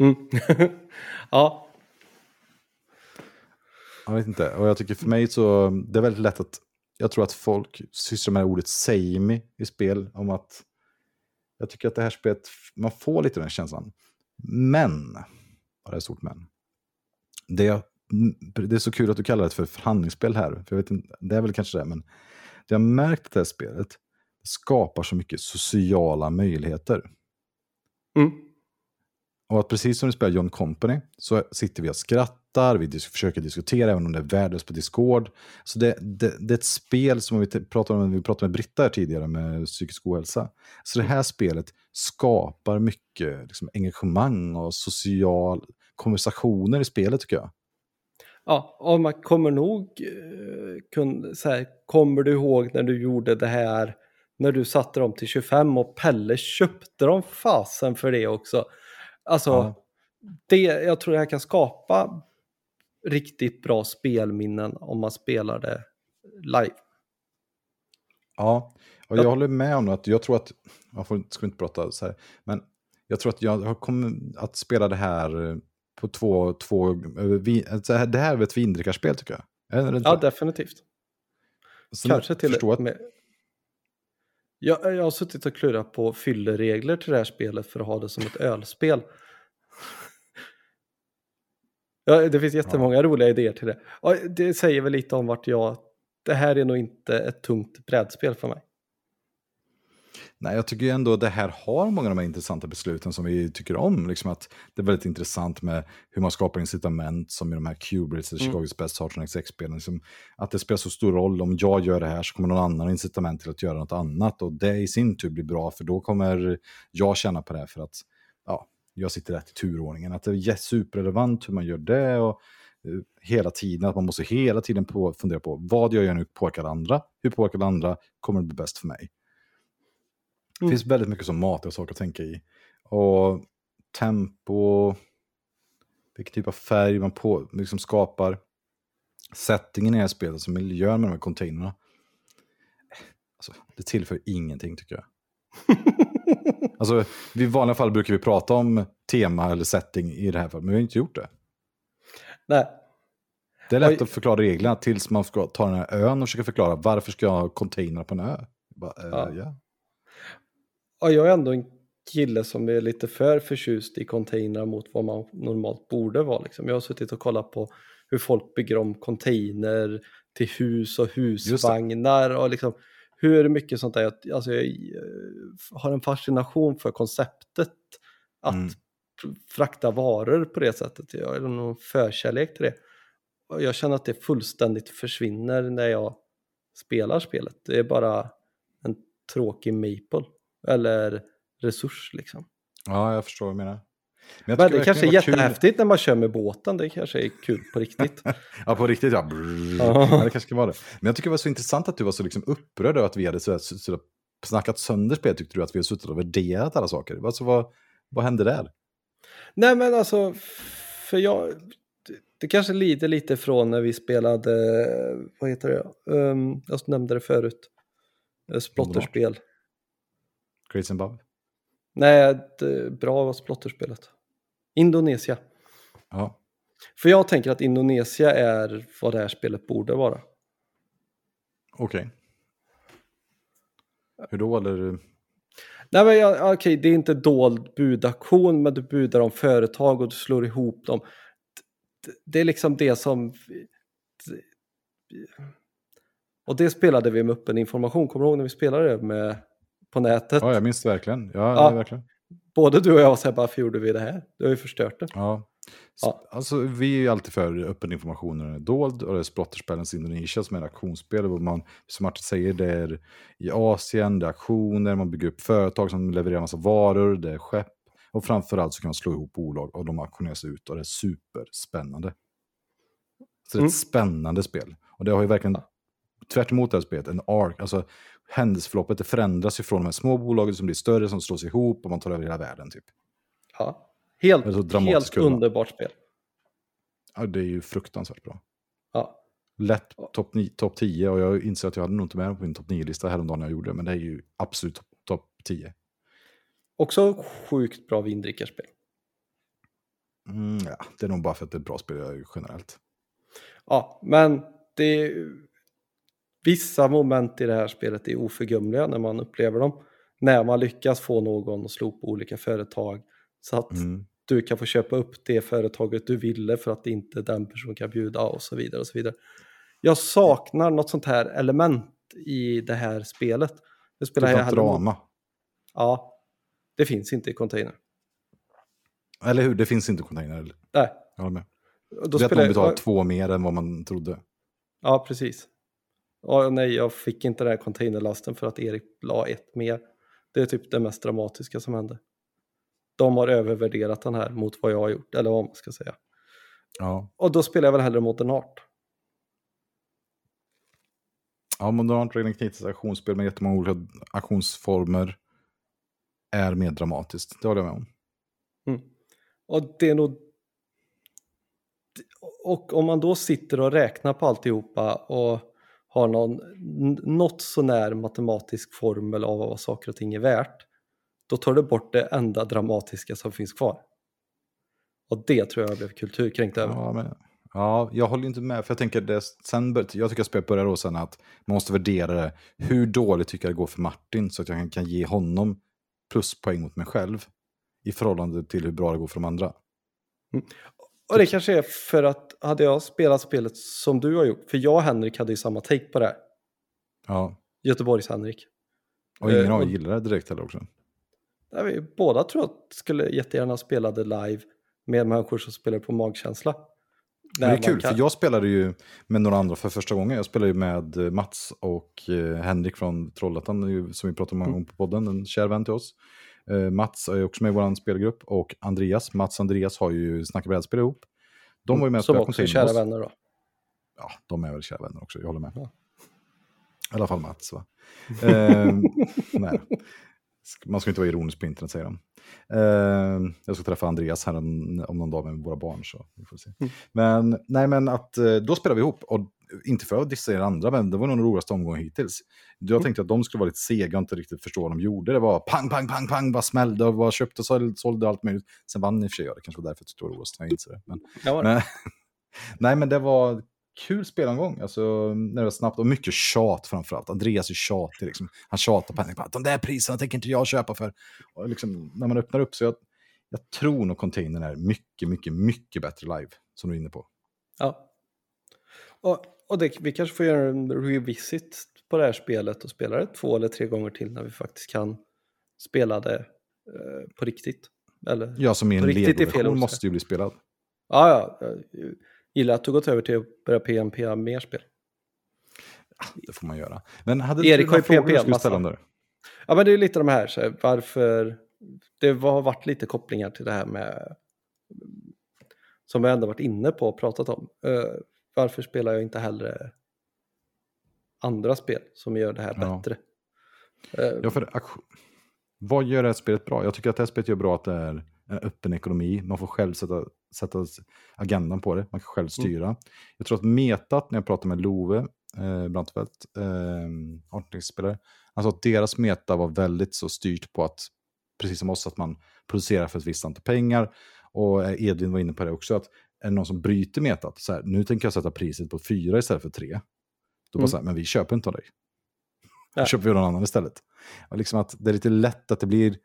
[SPEAKER 2] Mm. ja.
[SPEAKER 1] Jag vet inte, och jag tycker för mig så, det är väldigt lätt att, jag tror att folk sysslar med ordet say me i spel, om att jag tycker att det här spelet, man får lite den känslan. Men, och det är stort men, det är, det är så kul att du kallar det för förhandlingsspel här, för jag vet inte, det är väl kanske det, men det jag märkt att det här spelet skapar så mycket sociala möjligheter.
[SPEAKER 2] Mm.
[SPEAKER 1] Och att precis som vi spelar John Company så sitter vi och skrattar, vi dis- försöker diskutera även om det är värdelöst på Discord. Så det, det, det är ett spel som vi pratade om, vi pratade med Britta här tidigare med psykisk ohälsa. Så det här spelet skapar mycket liksom, engagemang och social konversationer i spelet tycker jag.
[SPEAKER 2] Ja, och man kommer nog eh, kunna säga, kommer du ihåg när du gjorde det här, när du satte dem till 25 och Pelle köpte dem fasen för det också. Alltså,
[SPEAKER 1] Ja.
[SPEAKER 2] det, jag tror det här kan skapa riktigt bra spelminnen om man spelar det live.
[SPEAKER 1] Ja, och
[SPEAKER 2] Ja.
[SPEAKER 1] jag håller med om att jag tror att, jag får, ska inte prata så här, men jag tror att jag har kommit att spela det här eh, på två, två eh, vi- så här- det här är ett vindrickarspel tycker jag.
[SPEAKER 2] Ja, definitivt.
[SPEAKER 1] Sen
[SPEAKER 2] Kanske till
[SPEAKER 1] att,
[SPEAKER 2] med... jag, jag har suttit och klurat på fylleregler till det här spelet för att ha det som ett ölspel. Ja, det finns jättemånga roliga idéer till det. Ja, det säger väl lite om vart jag... Det här är nog inte ett tungt brädspel för mig.
[SPEAKER 1] Nej, jag tycker ju ändå att det här har många av de här intressanta besluten som vi tycker om. Liksom att det är väldigt intressant med hur man skapar incitament som i de här Kubrits eller
[SPEAKER 2] Mm.
[SPEAKER 1] Chicago's Best Heart X-spelen. Liksom, att det spelar så stor roll om jag gör det här så kommer någon annan incitament till att göra något annat. Och det i sin tur blir bra för då kommer jag känna på det här för att ja, jag sitter rätt i turordningen. Att det är superrelevant hur man gör det och eh, hela tiden, att man måste hela tiden på, fundera på vad jag gör nu påverkar andra, hur påverkar andra, kommer det bli bäst för mig? Det
[SPEAKER 2] Mm.
[SPEAKER 1] finns väldigt mycket som mat och saker att tänka i. Och tempo, vilken typ av färg man på, liksom skapar. Settingen i det här spelet, alltså miljön med de här containrarna. Alltså, det tillför ingenting tycker jag. Alltså, I vanliga fall brukar vi prata om tema eller setting i det här fallet, men vi har inte gjort det.
[SPEAKER 2] Nej,
[SPEAKER 1] Det är lätt
[SPEAKER 2] Oj.
[SPEAKER 1] att förklara reglerna tills man ska ta den här ön och försöka förklara varför ska jag ha container på en ö? Bara,
[SPEAKER 2] Ja.
[SPEAKER 1] ja.
[SPEAKER 2] Ja, jag är ändå en kille som är lite för förtjust i containrar mot vad man normalt borde vara. Liksom. Jag har suttit och kollat på hur folk bygger om container till hus och husvagnar och liksom hur mycket sånt där. Jag- Alltså, jag eh, har en fascination för konceptet att
[SPEAKER 1] Mm.
[SPEAKER 2] fr- frakta varor på det sättet. Jag har någon förkärlek till det. Jag känner att det fullständigt försvinner när jag spelar spelet. Det är bara en tråkig maple eller resurs liksom.
[SPEAKER 1] ja, jag förstår vad du menar.
[SPEAKER 2] Men det
[SPEAKER 1] verkligen
[SPEAKER 2] kanske är
[SPEAKER 1] var kul-
[SPEAKER 2] jättehäftigt när man kör med båten. Det kanske är kul på riktigt.
[SPEAKER 1] Ja, på riktigt ja.
[SPEAKER 2] Ja.
[SPEAKER 1] ja. Det kanske ska vara det. Men jag tycker det var så intressant att du var så liksom upprörd över att vi hade så, så, så snackat sönder spel. Tyckte du att vi hade suttit och värderat alla saker? Alltså, vad, vad hände där?
[SPEAKER 2] Nej men alltså, för jag... det kanske lider lite från när vi spelade, vad heter det, um, jag nämnde det förut, Eh, splotterspel.
[SPEAKER 1] Crazy Above?
[SPEAKER 2] Nej, det, bra splotterspelet. Indonesia.
[SPEAKER 1] Ja.
[SPEAKER 2] För jag tänker att Indonesia är vad det här spelet borde vara.
[SPEAKER 1] Okej. Hur då? Eller?
[SPEAKER 2] Nej men ja, okej, det är inte dold budaktion, men du budar om företag och du slår ihop dem. Det, det är liksom det som... Och det spelade vi med öppen information, kommer du ihåg när vi spelade det med, på nätet?
[SPEAKER 1] Ja, jag minns det verkligen. Ja,
[SPEAKER 2] Ja.
[SPEAKER 1] verkligen.
[SPEAKER 2] Både du och jag var så här, varför gjorde vi det här? Du har ju förstört det.
[SPEAKER 1] Ja.
[SPEAKER 2] Ja.
[SPEAKER 1] Alltså, vi är ju alltid för öppen information när den är dold och det är Splotterspellens Indonesia som är. Och man, som Martin säger, det är i Asien, det är aktioner, man bygger upp företag som levererar massa varor, det är skepp. Och framförallt så kan man slå ihop bolag och de auktioneras ut och det är superspännande. Så det är
[SPEAKER 2] Mm.
[SPEAKER 1] ett spännande spel. Och det har ju verkligen, tvärt emot det här spelet, en arc. Alltså händelseförloppet det förändras ju från de här små bolagen som blir större, som slås ihop och man tar över hela världen typ.
[SPEAKER 2] Ja. Helt,
[SPEAKER 1] är
[SPEAKER 2] helt
[SPEAKER 1] kurva.
[SPEAKER 2] underbart spel.
[SPEAKER 1] Ja, det är ju fruktansvärt bra.
[SPEAKER 2] Ja.
[SPEAKER 1] Lätt topp topp 10 och jag inser att jag hade nog inte med på min topp 9-lista häromdagen när jag gjorde det, men det är ju absolut topp top 10.
[SPEAKER 2] Också sjukt bra vindrickarspel.
[SPEAKER 1] Mm, ja, det är nog bara för att det är ett bra spel generellt.
[SPEAKER 2] Ja, men det vissa moment i det här spelet är oförglömliga när man upplever dem. När man lyckas få någon att slå på olika företag så att
[SPEAKER 1] Mm.
[SPEAKER 2] du kan få köpa upp det företaget du ville för att inte den personen kan bjuda och så vidare och så vidare. Jag saknar något sånt här element i det här spelet. Det spelar
[SPEAKER 1] Typ
[SPEAKER 2] jag
[SPEAKER 1] drama.
[SPEAKER 2] Ja, det finns inte i container.
[SPEAKER 1] Eller hur, det finns inte container. eller?
[SPEAKER 2] Nej.
[SPEAKER 1] Jag håller med.
[SPEAKER 2] Då
[SPEAKER 1] det är att man betalar
[SPEAKER 2] jag-
[SPEAKER 1] två mer än vad man trodde.
[SPEAKER 2] Ja, precis. Ja, nej, jag fick inte den här containerlasten för att Erik la ett mer. Det är typ det mest dramatiska som hände. De har övervärderat den här mot vad jag har gjort, eller vad man ska säga.
[SPEAKER 1] Ja,
[SPEAKER 2] Och då spelar jag väl hellre Modern Art.
[SPEAKER 1] ja Modern Trading Knitters aktionsspel med jättemånga olika aktionsformer är mer dramatiskt. Det håller jag med om.
[SPEAKER 2] Och det är nog... Och om man då sitter och räknar på alltihopa och har någon något sånär matematisk formel av vad saker och ting är värt, då tar det bort det enda dramatiska som finns kvar. Och det tror jag blev kulturkränkt över.
[SPEAKER 1] Ja, men, ja, jag håller inte med. För jag tänker, det, sen, jag tycker att spelet börjar då sen att man måste värdera det. Hur dåligt tycker jag det går för Martin så att jag kan, kan ge honom pluspoäng mot mig själv i förhållande till hur bra det går för de andra.
[SPEAKER 2] Och det kanske är för att hade jag spelat spelet som du har gjort, för jag och Henrik hade ju samma take på det här,
[SPEAKER 1] Ja,
[SPEAKER 2] Göteborgs-Henrik.
[SPEAKER 1] och ingen
[SPEAKER 2] Eh,
[SPEAKER 1] av er gillar det direkt heller också.
[SPEAKER 2] Där vi båda tror jag skulle jättegärna spela det live med människor som spelar på magkänsla.
[SPEAKER 1] Det är kul,
[SPEAKER 2] kan-
[SPEAKER 1] för jag spelade ju med några andra för första gången. Jag spelade ju med eh, Mats och eh, Henrik från Trollhättan, som vi pratade om många
[SPEAKER 2] Mm.
[SPEAKER 1] gånger på podden, en kär vän till oss. Eh, Mats är också med i vår spelgrupp och Andreas, Mats och Andreas har ju Snacka brädspel ihop. De var ju med och
[SPEAKER 2] Som
[SPEAKER 1] spelade
[SPEAKER 2] också är kära vänner då.
[SPEAKER 1] Ja, de är väl kära vänner också, jag håller med.
[SPEAKER 2] Ja.
[SPEAKER 1] I alla fall Mats va? eh, nej. Man ska inte vara ironisk på internet säger de. Eh, jag ska träffa Andreas här om, om någon dag med våra barn. Så vi får se.
[SPEAKER 2] Mm.
[SPEAKER 1] Men, nej, men att, eh, då spelade vi ihop. Och inte för att dissa er andra, men det var nog den roligaste omgången hittills. Jag
[SPEAKER 2] Mm.
[SPEAKER 1] tänkte att de skulle vara lite sega och inte riktigt förstå vad de gjorde. Det var pang, pang, pang, pang, bara smällde och bara köpte och sålde, allt möjligt. Sen vann i och för sig jag, det kanske var därför jag tyckte det var roligast jag inser det. Men,
[SPEAKER 2] Ja, det.
[SPEAKER 1] men, nej, men det var kul spelomgång. Alltså, när det var snabbt och mycket tjat framförallt. Andreas är tjatig. Liksom. Han tjatar på henne. bara, De där priserna tänker inte jag köpa för. Och liksom, när man öppnar upp så jag, jag tror nog containern är mycket, mycket, mycket bättre live. Som du är inne på.
[SPEAKER 2] Ja. Och, och det, vi kanske får göra en revisit på det här spelet och spela det två eller tre gånger till när vi faktiskt kan spela det eh, på riktigt. Eller,
[SPEAKER 1] Ja, som i en
[SPEAKER 2] så.
[SPEAKER 1] måste ju bli spelad.
[SPEAKER 2] ja, ja, gillar att du gått över till att börja PMP mer spel.
[SPEAKER 1] Det får man göra. Men hade
[SPEAKER 2] Erik
[SPEAKER 1] du några frågor du skulle ställa?
[SPEAKER 2] Ja, men det är lite de här, så här varför det har varit lite kopplingar till det här med som jag ändå varit inne på och pratat om. Eh, varför spelar jag inte hellre andra spel som gör det här
[SPEAKER 1] Ja.
[SPEAKER 2] bättre? Eh,
[SPEAKER 1] Ja, för. Vad gör det här spelet bra? Jag tycker att det här spelet gör bra att det är en öppen ekonomi. Man får själv sätta, sätta agendan på det, man kan själv styra. Mm. Jag tror att metat, när jag pratar med Love eh, Brantfeldt, eh, han sa att deras meta var väldigt så styrt på att, precis som oss, att man producerar för ett visst antal pengar. Och Edvin var inne på det också, att är det någon som bryter metat, så här, nu tänker jag sätta priset på fyra istället för tre. Då bara mm. så här, men vi köper inte av dig. Då köper vi någon annan istället. Och liksom att det är lite lätt att det blir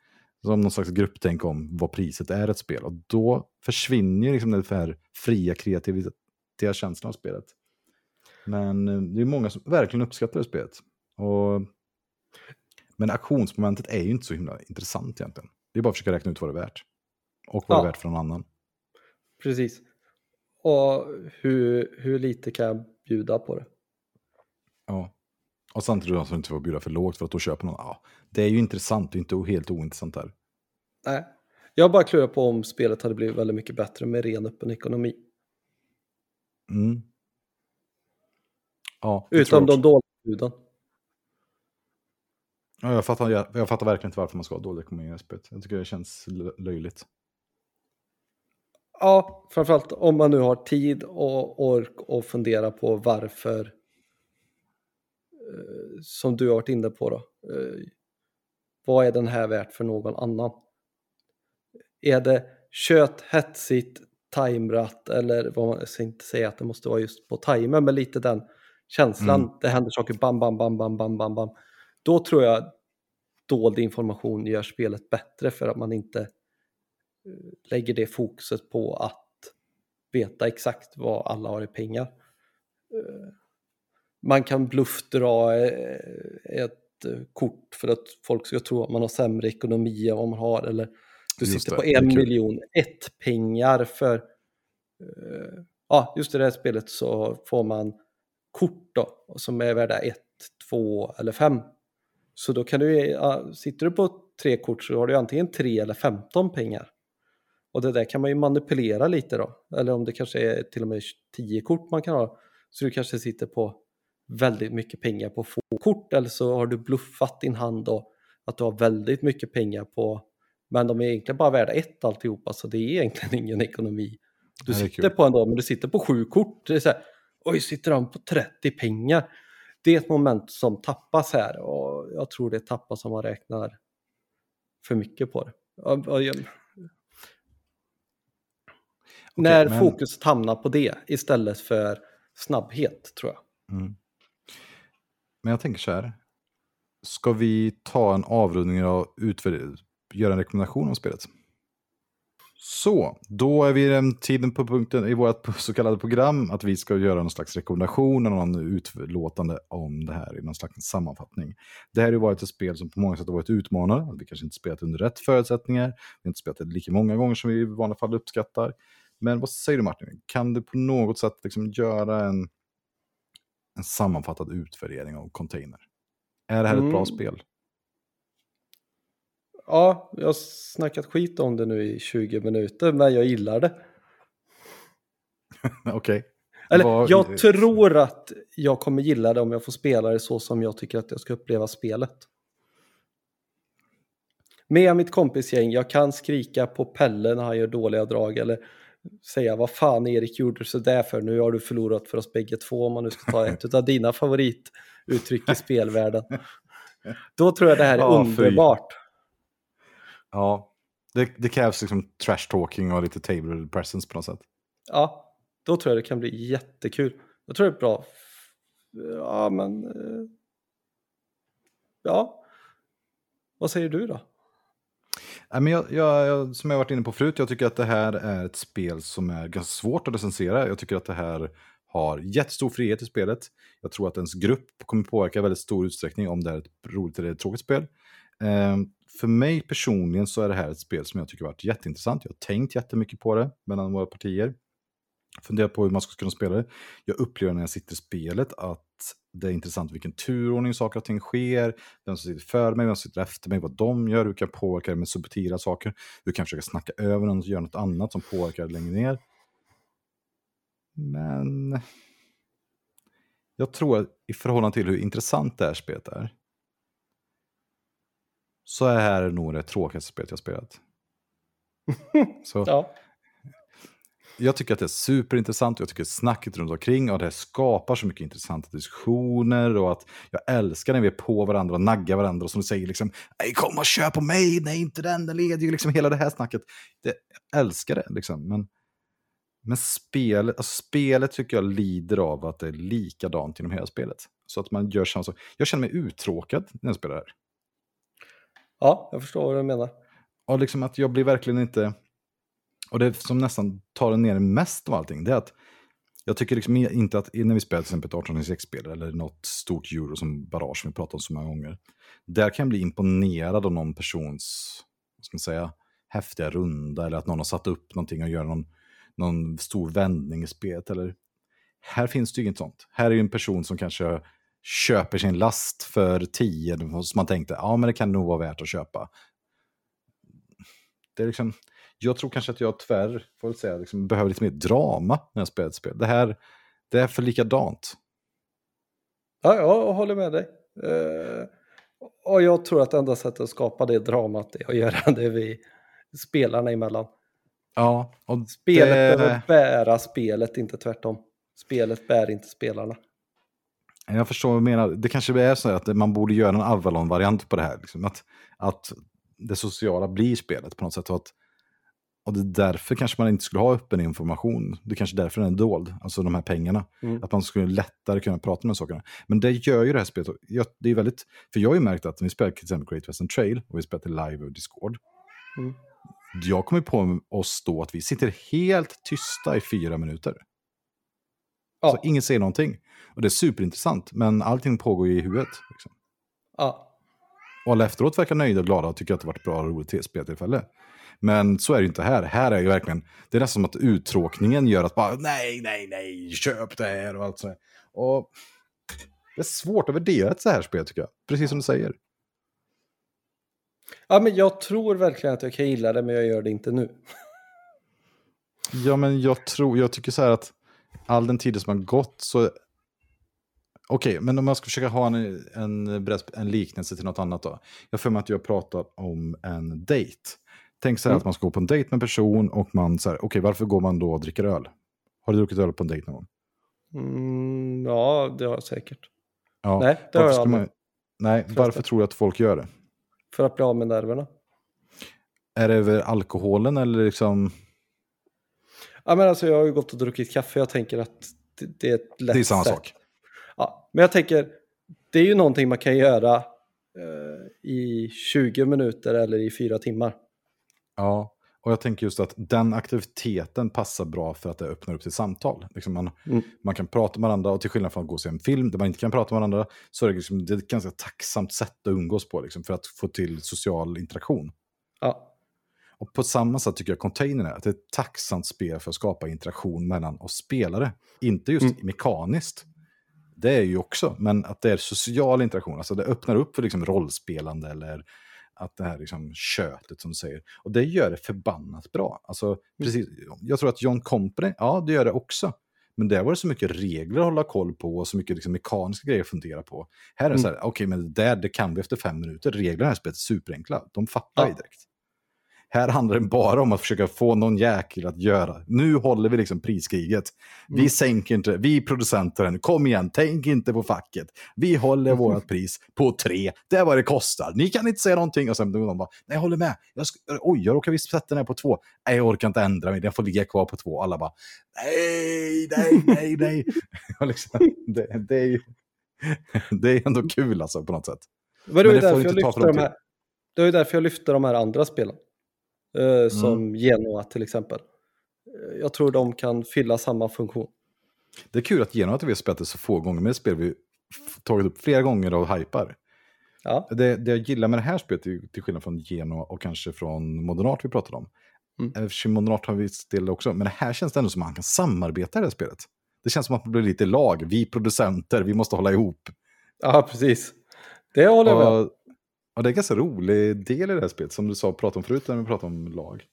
[SPEAKER 1] som någon slags grupptänk om vad priset är ett spel. Och då försvinner liksom den här fria kreativa känslan av spelet. Men eh, det är många som verkligen uppskattar det spelet. Och... Men auktionsmomentet är ju inte så himla intressant egentligen. Det är bara att försöka räkna ut vad det är värt. Och vad ja. det är värt för någon annan.
[SPEAKER 2] Precis. Och hur, hur lite kan jag bjuda på det?
[SPEAKER 1] Ja. Och samtidigt att du inte får bjuda för lågt för att då köper någon. Ja, det är ju intressant, är inte helt ointressant där.
[SPEAKER 2] Nej, jag bara klurar på om spelet hade blivit väldigt mycket bättre med ren öppen ekonomi.
[SPEAKER 1] Mm.
[SPEAKER 2] Ja, Utom de dåliga buden.
[SPEAKER 1] Ja, jag, fattar, jag, jag fattar verkligen inte varför man ska ha dålig ekonomi i spelet. Jag tycker det känns löjligt.
[SPEAKER 2] Ja, framförallt om man nu har tid och ork och fundera på varför Eh, som du har varit inne på då. Eh, vad är den här värt för någon annan? Är det kött, hetsigt, timrat eller vad man ska inte säga att det måste vara just på timer, men lite den känslan. Mm. Det händer saker bam, bam, bam, bam, bam, bam, bam. Då tror jag dold information gör spelet bättre för att man inte eh, lägger det fokuset på att veta exakt vad alla har i pengar man kan bluffdra eh, ett eh, kort för att folk ska tro att man har sämre ekonomi än vad man har. Eller du just sitter det, på en miljon, ett pengar för... Uh, ja, just i det här spelet så får man kort då, som är värda ett, två eller fem. Så då kan du, ja, sitter du på tre kort så har du antingen tre eller femton pengar. Och det där kan man ju manipulera lite då. Eller om det kanske är till och med tio kort man kan ha. Så du kanske sitter på väldigt mycket pengar på få kort eller så har du bluffat din hand och att du har väldigt mycket pengar på men de är egentligen bara värda ett alltihopa så det är egentligen ingen ekonomi. Du sitter på en dag men du sitter på sju kort. Det är så här, Oj, sitter han på 30 pengar? Det är ett moment som tappas här och jag tror det tappas om man räknar för mycket på det. Okay, När men... fokuset hamnar på det istället för snabbhet tror jag. Mm.
[SPEAKER 1] Men jag tänker så här. Ska vi ta en avrundning och göra en rekommendation om spelet? Så, då är vi i den tiden på punkten i vårt så kallade program att vi ska göra någon slags rekommendation eller någon utlåtande om det här i någon slags sammanfattning. Det här har ju varit ett spel som på många sätt har varit utmanande. Vi kanske inte spelat under rätt förutsättningar. Vi har inte spelat det lika många gånger som vi i vanliga fall uppskattar. Men vad säger du Martin? Kan du på något sätt liksom göra en en sammanfattad utvärdering av Container. Är det här mm. ett bra mm. spel?
[SPEAKER 2] Ja, jag har snackat skit om det nu i 20 minuter, men jag gillar det.
[SPEAKER 1] Okej. Okay.
[SPEAKER 2] Eller Var... jag tror att jag kommer gilla det om jag får spela det så som jag tycker att jag ska uppleva spelet. Med mitt kompisgäng, jag kan skrika på Pelle när han gör dåliga drag eller säga vad fan Erik gjorde du sådär för, nu har du förlorat för oss bägge två om man nu ska ta ett av dina favorituttryck i spelvärlden. Då tror jag det här är ja, underbart.
[SPEAKER 1] Ja, det, det krävs liksom trash talking och lite table presence på något sätt.
[SPEAKER 2] Ja, då tror jag det kan bli jättekul. Jag tror det är bra. Ja, men... Eh, ja. Vad säger du då?
[SPEAKER 1] Men jag, jag, som jag varit inne på förut, jag tycker att det här är ett spel som är ganska svårt att recensera. Jag tycker att det här har jättestor frihet i spelet. Jag tror att ens grupp kommer påverka väldigt stor utsträckning om det är ett roligt eller ett tråkigt spel. Eh, för mig personligen så är det här ett spel som jag tycker har varit jätteintressant. Jag har tänkt jättemycket på det mellan våra partier Funderat på hur man ska kunna spela det. Jag upplever när jag sitter i spelet att det är intressant vilken turordning saker och ting sker, vem som sitter före mig, vem som sitter efter mig, vad de gör, hur kan jag påverka det med subtila saker, hur kan jag försöka snacka över någon och göra något annat som påverkar längre ner. Men jag tror att i förhållande till hur intressant det här spelet är så är det här nog det tråkigaste spelet jag spelat. Så
[SPEAKER 2] Ja.
[SPEAKER 1] Jag tycker att det är superintressant, jag tycker snacket runt omkring och det skapar så mycket intressanta diskussioner och att jag älskar när vi är på varandra och naggar varandra och som du säger liksom Nej, kom och kör på mig, nej inte den, den leder ju liksom hela det här snacket. Det, jag älskar det liksom, men, men spelet, alltså spelet tycker jag lider av att det är likadant genom hela spelet. Så att man gör samma sak. Jag känner mig uttråkad när jag spelar det här.
[SPEAKER 2] ja, jag förstår vad du menar.
[SPEAKER 1] Och liksom att jag blir verkligen inte... Och det som nästan tar det ner mest av allting, det är att jag tycker liksom inte att när vi spelar till exempel ett 1896-spel eller något stort euro som Barrage som vi pratat om så många gånger. Där kan jag bli imponerad av någon persons, vad ska man säga, häftiga runda eller att någon har satt upp någonting och gör någon, någon stor vändning i spelet. Eller... Här finns det ju inget sånt. Här är ju en person som kanske köper sin last för 10 som man tänkte, ja men det kan nog vara värt att köpa det är liksom, jag tror kanske att jag tyvärr, får väl säga, liksom, behöver lite mer drama när jag spelar ett spel. Det här, det är för likadant.
[SPEAKER 2] Ja, jag håller med dig. Eh, och jag tror att enda sättet att skapa det dramat är att göra det vi spelarna emellan.
[SPEAKER 1] Ja, och
[SPEAKER 2] Spelet
[SPEAKER 1] det...
[SPEAKER 2] behöver bära spelet, inte tvärtom. Spelet bär inte spelarna.
[SPEAKER 1] Jag förstår vad du menar. Det kanske är så att man borde göra en Avalon-variant på det här. Liksom. Att, att det sociala blir spelet på något sätt. Och, att, och det är därför kanske man inte skulle ha öppen information. Det är kanske därför den är dold, alltså de här pengarna.
[SPEAKER 2] Mm.
[SPEAKER 1] Att man skulle lättare kunna prata om de sakerna. Men det gör ju det här spelet. Jag, det är väldigt, för jag har ju märkt att när vi spelar till exempel Great Western Trail och vi spelar till live och Discord.
[SPEAKER 2] Mm.
[SPEAKER 1] Jag kommer på oss då att vi sitter helt tysta i fyra minuter.
[SPEAKER 2] Ja.
[SPEAKER 1] Så ingen säger någonting. Och det är superintressant, men allting pågår ju i huvudet. Liksom.
[SPEAKER 2] Ja.
[SPEAKER 1] Och alla efteråt verkar nöjda och glada och tycker att det varit ett bra och roligt speltillfälle. Men så är det inte här. Här är ju verkligen, det är nästan som att uttråkningen gör att bara nej, nej, nej, köp det här och allt sådär. Och det är svårt att värdera ett så här spel tycker jag. Precis som du säger.
[SPEAKER 2] ja, men jag tror verkligen att jag kan gilla det, men jag gör det inte nu.
[SPEAKER 1] Ja, men jag tror, jag tycker så här att all den tiden som har gått så... Okej, men om jag ska försöka ha en, en, en liknelse till något annat då. Jag får mig att jag pratar om en dejt. Tänk så här
[SPEAKER 2] Mm.
[SPEAKER 1] att man ska gå på en dejt med en person och man så här, okej, varför går man då och dricker öl? Har du druckit öl på en dejt någon gång?
[SPEAKER 2] Mm, ja, det har jag säkert.
[SPEAKER 1] Ja.
[SPEAKER 2] Nej, det har
[SPEAKER 1] varför
[SPEAKER 2] jag
[SPEAKER 1] ska
[SPEAKER 2] aldrig.
[SPEAKER 1] man, Nej, varför tror du att folk gör det?
[SPEAKER 2] För att bli av med nerverna.
[SPEAKER 1] Är det över alkoholen eller liksom...
[SPEAKER 2] Ja, men alltså, jag har ju gått och druckit kaffe. Jag tänker att det, det är ett lätt
[SPEAKER 1] Det är samma
[SPEAKER 2] sätt.
[SPEAKER 1] sak.
[SPEAKER 2] Ja, men jag tänker, det är ju någonting man kan göra eh, i 20 minuter eller i fyra timmar.
[SPEAKER 1] Ja, och jag tänker just att den aktiviteten passar bra för att det öppnar upp till samtal. Liksom man,
[SPEAKER 2] Mm.
[SPEAKER 1] man kan prata med varandra och till skillnad från att gå och se en film där man inte kan prata med varandra så är det, liksom, det är ett ganska tacksamt sätt att umgås på liksom, för att få till social interaktion.
[SPEAKER 2] Ja,
[SPEAKER 1] Och på samma sätt tycker jag Container är att det är ett tacksamt spel för att skapa interaktion mellan oss spelare. Inte just
[SPEAKER 2] Mm.
[SPEAKER 1] mekaniskt. Det är ju också, men att det är social interaktion. Alltså det öppnar upp för liksom rollspelande eller att det här liksom köttet som du säger. Och det gör det förbannat bra. Alltså, precis, jag tror att John Company, ja det gör det också. Men där var det så mycket regler att hålla koll på och så mycket liksom mekaniska grejer att fundera på. Här är det så här, okej men det där det kan vi efter fem minuter. Reglerna i spelet är superenkla, de fattar
[SPEAKER 2] Ja.
[SPEAKER 1] direkt. Här handlar det bara om att försöka få någon jäkel att göra. Nu håller vi liksom priskriget. Vi
[SPEAKER 2] Mm.
[SPEAKER 1] sänker inte, vi producenter, kom igen, tänk inte på facket. Vi håller vårt pris på tre, det är vad det kostar. Ni kan inte säga någonting. Och sen de bara, nej jag håller med. Jag oj, jag råkar visst sätta den här på två. Nej, jag orkar inte ändra mig, den får ligga kvar på två. Alla bara, nej, nej, nej, nej. Liksom, det, det, är ju, det är ändå kul alltså på något sätt.
[SPEAKER 2] men det
[SPEAKER 1] Men det får
[SPEAKER 2] därför jag
[SPEAKER 1] inte ta för lång.
[SPEAKER 2] Det är ju därför jag lyfter de här andra spelen. Eh, som
[SPEAKER 1] Mm.
[SPEAKER 2] Genoa till exempel. Eh, Jag tror de kan fylla samma funktion.
[SPEAKER 1] Det är kul att genom att vi har spelat det så få gånger med det spel vi tagit upp flera gånger och hypar.
[SPEAKER 2] Ja,
[SPEAKER 1] Det, det jag gillar med det här spelet, till, till skillnad från Genoa och kanske från Modernart vi pratade om.
[SPEAKER 2] Mm.
[SPEAKER 1] Eftersom Modernart har vi del också, men det här känns det ändå som att man kan samarbeta i det här spelet. Det känns som att man blir lite lag, vi producenter, vi måste hålla ihop.
[SPEAKER 2] ja precis. Det håller jag med
[SPEAKER 1] och det är en ganska rolig del i det här spelet, som du sa, pratade om förut när vi pratade om lag.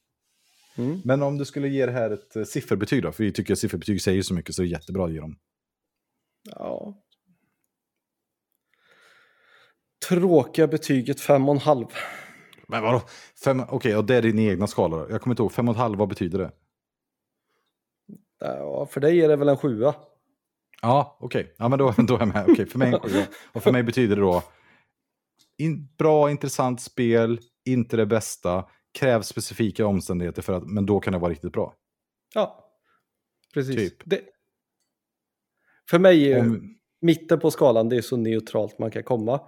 [SPEAKER 2] Mm.
[SPEAKER 1] Men om du skulle ge det här ett eh, sifferbetyg då, för vi tycker att sifferbetyg säger så mycket så det är jättebra att ge dem.
[SPEAKER 2] Ja. Tråkiga betyget fem och en halv.
[SPEAKER 1] Men vadå? Fem, okej, och det är din egna skala då. Jag kommer inte ihåg, fem och ett halv, vad betyder det?
[SPEAKER 2] Ja, för dig är det väl en sjua?
[SPEAKER 1] Ja, okej. Ja, men då, då är jag med. Okej, för mig en sjua. Och för mig betyder det då in, bra, intressant spel, inte det bästa, krävs specifika omständigheter för att, men då kan det vara riktigt bra.
[SPEAKER 2] Ja, precis.
[SPEAKER 1] Typ.
[SPEAKER 2] Det... För mig är ju
[SPEAKER 1] Om,
[SPEAKER 2] mitten på skalan det är så neutralt man kan komma.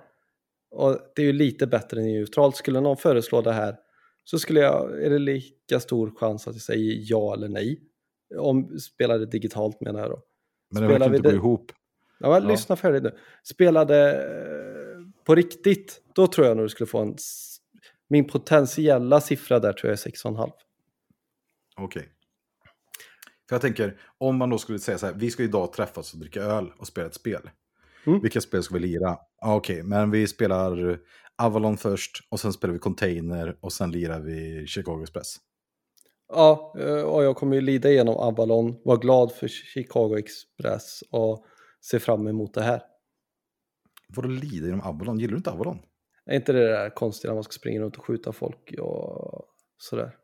[SPEAKER 2] Och det är ju lite bättre än neutralt. Skulle någon föreslå det här så skulle jag, är det lika stor chans att jag säger ja eller nej. Om spelar det digitalt menar jag då.
[SPEAKER 1] men det verkar inte gå ihop.
[SPEAKER 2] Ja, men
[SPEAKER 1] Ja.
[SPEAKER 2] lyssna färdigt nu. Spelade på riktigt, då tror jag nog du skulle få en... Min potentiella siffra där tror jag är 6,5.
[SPEAKER 1] Okej. För jag tänker, om man då skulle säga så här, vi ska idag träffas och dricka öl och spela ett spel.
[SPEAKER 2] Mm.
[SPEAKER 1] Vilka spel ska vi lira? Okej, men vi spelar Avalon först och sen spelar vi Container och sen lirar vi Chicago Express.
[SPEAKER 2] Ja, eh, och jag kommer ju lida igenom Avalon, vara glad för Chicago Express och se fram emot det här.
[SPEAKER 1] Vadå lida genom Avalon? Gillar du inte Avalon?
[SPEAKER 2] Är inte det där konstiga när man ska springa runt och skjuta folk och sådär?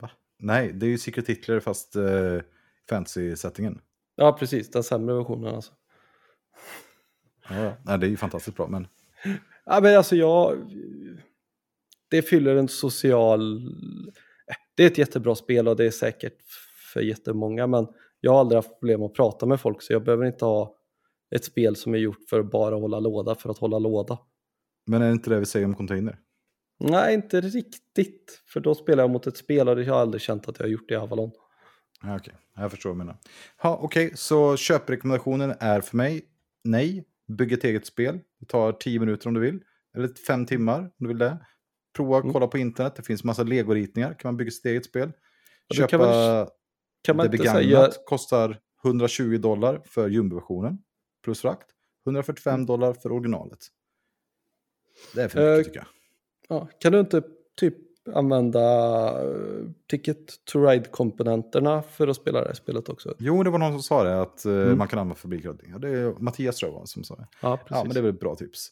[SPEAKER 1] Va? Nej, det är ju Secret Hitler fast uh, fantasy-settingen.
[SPEAKER 2] Ja, precis, den sämre versionen alltså.
[SPEAKER 1] Ja, nej, det är ju fantastiskt bra, men
[SPEAKER 2] Ja, men alltså jag... Det fyller en social... Det är ett jättebra spel och det är säkert för jättemånga, men jag har aldrig haft problem att prata med folk så jag behöver inte ha ett spel som är gjort för att bara hålla låda för att hålla låda.
[SPEAKER 1] men är det inte det vi säger om Container?
[SPEAKER 2] Nej, inte riktigt, för då spelar jag mot ett spel och det har jag aldrig känt att jag har gjort det i Avalon.
[SPEAKER 1] Ja, Okej, jag förstår vad du menar. Ja, Okej, så köprekommendationen är för mig nej. Bygg ett eget spel. Det tar tio minuter om du vill. Eller fem timmar om du vill det. Prova,
[SPEAKER 2] Mm.
[SPEAKER 1] kolla på internet. Det finns massa legoritningar. Kan man bygga sitt eget spel.
[SPEAKER 2] du
[SPEAKER 1] Köpa
[SPEAKER 2] kan väl- Kan man
[SPEAKER 1] det
[SPEAKER 2] inte säga...
[SPEAKER 1] begagnat. Kostar 120 dollar för jumboversionen. Plus frakt. 145 dollar för originalet. Det är för mycket
[SPEAKER 2] Mm. Eh,
[SPEAKER 1] tycker jag.
[SPEAKER 2] Ja, kan du inte typ använda uh, Ticket to Ride-komponenterna för att spela det här spelet också?
[SPEAKER 1] Jo, det var någon som sa det. Att eh,
[SPEAKER 2] Mm.
[SPEAKER 1] man kan använda. Ja, det är Mattias tror jag som sa det.
[SPEAKER 2] Ja, precis.
[SPEAKER 1] Ja, men det är väl ett bra tips.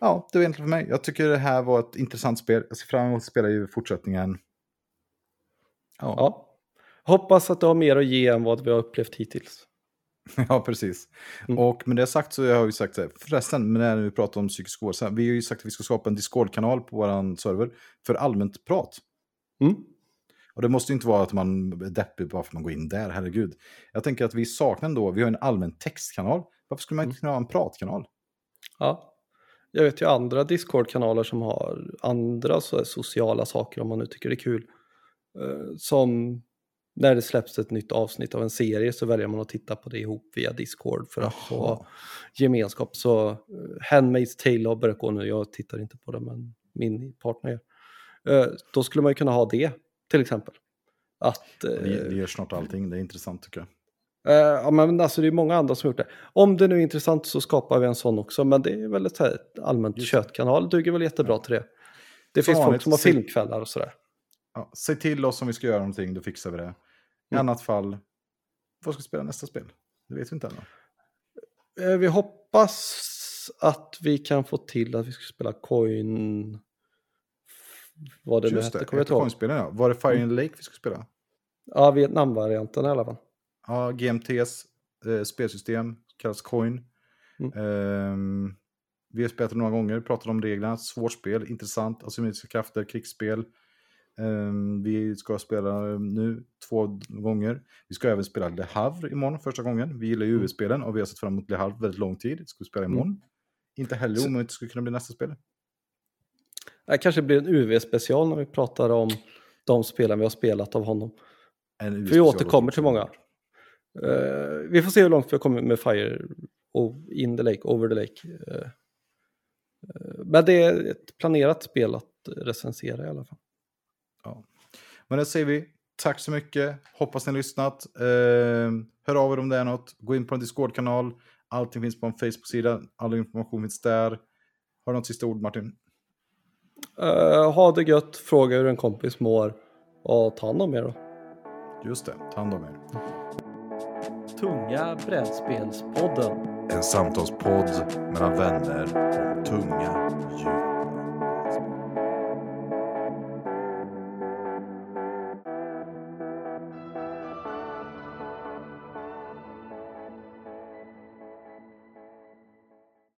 [SPEAKER 1] Ja, det var egentligen för mig. Jag tycker det här var ett intressant spel. Jag ser fram emot att spela i fortsättningen. Ja,
[SPEAKER 2] Ja. Hoppas att du har mer att ge än vad vi har upplevt hittills.
[SPEAKER 1] ja precis.
[SPEAKER 2] Mm.
[SPEAKER 1] Och med det sagt så har vi sagt så här, förresten, när vi pratar om psykisk ohälsa, vi har ju sagt att vi ska skapa en Discord-kanal på vår server för allmänt prat.
[SPEAKER 2] Mm.
[SPEAKER 1] Och det måste ju inte vara att man är deppig bara för att man går in där, herregud. Jag tänker att vi saknar ändå, vi har en allmän textkanal. Varför skulle man inte kunna ha en pratkanal?
[SPEAKER 2] Ja. Jag vet ju andra Discord-kanaler som har andra så sociala saker om man nu tycker det är kul. Eh, Som när det släpps ett nytt avsnitt av en serie så väljer man att titta på det ihop via Discord för att få
[SPEAKER 1] Jaha.
[SPEAKER 2] gemenskap. Så uh, Handmaid's Tale har börjat gå nu, jag tittar inte på det men min partner gör. Eh, Då skulle man ju kunna ha det till exempel. Att, eh,
[SPEAKER 1] vi gör snart allting, det är intressant tycker jag.
[SPEAKER 2] Eh, ja, men alltså det är många andra som har gjort det. Om det nu är intressant så skapar vi en sån också, men det är väl ett så här allmänt
[SPEAKER 1] Just det.
[SPEAKER 2] köttkanal, duger väl jättebra till det. Det
[SPEAKER 1] Som
[SPEAKER 2] finns folk som har filmkvällar och sådär.
[SPEAKER 1] Ja, säg till oss om vi ska göra någonting, då fixar vi det. I
[SPEAKER 2] Mm.
[SPEAKER 1] annat fall, vad ska vi spela nästa spel? Det vet vi inte ännu.
[SPEAKER 2] Eh, Vi hoppas att vi kan få till att vi ska spela Coin... Vad det nu
[SPEAKER 1] Just
[SPEAKER 2] hette,
[SPEAKER 1] det,
[SPEAKER 2] kommer jag inte ihåg.
[SPEAKER 1] ja. Var det Fire in the Lake vi ska spela?
[SPEAKER 2] Ja, Vietnam-varianten i alla fall.
[SPEAKER 1] Ja, GMTs eh, spelsystem kallas Coin.
[SPEAKER 2] Mm.
[SPEAKER 1] Ehm, vi har spelat det några gånger, pratat om reglerna. Svårt spel, intressant, asymmetriska krafter, krigsspel. Ehm, vi ska spela eh, nu två gånger. Vi ska även spela Le Havre imorgon första gången. Vi gillar ju
[SPEAKER 2] Mm.
[SPEAKER 1] UV-spelen och vi har sett fram emot Le Havre väldigt lång tid. Det ska vi spela imorgon. Inte heller omöjligt skulle kunna bli nästa spel.
[SPEAKER 2] Det kanske blir en UV-special när vi pratar om de spelen vi har spelat av honom. För vi återkommer till många. Eh, vi får se hur långt vi har kommit med Fire och in the lake, over the lake. Eh, eh, men det är ett planerat spel att recensera i alla fall.
[SPEAKER 1] Men det säger vi. Tack så mycket. Hoppas ni har lyssnat. Eh, hör av er om det är något. Gå in på en Discord-kanal. Allting finns på en Facebook-sida. All information finns där. Har du något sista ord Martin?
[SPEAKER 2] Eh, ha det gött, fråga hur en kompis mår och ta hand om er då.
[SPEAKER 1] Just det, ta hand om er.
[SPEAKER 2] Tunga brädspelspodden.
[SPEAKER 1] En samtalspodd mellan vänner om tunga djur.